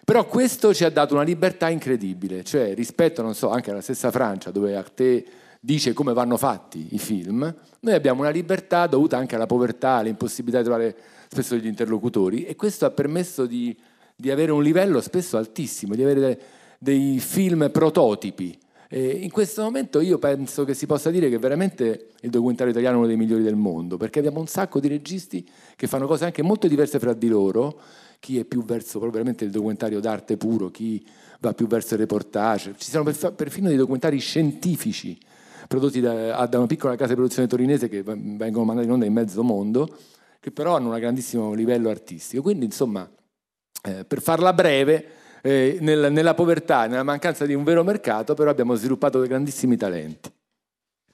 però questo ci ha dato una libertà incredibile cioè rispetto non so anche alla stessa Francia dove Arte dice come vanno fatti i film noi abbiamo una libertà dovuta anche alla povertà all'impossibilità di trovare spesso degli interlocutori e questo ha permesso di, di avere un livello spesso altissimo di avere de- dei film prototipi. E in questo momento io penso che si possa dire che veramente il documentario italiano è uno dei migliori del mondo, perché abbiamo un sacco di registi che fanno cose anche molto diverse fra di loro, chi è più verso proprio veramente il documentario d'arte puro, chi va più verso il reportage, ci sono perf- perfino dei documentari scientifici prodotti da, da una piccola casa di produzione torinese che vengono mandati in onda in mezzo mondo, che però hanno un grandissimo livello artistico. Quindi insomma, eh, per farla breve, eh, nel- nella povertà, nella mancanza di un vero mercato, però abbiamo sviluppato dei grandissimi talenti.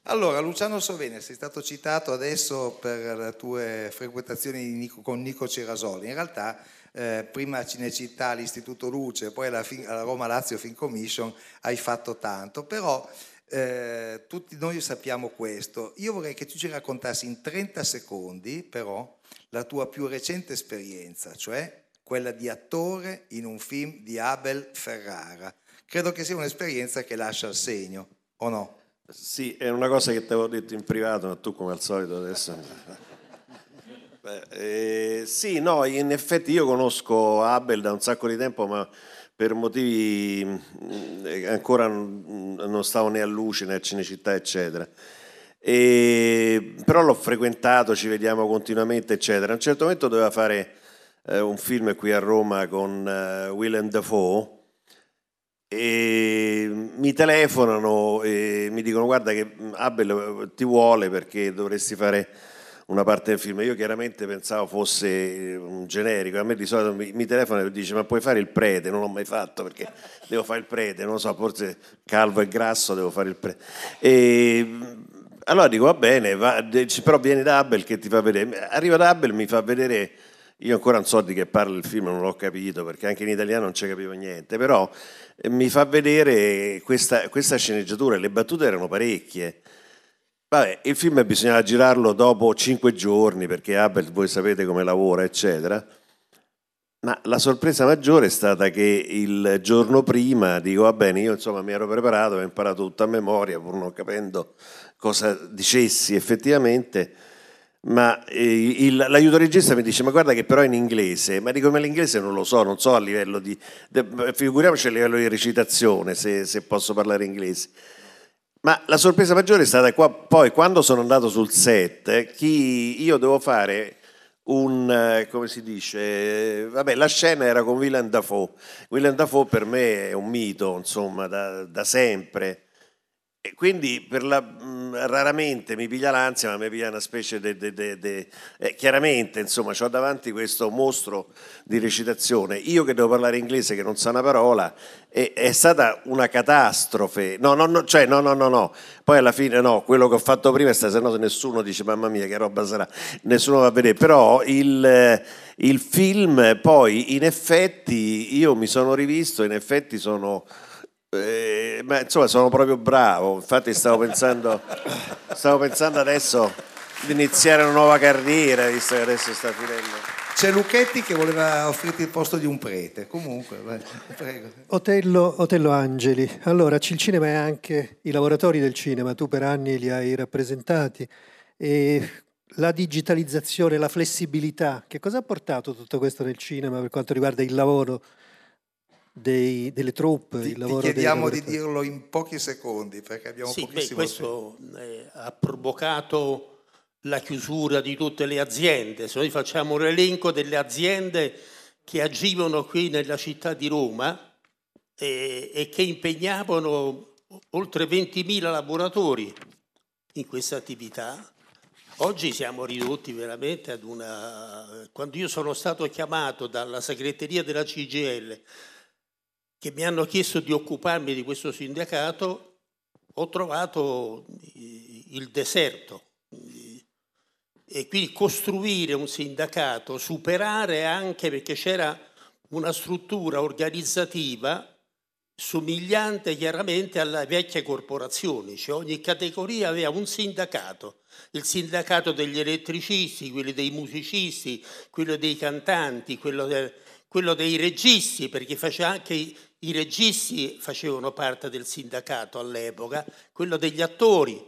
Allora, Luciano Sovene, sei stato citato adesso per le tue frequentazioni Nico- con Nico Cerasoli. In realtà, eh, prima a Cinecittà, l'Istituto Luce, poi alla, Fin- alla Roma Lazio Film Commission, hai fatto tanto. Però eh, tutti noi sappiamo questo. Io vorrei che tu ci raccontassi in 30 secondi, però, la tua più recente esperienza, cioè quella di attore in un film di Abel Ferrara. Credo che sia un'esperienza che lascia il segno, o no? Sì, è una cosa che ti avevo detto in privato, ma tu come al solito adesso... Beh, eh, sì, no, in effetti io conosco Abel da un sacco di tempo, ma per motivi mm, eh, ancora non stavo né a Luce né a Cinecittà, eccetera. E- però l'ho frequentato, ci vediamo continuamente, eccetera. A un certo momento doveva fare eh, un film qui a Roma con eh, Willem Dafoe e mi telefonano e mi dicono guarda che Abel eh, ti vuole perché dovresti fare una parte del film. Io chiaramente pensavo fosse un generico, a me di solito mi, mi telefona e dice ma puoi fare il prete, non l'ho mai fatto perché devo fare il prete, non lo so, forse calvo e grasso devo fare il prete. E, allora dico va bene, va- però vieni da Abel che ti fa vedere. Arriva da Abel, mi fa vedere, io ancora non so di che parla il film, non l'ho capito perché anche in italiano non ci capivo niente, però eh, mi fa vedere questa, questa sceneggiatura, le battute erano parecchie. Vabbè, il film bisognava girarlo dopo cinque giorni perché Abel, voi sapete come lavora, eccetera. Ma la sorpresa maggiore è stata che il giorno prima dico, va bene, io insomma mi ero preparato, ho imparato tutta a memoria, pur non capendo cosa dicessi effettivamente, ma eh, il- l'aiuto regista mi dice, ma guarda che però è in inglese, ma dico, ma l'inglese non lo so, non so a livello di, de- figuriamoci a livello di recitazione, se, se posso parlare inglese. Ma la sorpresa maggiore è stata qua, poi quando sono andato sul set, chi, io devo fare un, come si dice, vabbè la scena era con Willem Dafoe, Willem Dafoe per me è un mito, insomma, da, da sempre. E quindi la- mh, raramente mi piglia l'ansia, ma mi piglia una specie di... chiaramente, insomma, ho davanti questo mostro di recitazione. Io che devo parlare inglese, che non sa una parola, è, è stata una catastrofe. No, no, no, cioè, no, no, no, no. Poi alla fine no, quello che ho fatto prima è stato, se no nessuno dice, mamma mia, che roba sarà. Nessuno va a vedere. Però il, il film, poi, in effetti, io mi sono rivisto, in effetti sono... Eh, ma insomma sono proprio bravo, infatti stavo pensando, stavo pensando adesso di iniziare una nuova carriera, visto che adesso sta finendo. C'è Lucchetti che voleva offrirti il posto di un prete. Comunque, vai, prego. Otello, Otello Angeli. Allora, il cinema è anche i lavoratori del cinema, tu per anni li hai rappresentati. E la digitalizzazione, la flessibilità, che cosa ha portato tutto questo nel cinema per quanto riguarda il lavoro dei- delle troupe? Ti, il ti lavoro dei chiediamo di dirlo in pochi secondi perché abbiamo Sì, beh, pochissimo questo eh, ha provocato la chiusura di tutte le aziende. Se noi facciamo un elenco delle aziende che agivano qui nella città di Roma e, e che impegnavano oltre 20.000 lavoratori in questa attività, oggi siamo ridotti veramente ad una... Quando io sono stato chiamato dalla segreteria della CGL che mi hanno chiesto di occuparmi di questo sindacato, ho trovato il deserto. E quindi costruire un sindacato, superare anche perché c'era una struttura organizzativa somigliante chiaramente alle vecchie corporazioni, cioè ogni categoria aveva un sindacato, il sindacato degli elettricisti, quello dei musicisti, quello dei cantanti, quello, de, quello dei registi, perché anche i, registi facevano parte del sindacato all'epoca, quello degli attori.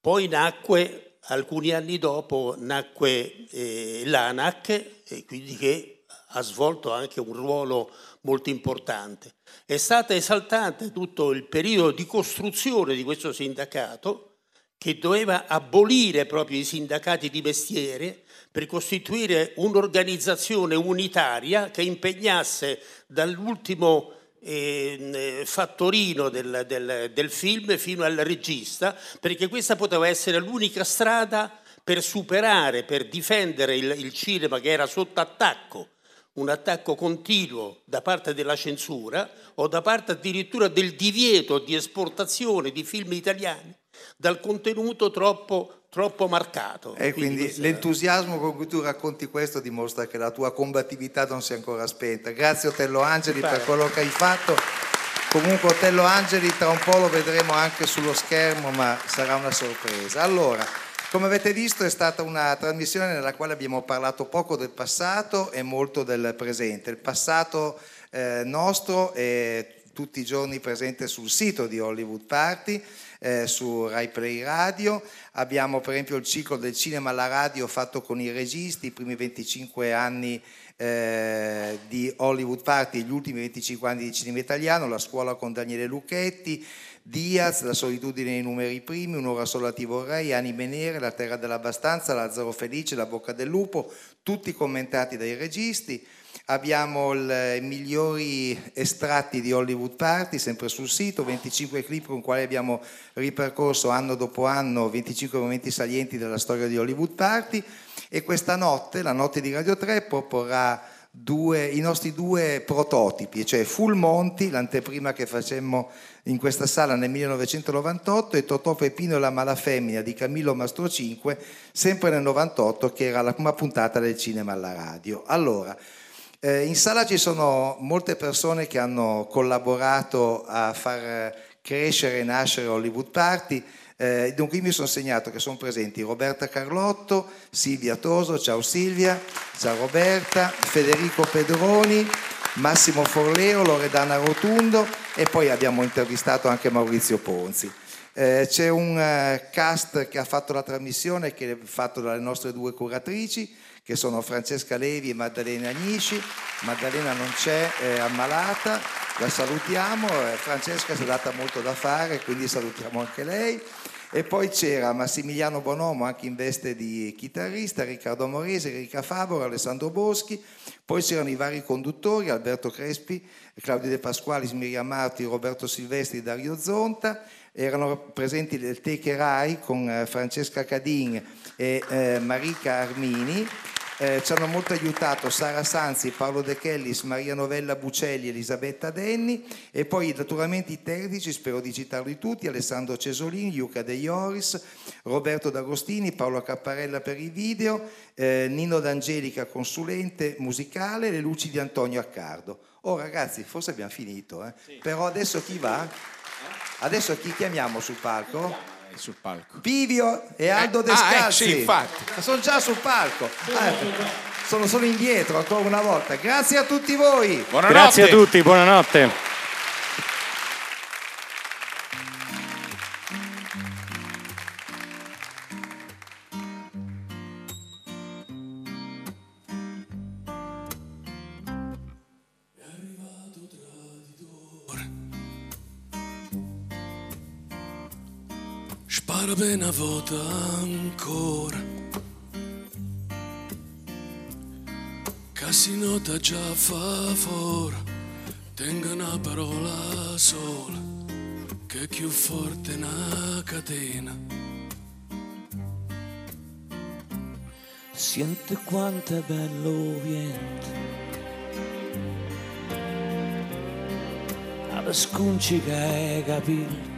Poi nacque alcuni anni dopo nacque eh, l'ANAC, e quindi che ha svolto anche un ruolo molto importante. È stato esaltante tutto il periodo di costruzione di questo sindacato che doveva abolire proprio i sindacati di mestiere per costituire un'organizzazione unitaria che impegnasse dall'ultimo eh, fattorino del, del, del film fino al regista, perché questa poteva essere l'unica strada per superare, per difendere il, il cinema che era sotto attacco un attacco continuo da parte della censura o da parte addirittura del divieto di esportazione di film italiani dal contenuto troppo, troppo marcato. E quindi, quindi l'entusiasmo con cui tu racconti questo dimostra che la tua combattività non si è ancora spenta. Grazie Otello Angeli Beh. per quello che hai fatto. Comunque Otello Angeli tra un po' lo vedremo anche sullo schermo, ma sarà una sorpresa. Allora, come avete visto è stata una trasmissione nella quale abbiamo parlato poco del passato e molto del presente. Il passato eh, nostro è tutti i giorni presente sul sito di Hollywood Party eh, su Rai Play Radio. Abbiamo per esempio il ciclo del cinema alla radio fatto con i registi, i primi 25 anni eh, di Hollywood Party, gli ultimi 25 anni di cinema italiano, la scuola con Daniele Lucchetti, Diaz, La solitudine nei numeri primi, Un'ora sola ti vorrei, Anime nere, La terra dell'abbastanza, Lazzaro felice, La bocca del lupo, tutti commentati dai registi. Abbiamo i migliori estratti di Hollywood Party, sempre sul sito, 25 clip con quali abbiamo ripercorso anno dopo anno 25 momenti salienti della storia di Hollywood Party e questa notte, la notte di Radio 3, proporrà due, i nostri due prototipi, cioè Full Monty, l'anteprima che facemmo in questa sala nel 1998 e Totò Pepino e la Malafemmina di Camillo Mastro 5, sempre nel 98, che era la prima puntata del cinema alla radio. Allora, eh, in sala ci sono molte persone che hanno collaborato a far crescere e nascere Hollywood Party. Eh, dunque mi sono segnato che sono presenti Roberta Carlotto, Silvia Toso, ciao Silvia, ciao Roberta, Federico Pedroni, Massimo Forleo, Loredana Rotundo e poi abbiamo intervistato anche Maurizio Ponzi. Eh, c'è un uh, cast che ha fatto la trasmissione che è fatto dalle nostre due curatrici, che sono Francesca Levi e Maddalena Agnisci. Maddalena non c'è, è ammalata, la salutiamo, eh, Francesca si è data molto da fare, quindi salutiamo anche lei. E poi c'era Massimiliano Bonomo anche in veste di chitarrista, Riccardo Morese, Enrica Favoro, Alessandro Boschi, poi c'erano i vari conduttori, Alberto Crespi, Claudio De Pasquali, Miriam Marti, Roberto Silvestri, Dario Zonta, erano presenti le Teche Rai con eh, Francesca Cadin e eh, Marica Armini eh, ci hanno molto aiutato Sara Sanzi, Paolo De Chellis, Maria Novella Bucelli, Elisabetta Denni e poi naturalmente i tecnici, spero di citarli tutti, Alessandro Cesolini, Luca De Ioris, Roberto D'Agostini, Paolo Capparella per i video, eh, Nino D'Angelica consulente musicale, le luci di Antonio Accardo. Oh ragazzi, forse abbiamo finito, eh? sì. però adesso chi va? Adesso chi chiamiamo sul palco? Sul palco. Pivio e Aldo eh, Descalzi. Ah, eh, sì, infatti. Sono già sul palco. Ah, sono solo indietro ancora una volta. Grazie a tutti voi. Buonanotte. Grazie a tutti, buonanotte. Bene volta ancora. Che si nota già fa fuori, tenga una parola sola, che è più forte una catena. Sente quanto è bello vento. Ad scuncica i capelli. Si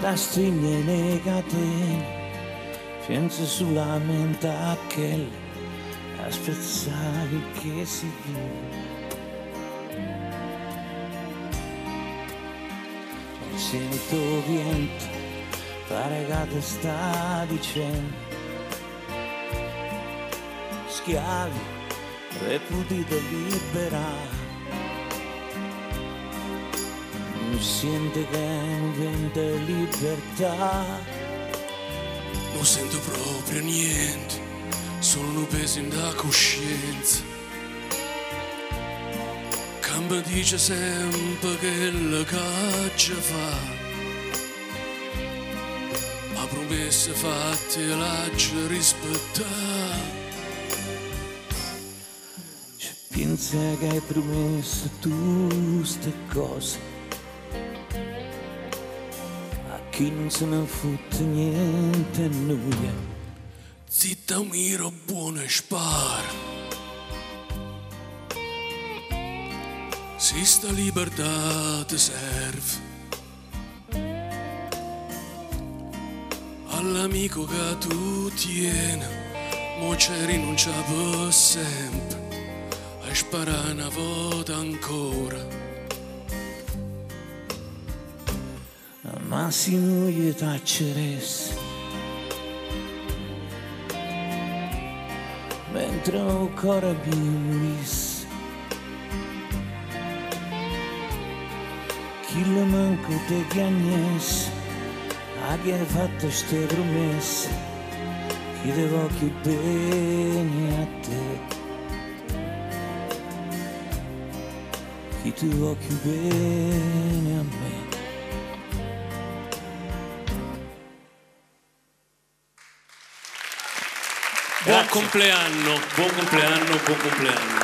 da stringe nei catene. Pensa solamente a che a spezzare che si vive. Sento vento, pare che te sta dicendo schiavi reputite liberare. Non sente che non vende libertà. Non sento proprio niente, solo un peso in da coscienza. Campa dice sempre che la caccia fa. Ma promesse fatte l'aggia rispettare. Pensa che hai promesso tu ste cose chi non se ne fotte niente a noi. Zitta miro buono e spara. Si sta libertà ti serve. All'amico che tu tieni, mo c'è rinuncia per sempre. A sparare una volta ancora. Ma se non gli tacceresti mentre ancora morisse chi lo manco te chiagnesse a chi hai fatto ste promesse chi te voglio bene a te chi ti voglio bene a me Buon compleanno, buon compleanno, buon compleanno.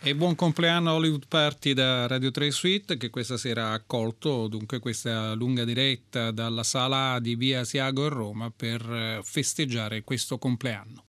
E buon compleanno a Hollywood Party da Radio 3 Suite che questa sera ha accolto dunque questa lunga diretta dalla sala di Via Siago a Roma per eh, festeggiare questo compleanno.